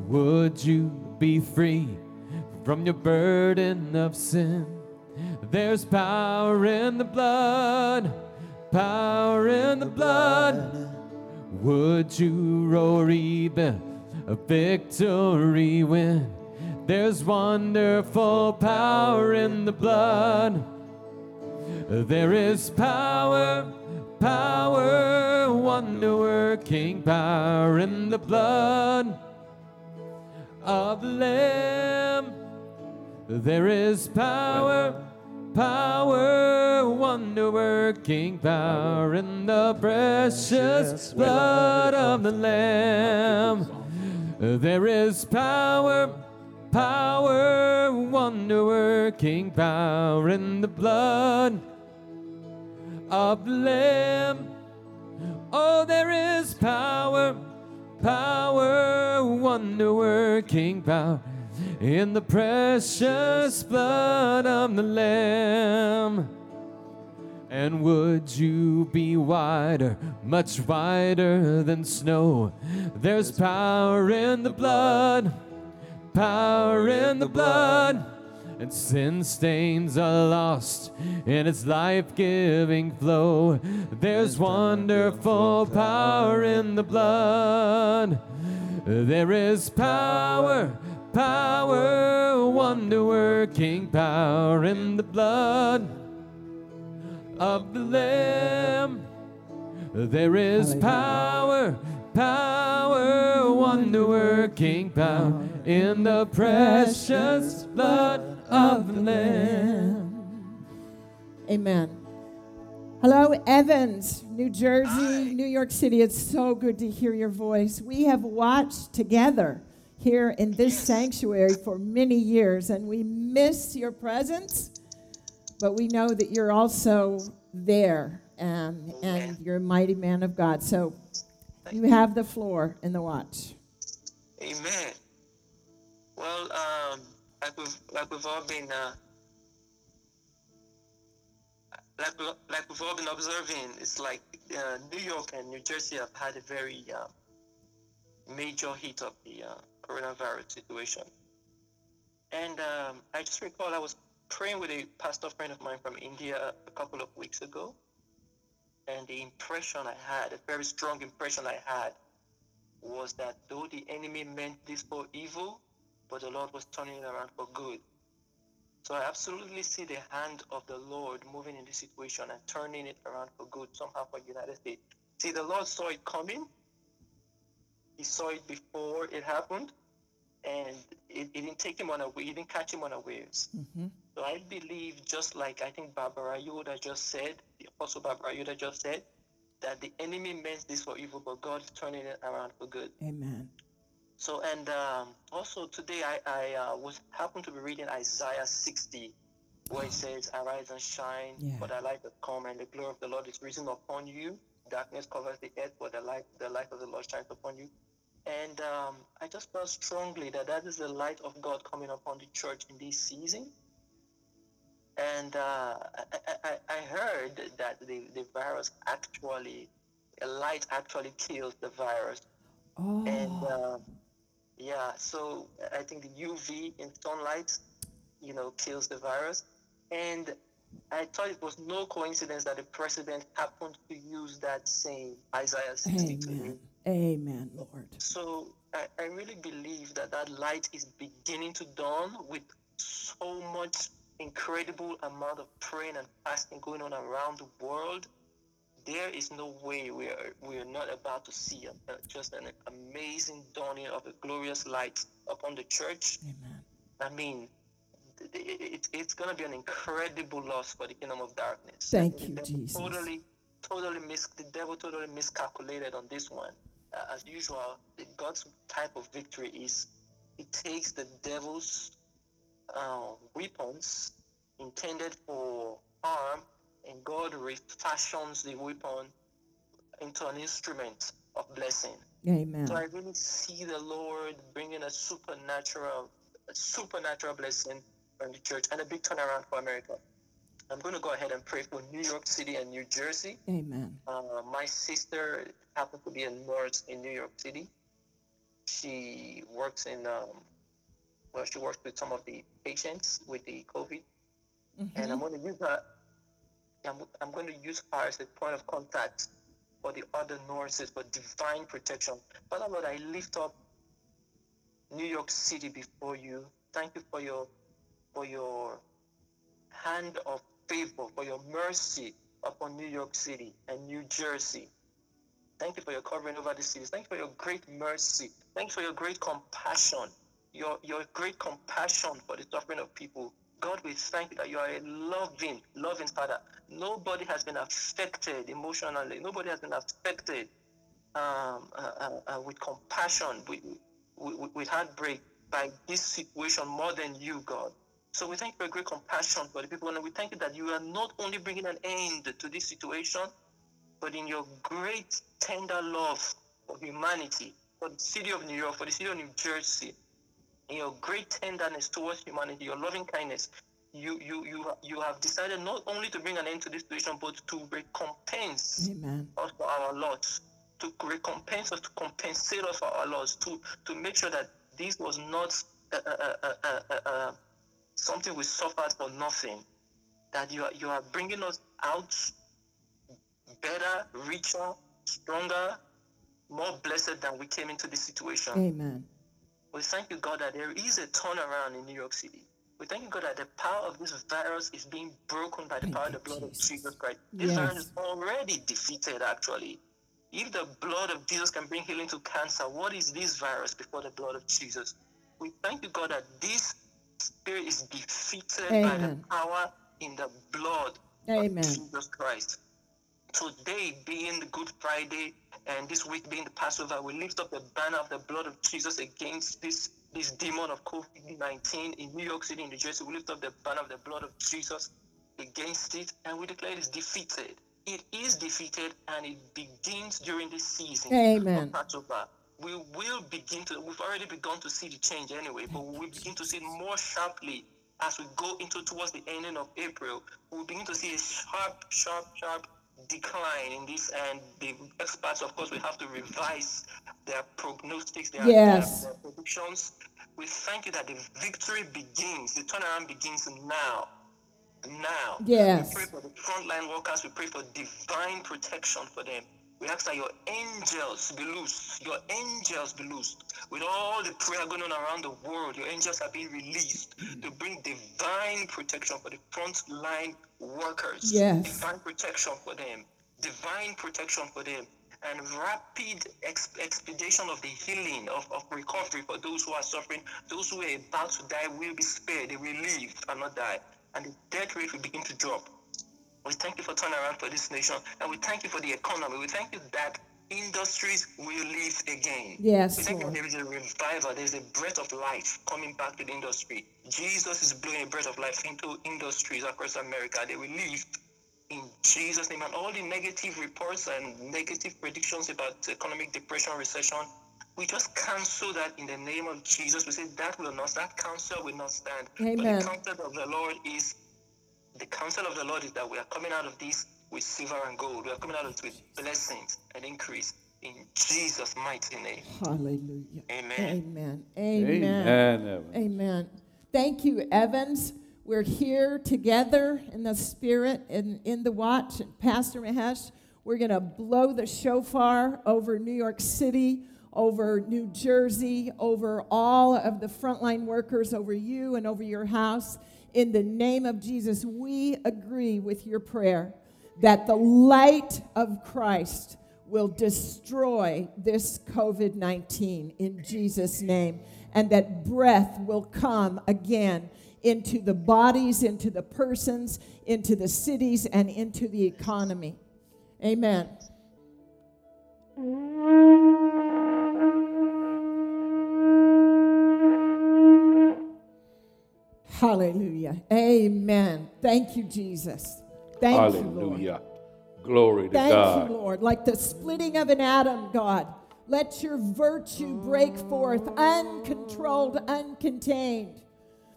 Would you be free from your burden of sin? There's power in the blood, power in the blood. Would you roar even a victory win? There's wonderful power in the blood. There is power, power, wonder working power in the blood of the Lamb. There is power, power, wonder working power in the precious blood of the Lamb. There is power, power, wonder working power in the blood of the Lamb. Oh, there is power, power, wonder working power in the precious blood of the Lamb. And would you be whiter, much whiter than snow? There's power in the blood, power in the blood. And sin stains are lost in its life giving flow. There's wonderful power in the blood. There is power, power, wonder working power in the blood of the Lamb. There is power, power, wonder working power in the precious blood of the Lamb. Amen. Hello, Evans, New Jersey, New York City. It's so good to hear your voice. We have watched together here in this sanctuary for many years, and we miss your presence, but we know that you're also there and, and you're a mighty man of God. So you have the floor in the watch. Amen. Well, um, like we've like we've all been uh, like like we've all been observing, it's like uh, New York and New Jersey have had a very uh, major hit of the uh, coronavirus situation. And um, I just recall I was praying with a pastor friend of mine from India a couple of weeks ago, and the impression I had, a very strong impression I had, was that though the enemy meant this for evil, but the Lord was turning it around for good. So I absolutely see the hand of the Lord moving in this situation and turning it around for good somehow for the United States. See, the Lord saw it coming. He saw it before it happened, and it, it didn't take him unaware. He didn't catch him unawares. Mm-hmm. So I believe, just like I think Barbara Yoder just said, the Apostle Barbara Yoder just said, that the enemy meant this for evil, but God is turning it around for good. Amen. So, and um, also today I, I uh, was happened to be reading Isaiah 60, where it says, Arise and shine, Yeah. for the light has come, and the glory of the Lord is risen upon you. Darkness covers the earth, but the light, the light of the Lord shines upon you. And um, I just felt strongly that that is the light of God coming upon the church in this season. And uh, I, I, I- heard that the, the virus actually, a light actually kills the virus. Oh, And um, yeah, so I think the UV in sunlight, you know, kills the virus. And I thought it was no coincidence that the president happened to use that same Isaiah 62. amen. Amen, Lord. So I, I really believe that that light is beginning to dawn with so much incredible amount of praying and fasting going on around the world. There is no way we are we are not about to see a, a- just an amazing dawning of a glorious light upon the church. Amen. I mean, it, it, it's going to be an incredible loss for the kingdom of darkness. Thank The you, Jesus. Totally, totally mis- the devil totally miscalculated on this one. Uh, as usual, the God's type of victory is it takes the devil's uh, weapons intended for harm, and God refashions the weapon into an instrument of blessing. Amen. So I really see the Lord bringing a supernatural, a supernatural blessing on the church and a big turnaround for America. I'm going to go ahead and pray for New York City and New Jersey. Amen. Uh, my sister happens to be a nurse in New York City. She works in, um, well, she works with some of the patients with the COVID, and I'm going to use her. I'm, I'm going to use her as a point of contact for the other nurses for divine protection. Father Lord, I lift up New York City before you. Thank you for your for your hand of favor, for your mercy upon New York City and New Jersey. Thank you for your covering over the cities. Thank you for your great mercy. Thank you for your great compassion. Your your great compassion for the suffering of people. God, we thank you that you are a loving, loving Father. Nobody has been affected emotionally. Nobody has been affected um, uh, uh, uh, with compassion, with, with, with heartbreak by this situation more than you, God. So we thank you for great compassion for the people, and we thank you that you are not only bringing an end to this situation, but in your great tender love for humanity, for the city of New York, for the city of New Jersey, your great tenderness towards humanity, your loving kindness, you you you you have decided not only to bring an end to this situation, but to recompense Amen. us for our loss, to recompense us, to compensate us for our loss, to to make sure that this was not uh, uh, uh, uh, uh, uh, something we suffered for nothing. That you are you are bringing us out better, richer, stronger, more blessed than we came into this situation. Amen. We thank you, God, that there is a turnaround in New York City. We thank you, God, that the power of this virus is being broken by the power of the blood of Jesus Christ. This Yes. virus is already defeated, actually. If the blood of Jesus can bring healing to cancer, what is this virus before the blood of Jesus? We thank you, God, that this spirit is defeated by the power in the blood Amen. of Jesus Christ. Today being the Good Friday and this week being the Passover, we lift up the banner of the blood of Jesus against this this demon of COVID-19 in New York City, in New Jersey. We lift up the banner of the blood of Jesus against it, and we declare it is defeated. It is defeated, and it begins during this season Amen. of Passover. We will begin to. We've already begun to see the change anyway, but we will begin to see it more sharply as we go into towards the ending of April. We begin to see a sharp, sharp, sharp decline in this, and the experts, of course, will have to revise their prognostics, their, Yes. their, their predictions. We thank you that the victory begins, the turnaround begins now. Now. Yes. We pray for the frontline workers. We pray for divine protection for them. We ask that your angels be loose. Your angels be loose. With all the prayer going on around the world, your angels are being released to bring divine protection for the frontline workers. Yes. Divine protection for them. Divine protection for them. And rapid ex- expedition of the healing, of, of recovery for those who are suffering. Those who are about to die will be spared. They will live and not die. And the death rate will begin to drop. We thank you for turnaround for this nation, and we thank you for the economy. We thank you that industries will live again. Yes, we thank you Lord. there is a revival, there is a breath of life coming back to the industry. Jesus is blowing a breath of life into industries across America. They will live in Jesus' name. And all the negative reports and negative predictions about economic depression, recession, we just cancel that in the name of Jesus. We say that will not, that counsel will not stand. But Amen. the counsel of the Lord is the counsel of the Lord is that we are coming out of this with silver and gold. We are coming out of it with blessings and increase in Jesus' mighty name. Hallelujah. Amen. Amen. Amen. Amen. Amen. Thank you, Evans. We're here together in the spirit and in the watch. Pastor Mahesh, we're going to blow the shofar over New York City, over New Jersey, over all of the frontline workers, over you and over your house. In the name of Jesus, we agree with your prayer that the light of Christ will destroy this COVID 19 in Jesus' name, and that breath will come again into the bodies, into the persons, into the cities, and into the economy. Amen. Hallelujah. Amen. Thank you, Jesus. Thank you, Hallelujah. Glory to Thank God. you, Lord. Like the splitting of an atom, God. Let your virtue break forth, uncontrolled, uncontained.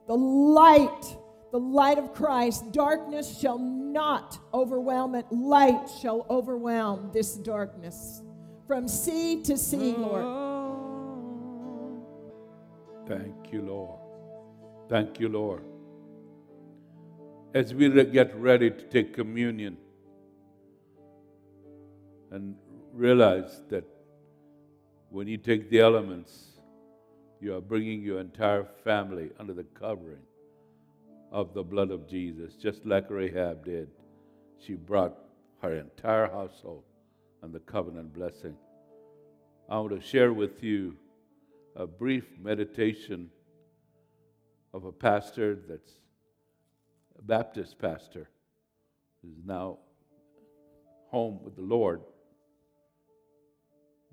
The light, the light of Christ, darkness shall not overwhelm it. Light shall overwhelm this darkness. From sea to sea, Lord. Thank you, Lord. Thank you, Lord. As we get ready to take communion and realize that when you take the elements, you are bringing your entire family under the covering of the blood of Jesus, just like Rahab did. She brought her entire household the covenant blessing. I want to share with you a brief meditation of a pastor that's Baptist pastor who's now home with the Lord,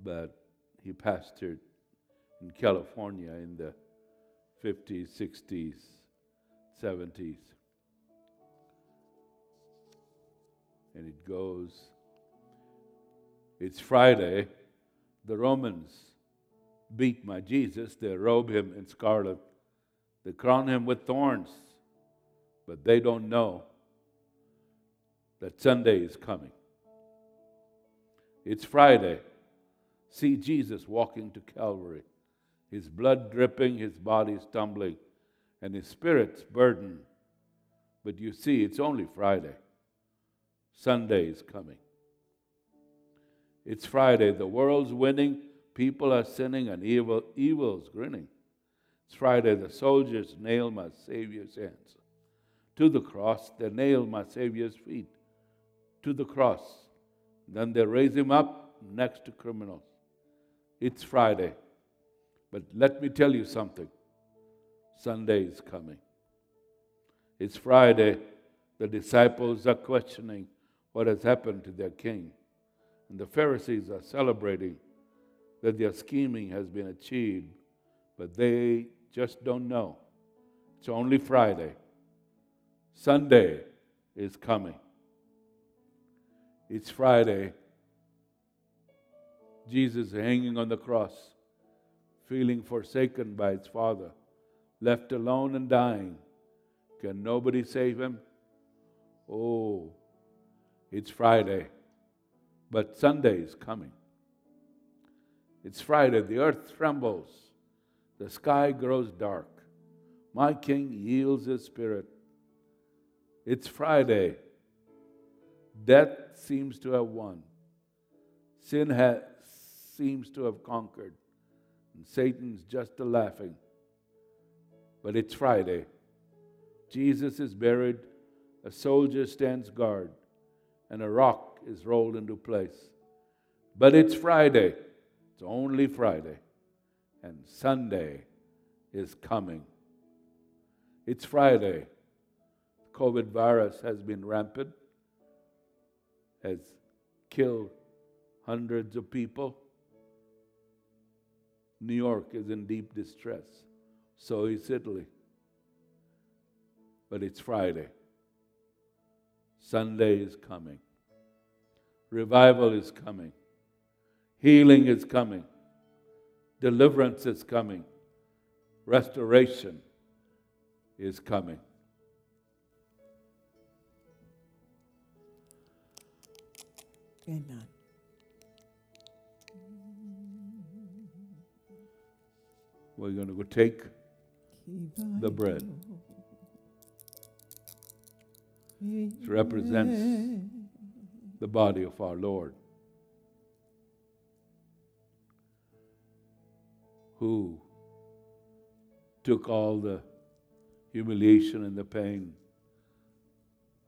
but he pastored in California in the 50s, 60s, 70s. And it goes, it's Friday. The Romans beat my Jesus. They robe him in scarlet. They crown him with thorns. But they don't know that Sunday is coming. It's Friday. See Jesus walking to Calvary, his blood dripping, his body stumbling, and his spirit's burdened. But you see, it's only Friday. Sunday is coming. It's Friday. The world's winning. People are sinning and evil, evil's grinning. It's Friday. The soldiers nail my Savior's hands to the cross. They nail my Savior's feet to the cross. Then they raise him up next to criminals. It's Friday. But let me tell you something Sunday is coming. It's Friday. The disciples are questioning what has happened to their king. And the Pharisees are celebrating that their scheming has been achieved, but they just don't know. It's only Friday. Sunday is coming. It's Friday. Jesus hanging on the cross, feeling forsaken by his Father, left alone and dying. Can nobody save him? Oh, it's Friday, but Sunday is coming. It's Friday, the earth trembles, the sky grows dark. My King yields his spirit. It's Friday. Death seems to have won. Sin seems to have conquered. And Satan's just a laughing. But it's Friday. Jesus is buried. A soldier stands guard. And a rock is rolled into place. But it's Friday. It's only Friday. And Sunday is coming. It's Friday. COVID virus has been rampant, has killed hundreds of people. New York is in deep distress. So is Italy. But it's Friday. Sunday is coming. Revival is coming. Healing is coming. Deliverance is coming. Restoration is coming. Amen. We're going to go take the bread. It represents the body of our Lord, who took all the humiliation and the pain,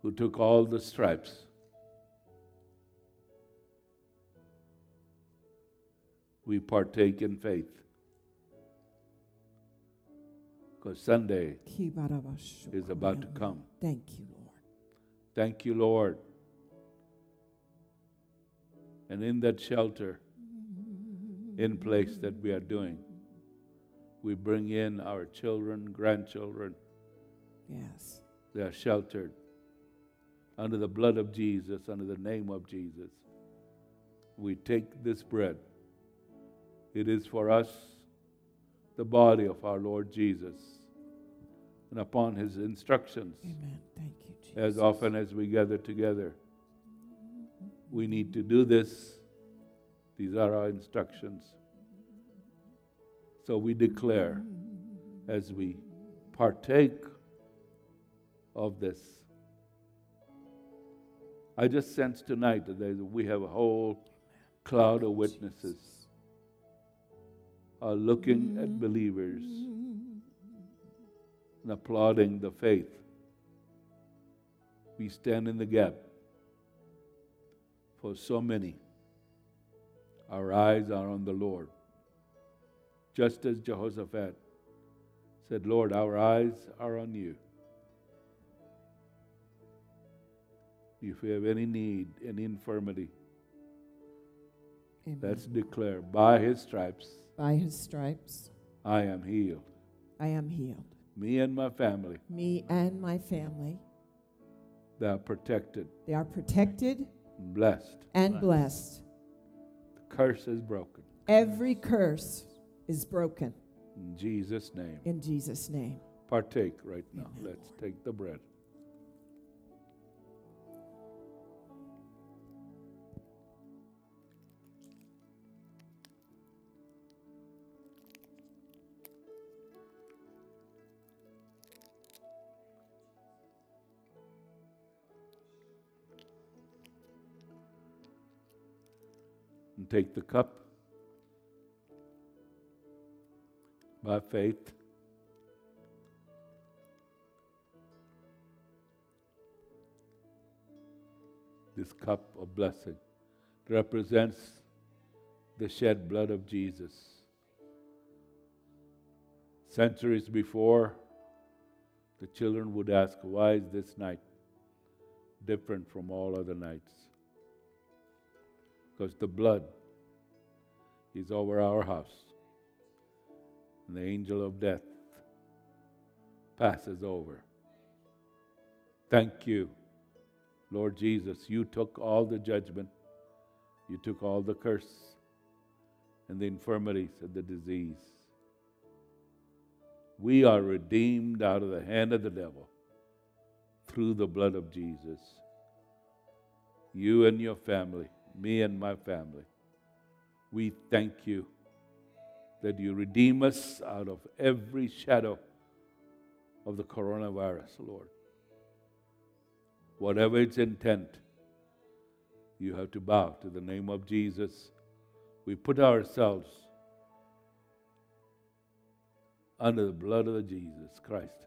who took all the stripes. We partake in faith. Because Sunday is about to come. Thank you, Lord. Thank you, Lord. And in that shelter, in place that we are doing, we bring in our children, grandchildren. Yes. They are sheltered under the blood of Jesus, under the name of Jesus. We take this bread. It is for us the body of our Lord Jesus. And upon his instructions, Amen. Thank you, Jesus. as often as we gather together, we need to do this. These are our instructions. So we declare as we partake of this. I just sense tonight that we have a whole cloud of witnesses are looking at mm-hmm. believers and applauding the faith. We stand in the gap for so many. Our eyes are on the Lord. Just as Jehoshaphat said, Lord, our eyes are on you. If you have any need, any infirmity, Amen. let's declare by his stripes By his stripes, I am healed. I am healed. Me and my family, Me and my family, they are protected, they are protected blessed. and blessed. The curse is broken. Every curse is broken In Jesus' name. in Jesus' name. Partake right now. Let's take the bread. And take the cup by faith. This cup of blessing represents the shed blood of Jesus. Centuries before, the children would ask, Why is this night different from all other nights? Because the blood is over our house, and the angel of death passes over. Thank you, Lord Jesus. You took all the judgment, you took all the curse and the infirmities and the disease. We are redeemed out of the hand of the devil through the blood of Jesus. You and your family, me and my family, we thank you that you redeem us out of every shadow of the coronavirus, Lord. Whatever its intent, you have to bow to the name of Jesus. We put ourselves under the blood of Jesus Christ.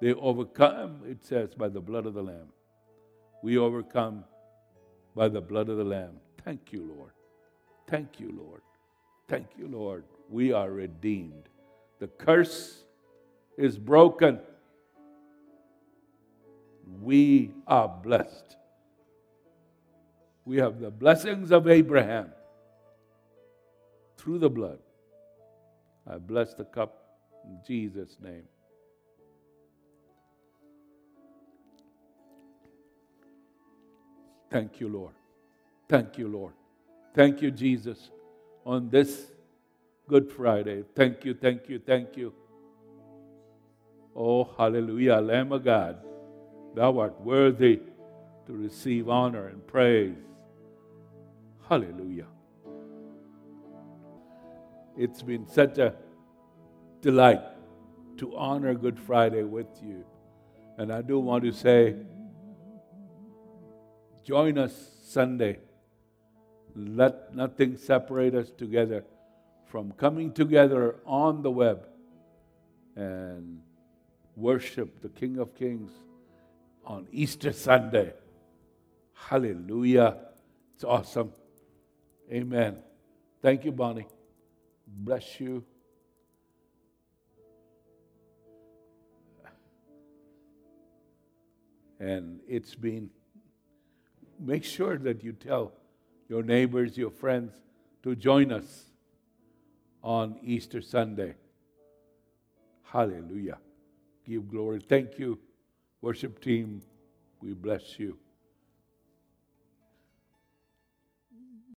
They overcome, it says, by the blood of the Lamb. We overcome by the blood of the Lamb. Thank you, Lord. Thank you, Lord. Thank you, Lord. We are redeemed. The curse is broken. We are blessed. We have the blessings of Abraham through the blood. I bless the cup in Jesus' name. Thank you, Lord. Thank you, Lord. Thank you, Jesus, on this Good Friday. Thank you, thank you, thank you. Oh, hallelujah, Lamb of God, thou art worthy to receive honor and praise. Hallelujah. It's been such a delight to honor Good Friday with you. And I do want to say, join us Sunday. Let nothing separate us together from coming together on the web and worship the King of Kings on Easter Sunday. Hallelujah. It's awesome. Amen. Thank you, Bonnie. Bless you. And it's been, make sure that you tell your neighbors, your friends to join us on Easter Sunday. Hallelujah. Give glory. Thank you, worship team. We bless you.